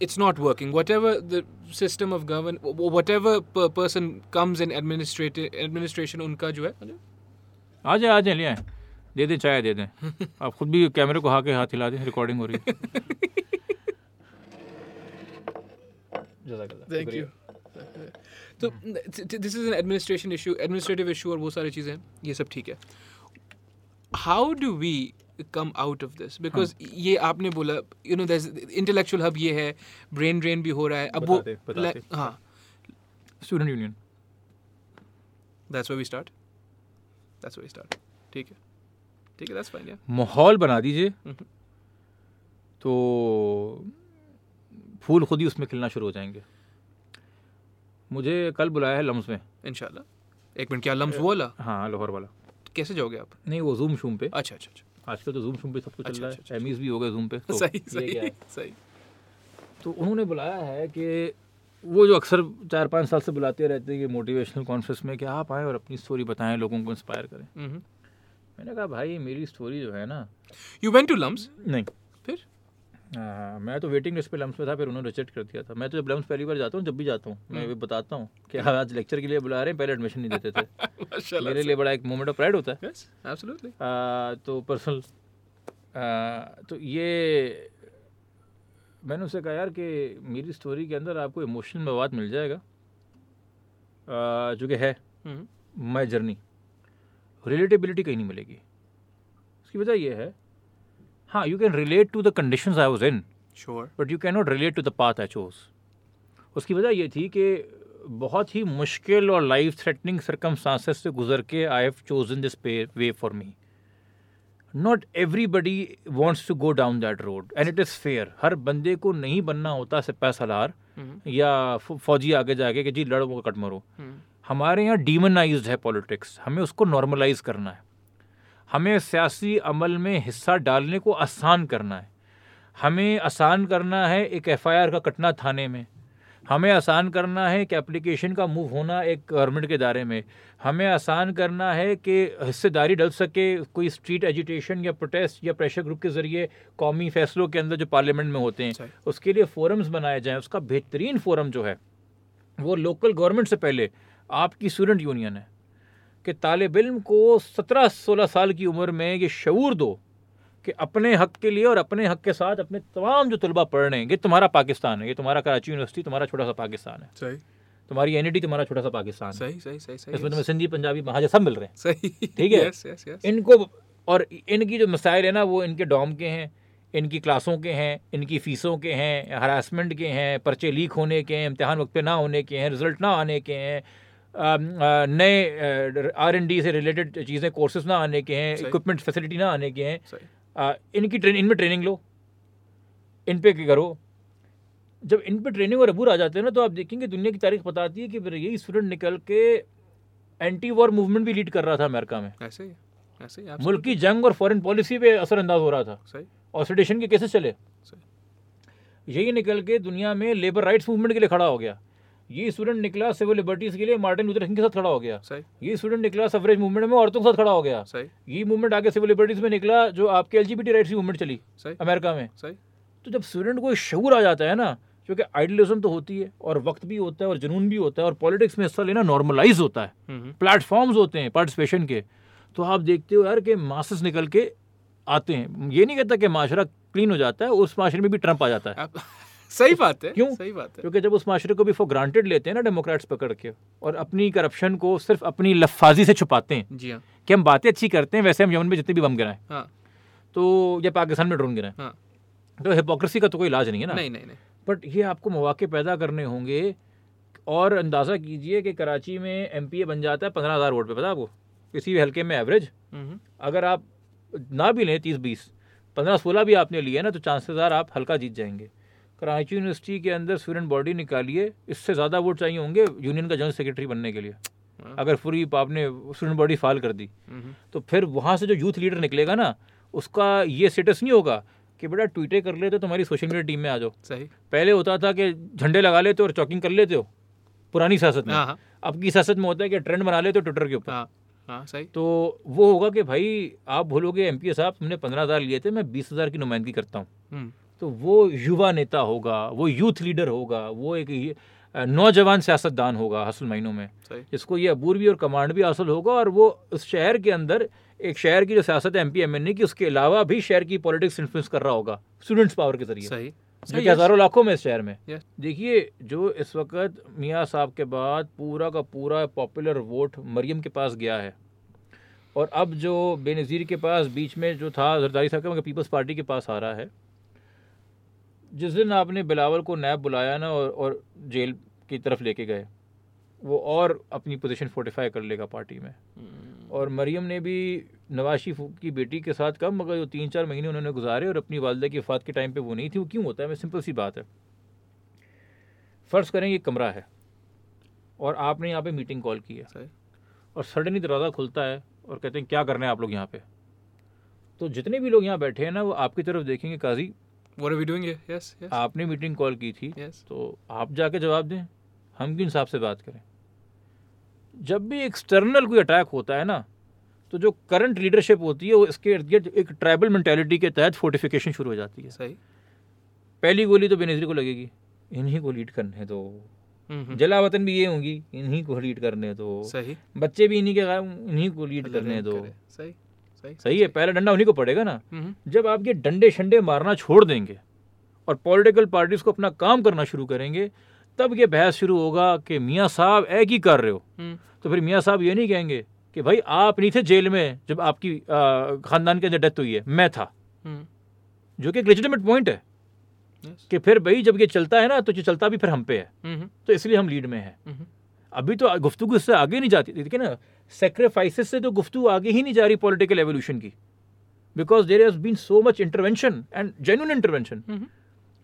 it's not working. Whatever the system of govern whatever per person comes in administrative administration उनका जो है आ जाए आ जाए ले आए दे दें चाय दे दें आप खुद भी कैमरे को हाँ के हाथ हिला दें रिकॉर्डिंग हो रही है थैंक यू तो this is an administration issue administrative issue और वो सारी चीज़ें ये सब ठीक है how do we come out of this because ये आपने बोला यू नो इंटेलेक्चुअल हब ये है ब्रेन ड्रेन भी हो रहा है। अब वो बताते। हाँ। Student union that's we start that's we start ठीक है। ठीक है दैट्स फाइन माहौल बना दीजिए। हम्म। तो फूल खुद ही उसमें खिलना शुरू हो जाएँगे। मुझे कल बुलाया है लम्स में। इंशाल्लाह। एक मिनट क्या लम्स वो वाला? हाँ लाहौर वाला। कैसे जाओगे आप? नहीं वो जूम शूम पे। अच्छा अच्छा अच्छा। आजकल तो जूम शूम पे सब कुछ चल अच्छा, रहा अच्छा, अच्छा, है एमीज भी हो गए जूम पे तो सही सही सही। तो उन्होंने बुलाया है कि वो जो अक्सर चार पाँच साल से बुलाते रहते हैं कि मोटिवेशनल कॉन्फ्रेंस में कि आप आएँ और अपनी स्टोरी बताएँ लोगों को इंस्पायर करें। हम्म। मैंने कहा भाई मेरी स्टोरी जो है ना यू वेंट टू लम्स नहीं। फिर? हाँ मैं तो वेटिंग लिस्ट पे लम्स में था फिर उन्होंने रिजेक्ट कर दिया था। मैं तो जब लम्स पहली बार जाता हूँ जब भी जाता हूँ मैं हम्म। भी बताता हूँ कि हाँ, आज लेक्चर के लिए बुला रहे हैं पहले एडमिशन नहीं देते थे। मेरे लिए बड़ा एक मोमेंट ऑफ़ प्राइड होता है। एब्सोल्युटली तो पर्सनल तो ये मैंने उससे कहा यार कि मेरी स्टोरी के अंदर आपको इमोशनल मवाद मिल जाएगा। जो कि है माई जर्नी रिलेटेबिलिटी कहीं नहीं मिलेगी। उसकी वजह यह है हाँ you can relate to the conditions I was in sure but you can not relate to the path I chose उसकी वजह ये थी कि बहुत ही मुश्किल और लाइफ थ्रेटनिंग सरकमस्टांसेस से गुजर के I have chosen this way for me not everybody wants to go down that road and it is fair हर बंदे को नहीं बनना होता सिपा सलार हम्म। या फौजी आगे जाके कि जी लड़ो कट मरो। हम्म। हमारे यहाँ डीमनाइज्ड है पॉलिटिक्स हमें उसको नॉर्मलाइज करना है। हमें सियासी अमल में हिस्सा डालने को आसान करना है। हमें आसान करना है एक एफआईआर का कटना थाने में। हमें आसान करना है कि एप्लीकेशन का मूव होना एक गवर्नमेंट के दायरे में। हमें आसान करना है कि हिस्सेदारी डल सके कोई स्ट्रीट एजिटेशन या प्रोटेस्ट या प्रेशर ग्रुप के ज़रिए कौमी फैसलों के अंदर जो पार्लियामेंट में होते हैं उसके लिए फोरम्स बनाए जाएँ उसका बेहतरीन फोरम जो है वो लोकल गवर्नमेंट से पहले आपकी स्टूडेंट यूनियन है। कि तालब इल्म को सत्रह सोलह साल की उम्र में ये शूर दो कि अपने हक के लिए और अपने हक के साथ अपने तमाम जो तलबा पढ़ रहे हैं ये तुम्हारा पाकिस्तान है ये तुम्हारा कराची यूनिवर्सिटी तुम्हारा छोटा सा पाकिस्तान है। सही। तुम्हारी एन तुम्हारा छोटा सा पाकिस्तान है। सही सही सही सही इसमें तुम्हें सिंधी पंजाबी महाजे सब मिल रहे हैं। सही। ठीक है? यस यस यस इनको और इनकी जो मसाइल है ना वो इनके डॉम के हैं इनकी क्लासों के हैं इनकी फ़ीसों के हैं हरासमेंट के हैं पर्चे लीक होने के हैं इम्तहान वक्त पे ना होने के हैं रिज़ल्ट ना आने के हैं नए आर एन डी से रिलेटेड चीज़ें कोर्सेज ना आने के हैं। इक्विपमेंट फैसिलिटी ना आने के हैं। इनकी ट्रेन इनमें ट्रेनिंग लो। इन पे करो। जब इन पे ट्रेनिंग और अबूर आ जाते हैं ना तो आप देखेंगे दुनिया की तारीख बताती है कि फिर यही स्टूडेंट निकल के एंटी वॉर मूवमेंट भी लीड कर रहा था अमेरिका में। ऐसे ही ऐसे ही मुल्क की जंग और फॉरेन पॉलिसी पे असरअंदाज हो रहा था। सही। और सेडिशन के केसेस चले। यही निकल के दुनिया में लेबर राइट्स मूवमेंट के लिए खड़ा हो गया। ये स्टूडेंट निकला सिविल लिबर्टीज के लिए मार्टिन लूथर किंग के साथ खड़ा हो गया। सही। ये स्टूडेंट निकला सफरेज मूवमेंट में औरतों के साथ खड़ा हो गया। सही। ये मूवमेंट आगे सिविल लिबर्टीज में निकला जो आपके एल राइट्स की मूवमेंट चली सही। अमेरिका में। सही। तो जब स्टूडेंट को शूर आ जाता है ना क्योंकि आइडियलिज्म तो होती है और वक्त भी होता है और जुनून भी होता है और पॉलिटिक्स में हिस्सा लेना नॉर्मलाइज होता है। हम्म प्लेटफॉर्म्स होते हैं पार्टिसिपेशन के। तो आप देखते हो यार कि मासेस निकल के आते हैं। ये नहीं कहता कि माशरा क्लीन हो जाता है उस माशरे में भी ट्रंप आ जाता है। सही बात है क्यों? सही बात है। क्योंकि जब उस माशरे को भी फॉर ग्रांटेड लेते हैं ना डेमोक्रेट्स पकड़ के और अपनी करप्शन को सिर्फ़ अपनी लफाजी से छुपाते हैं जी हाँ। कि हम बातें अच्छी करते हैं वैसे हम यमन में जितने भी बम गिराएँ हाँ। तो या पाकिस्तान में ड्रोन गिराएँ। हाँ। तो हिपोक्रेसी का तो कोई इलाज नहीं है ना। नहीं नहीं नहीं। बट ये आपको मौाक़े पैदा करने होंगे और अंदाज़ा कीजिए कि कराची में एमपीए बन जाता है पंद्रह हज़ार वोट पे पता है आपको? किसी भी हल्के में एवरेज हम्म। अगर आप ना भी लें तीस बीस पंद्रह सोलह भी आपने लिए ना तो चांसेस आर आप हल्का जीत जाएँगे। कराची यूनिवर्सिटी के अंदर स्टूडेंट बॉडी निकालिए इससे ज़्यादा वोट चाहिए होंगे यूनियन का जनरल सेक्रेटरी बनने के लिए। हाँ। अगर पूरी आपने स्टूडेंट बॉडी फाल कर दी। तो फिर वहाँ से जो यूथ लीडर निकलेगा ना उसका ये स्टेटस नहीं होगा कि बेटा ट्वीटे कर लेते हो तुम्हारी सोशल मीडिया टीम में आ जाओ। सही। पहले होता था कि झंडे लगा लेते हो और चौकिंग कर लेते हो पुरानी सियासत में। हाँ हाँ। अब की सियासत में होता है कि ट्रेंड बना लेते हो ट्विटर के ऊपर। हाँ सही। तो वो होगा कि भाई आप बोलोगे एम साहब तुमने पंद्रह हज़ार लिए थे मैं बीस हज़ार की नुमाइंदगी करता हूँ। हम्म। तो वो युवा नेता होगा वो यूथ लीडर होगा वो एक नौजवान सियासतदान होगा हासिल महीनों में। जिसको ये अबूर भी और कमांड भी हासिल होगा और वो उस शहर के अंदर एक शहर की जो सियासत है M P M N A की उसके अलावा भी शहर की पॉलिटिक्स इन्फ्लुएंस कर रहा होगा स्टूडेंट्स पावर के ज़रिए। सही। सही हज़ारों लाखों में इस शहर में। देखिए जो इस वक्त मियाँ साहब के बाद पूरा का पूरा पॉपुलर वोट मरियम के पास गया है। और अब जो बेनज़ीर के पास बीच में जो था जरदारी साहब का मगर पीपल्स पार्टी के पास आ रहा है। जिस दिन आपने बिलावल को नैब बुलाया ना और, और जेल की तरफ़ लेके गए वो और अपनी पोजीशन फोर्टिफाई कर लेगा पार्टी में। हम्म, और मरियम ने भी नवाज़ शरीफ की बेटी के साथ कम मगर जो तीन चार महीने उन्होंने गुजारे और अपनी वालदा की वफात के टाइम पे वो नहीं थी। वो क्यों होता है? मैं सिंपल सी बात है। फ़र्ज़ करें ये कमरा है और आपने यहाँ पे मीटिंग कॉल की है। और सडनली दरवाज़ा खुलता है और कहते हैं क्या करना है आप लोग यहाँ पे? तो जितने भी लोग यहाँ बैठे हैं ना वो आपकी तरफ़ देखेंगे Qazi what are we doing here? Yes yes. आपने मीटिंग कॉल की थी yes. तो आप जाके जवाब दें हम किन हिसाब से बात करें? जब भी एक्सटर्नल कोई अटैक होता है ना तो जो करंट लीडरशिप होती है वो इसके इर्द गिर्द एक ट्राइबल मेंटेलिटी के तहत फोर्टिफिकेशन शुरू हो जाती है। सही। पहली गोली तो बेनजीर को लगेगी इन्हीं को लीड करने तो जलावतन भी ये होंगी इन्हीं को लीड करने तो सही। बच्चे भी इन्हीं के इन्हीं को लीड करने दो। सही। सही। सही है पहला डंडा उन्हीं को पड़ेगा ना। हम्म। जब आप ये डंडे शंडे मारना छोड़ देंगे और पॉलिटिकल पार्टीज़ को अपना काम करना शुरू करेंगे तब ये बहस शुरू होगा कि मियाँ साहब एक ही कर रहे हो। हम्म। तो फिर मियाँ साहब ये नहीं कहेंगे कि भाई आप नहीं थे जेल में जब आपकी खानदान के अंदर डेथ हुई है मैं था। हम्म। जो कि एक लेजिटिमेट पॉइंट है yes कि फिर भाई जब ये चलता है ना तो ये चलता भी फिर हम पे है। तो इसलिए हम लीड में हैं। अभी तो गुफ्तु इससे आगे नहीं जाती। देखिए ना सेक्रीफाइसेस से तो गुफ्तु आगे ही नहीं जा रही पॉलिटिकल एवोल्यूशन की। Because there has been so much intervention and genuine intervention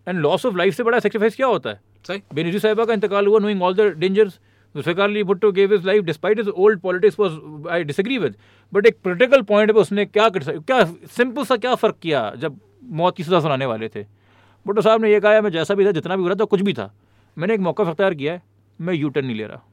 and loss of life से बड़ा सेक्रीफाइस क्या होता है? सही। बेनजीर साहिबा का इंतकाल हुआ knowing all the dangers Zulfikar Ali Bhutto gave his life despite his old politics was I disagree with but एक पोलिटिकल पॉइंट पे उसने क्या क्या सिंपल सा क्या फ़र्क किया जब मौत की सज़ा सुनाने वाले थे? भुट्टो साहब ने ये कहा मैं जैसा भी था जितना भी हो रहा था कुछ भी था। मैंने एक मौका अख्तियार किया है मैं यू टर्न नहीं ले रहा।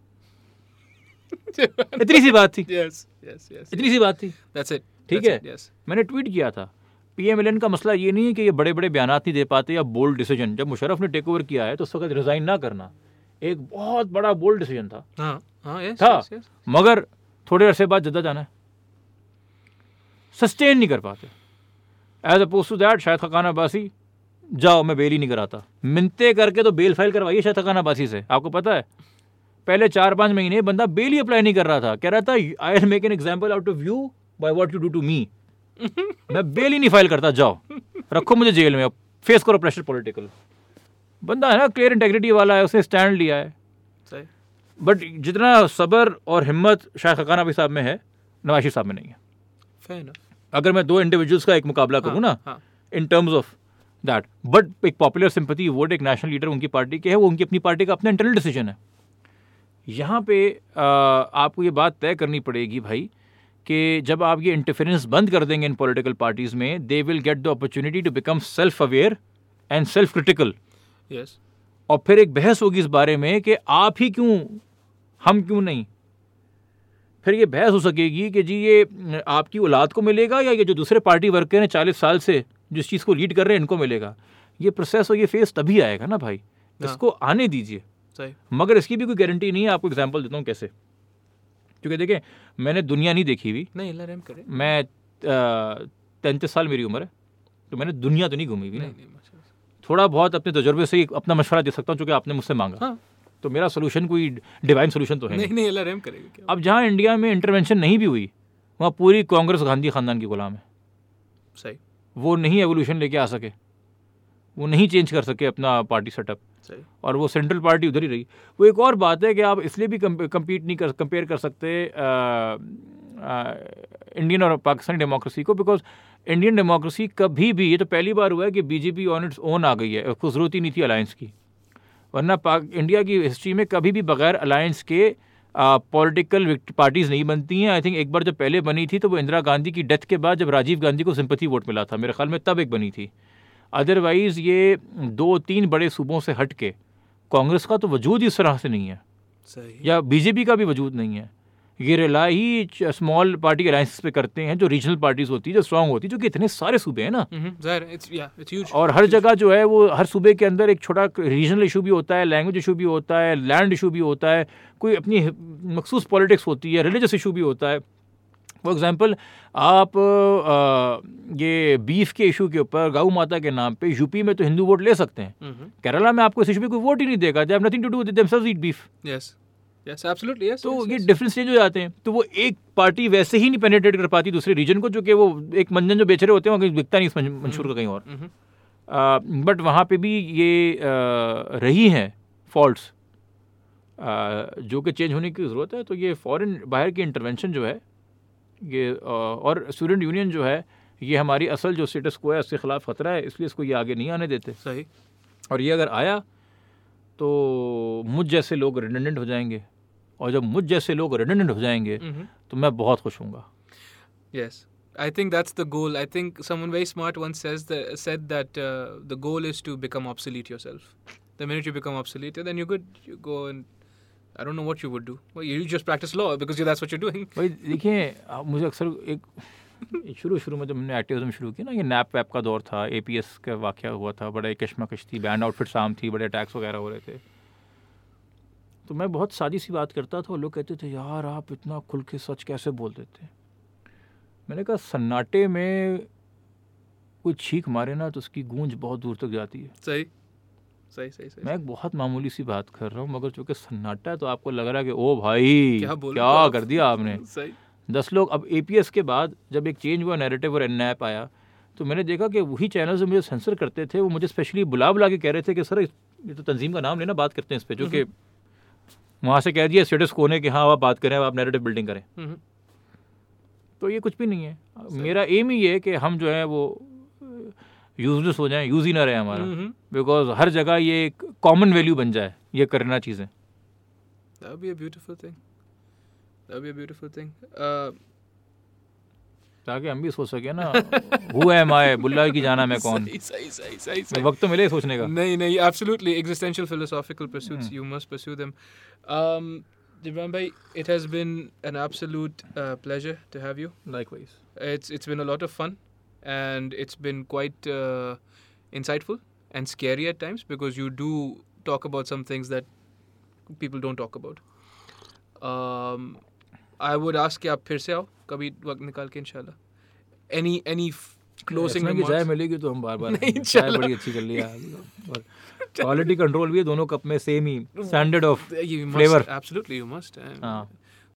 इतनी सी बात थी। Yes yes yes इतनी सी बात थी। That's it ठीक है? yes. मैंने ट्वीट किया था। पीएमएलएन का मसला ये नहीं है कि ये बड़े बड़े बयान नहीं दे पाते या बोल्ड डिसीज़न जब मुशर्रफ ने टेक ओवर किया है तो उस वक्त रिजाइन ना करना। एक बहुत बड़ा बोल्ड डिसीज़न था। हाँ हाँ yes था। yes yes. मगर थोड़े अरसे बाद जद्दा जाना है। सस्टेन नहीं कर पाते। एज अपोज टू दैट शायद खकाना बासी जाओ मैं बेल ही नहीं कराता। मिनते करके तो बेल फ़ाइल करवाइए शायद खकाना बासी से। आपको पता है? पहले चार पाँच महीने बंदा बेल ही अप्लाई नहीं कर रहा था। कह रहा था I'll make an example out of you by what you do to me मैं बेल ही नहीं फ़ाइल करता जाओ। रखो मुझे जेल में फेस करो प्रेशर पॉलिटिकल बंदा है ना क्लियर इंटेग्रिटी वाला है उसने स्टैंड लिया है। सही। बट जितना सबर और हिम्मत शाह खकाना नबी साहब में है नवाज़ शरीफ साहब में नहीं है। Fair अगर मैं दो इंडिविजुअल्स का एक मुकाबला करूँ ना in terms of that but एक पॉपुलर सिंपति वोट एक नेशनल लीडर उनकी पार्टी के है वो उनकी अपनी पार्टी का अपना इंटरनल डिसीज़न है। यहाँ पे आ, आपको ये बात तय करनी पड़ेगी भाई कि जब आप ये इंटरफेरेंस बंद कर देंगे इन पॉलिटिकल पार्टीज़ में they will get the opportunity to become self aware and self critical yes और फिर एक बहस होगी इस बारे में कि आप ही क्यों हम क्यों नहीं? फिर ये बहस हो सकेगी कि जी ये आपकी औलाद को मिलेगा या ये जो दूसरे पार्टी वर्कर हैं चालीस साल से जिस चीज़ को लीड कर रहे हैं इनको मिलेगा? ये प्रोसेस और ये फेस तभी आएगा ना भाई? हाँ। इसको आने दीजिए। मगर इसकी भी कोई गारंटी नहीं है। आपको एग्ज़ाम्पल देता हूँ कैसे। क्योंकि देखें मैंने दुनिया नहीं देखी हुई। नहीं अल्लाह रहम करे। मैं तैंतीस साल मेरी उम्र है तो मैंने दुनिया तो नहीं घूमी हुई नहीं नहीं थोड़ा बहुत अपने तजुर्बे से ही अपना मशवरा दे सकता हूँ चूँकि आपने मुझसे मांगा। हाँ। तो मेरा सोल्यूशन कोई डिवाइन सोल्यूशन तो है नहीं नहीं। अल्लाह रहम करेगा अब जहाँ इंडिया में इंटरवेंशन नहीं भी हुई वहाँ पूरी कांग्रेस गांधी खानदान की गुलाम है। सही। वो नहीं एवोल्यूशन लेके आ सके। वो नहीं चेंज कर सके अपना पार्टी सेटअप और वो सेंट्रल पार्टी उधर ही रही। वो एक और बात है कि आप इसलिए भी कम्पीट नहीं कर कंपेयर कर सकते इंडियन और पाकिस्तानी डेमोक्रेसी को बिकॉज़ इंडियन डेमोक्रेसी कभी भी, ये तो पहली बार हुआ है कि बीजेपी ऑन इट्स ओन आ गई है उसको ज़रूरत ही नहीं थी अलायंस की। वरना पाक इंडिया की हिस्ट्री में कभी भी बगैर अलायंस के पॉलिटिकल पार्टीज़ नहीं बनती हैं। आई थिंक एक बार जब पहले बनी थी तो वो इंदिरा गांधी की डेथ के बाद जब राजीव गांधी को सिंपथी वोट मिला था, मेरे ख्याल में तब एक बनी थी। अदरवाइज़ ये दो तीन बड़े सूबों से हट के कांग्रेस का तो वजूद इस तरह से नहीं है। सही। या बीजेपी का भी वजूद नहीं है। ये रिला ही स्मॉल पार्टी अलायंस पे करते हैं जो रीजनल पार्टीज़ होती है जो स्ट्रांग होती है जो कि इतने सारे सूबे हैं ना। हम्म ज़ाहिर इट्स या इट्स ह्यूज और हर जगह जो है वो हर सूबे के अंदर एक छोटा रीजनल इशू भी होता है लैंग्वेज इशू भी होता है लैंड इशू भी होता है कोई अपनी मखसूस पॉलिटिक्स होती है रिलीजियस इशू भी होता है। फॉर एग्ज़ाम्पल आप आ, ये बीफ के इशू के ऊपर गौ माता के नाम पे यूपी में तो हिंदू वोट ले सकते हैं। केरला में आपको इस इशू पे कोई वोट ही नहीं देगा। They have nothing to do with themselves eat beef yes yes absolutely yes तो ये डिफरेंस चेंज हो जाते हैं। तो वो एक पार्टी वैसे ही नहीं पेनिट्रेट कर पाती दूसरे रीजन को जो कि वो एक मंजन जो बेच रहे होते हैं वो कहीं बिकता नहीं इस मंशूर का कहीं और। बट वहाँ पे भी ये रही हैं फॉल्ट्स जो कि चेंज होने की ज़रूरत है। तो ये फॉरेन बाहर की इंटरवेंशन जो है ये और स्टूडेंट यूनियन जो है ये हमारी असल जो स्टेटस को है उसके ख़िलाफ़ ख़तरा है इसलिए इसको ये आगे नहीं आने देते सही और ये अगर आया तो मुझ जैसे लोग रिडेंडेंट हो जाएँगे और जब मुझ जैसे लोग रिडेंडेंट हो जाएँगे हम्म तो मैं बहुत खुश हूँगा Yes, I think that's the goal. I think someone very smart once says that, said that uh, the goal is to become obsolete yourself. The minute you become obsolete, then you're good. You go and I don't know what you would do. Well, you just practice law because you, that's what you're doing. भाई देखिए मुझे अक्सर एक शुरू शुरू में जब हमने एक्टिविज्म शुरू किया ना ये नैप वैप का दौर था एपीएस का वाक़ हुआ था बड़े कश्मकश थी बैंड आउटफिट आम थी बड़े अटैक्स वगैरह हो रहे थे तो मैं बहुत सादी सी बात करता था और लोग कहते थे यार आप इतना खुल के सच कैसे बोल देते मैंने कहा सन्नाटे में कोई छीक मारे ना तो उसकी गूंज बहुत दूर तक जाती है सही सही सही सही मैं एक बहुत मामूली सी बात कर रहा हूँ मगर चूँकि सन्नाटा है तो आपको लग रहा है कि ओ भाई क्या बोल क्या? कर दिया आपने? सही। दस लोग अब एपीएस के बाद जब एक चेंज हुआ नैरेटिव और एनएप आया तो मैंने देखा कि वही चैनल जो मुझे सेंसर करते थे वो मुझे स्पेशली बुला बुला के कह रहे थे कि सर ये तो तंजीम का नाम लेना बात करते हैं इस पर जो कि वहाँ से कह दिया स्टेटस कोने कि हाँ आप बात करें आप नैरेटिव बिल्डिंग करें। हम्म। तो ये कुछ भी नहीं है। मेरा एम ही है कि हम जो है वो यूजलेस हो जाए यूज़ ही ना रहे हमारा। हम्म, हम्म। बिकॉज़ हर जगह ये एक कॉमन वैल्यू बन जाए ये करना चीज़ें। uh, ताकि हम भी सोच सके ना हु एम आई बुल्ला की जाना मैं कौन? सही सही सही सही, सही. वक्त तो मिले सोचने का। नहीं नहीं absolutely existential philosophical pursuits you must pursue them um jibran bhai it has been an absolute uh, pleasure to have you. Likewise. It's it's been a lot of and it's been quite uh, insightful and scary at times because you do talk about some things that people don't talk about. Um, I would ask कि आप फिर से आओ कभी वक्त निकाल के इंशाल्लाह. Any any f- closing की चाय remarks. मिलेगी तो हम बार बार नहीं, चाय चलो। बड़ी अच्छी चल रही है और क्वालिटी कंट्रोल भी है दोनों कप में same he standard of You must, flavour absolutely, you must. And हाँ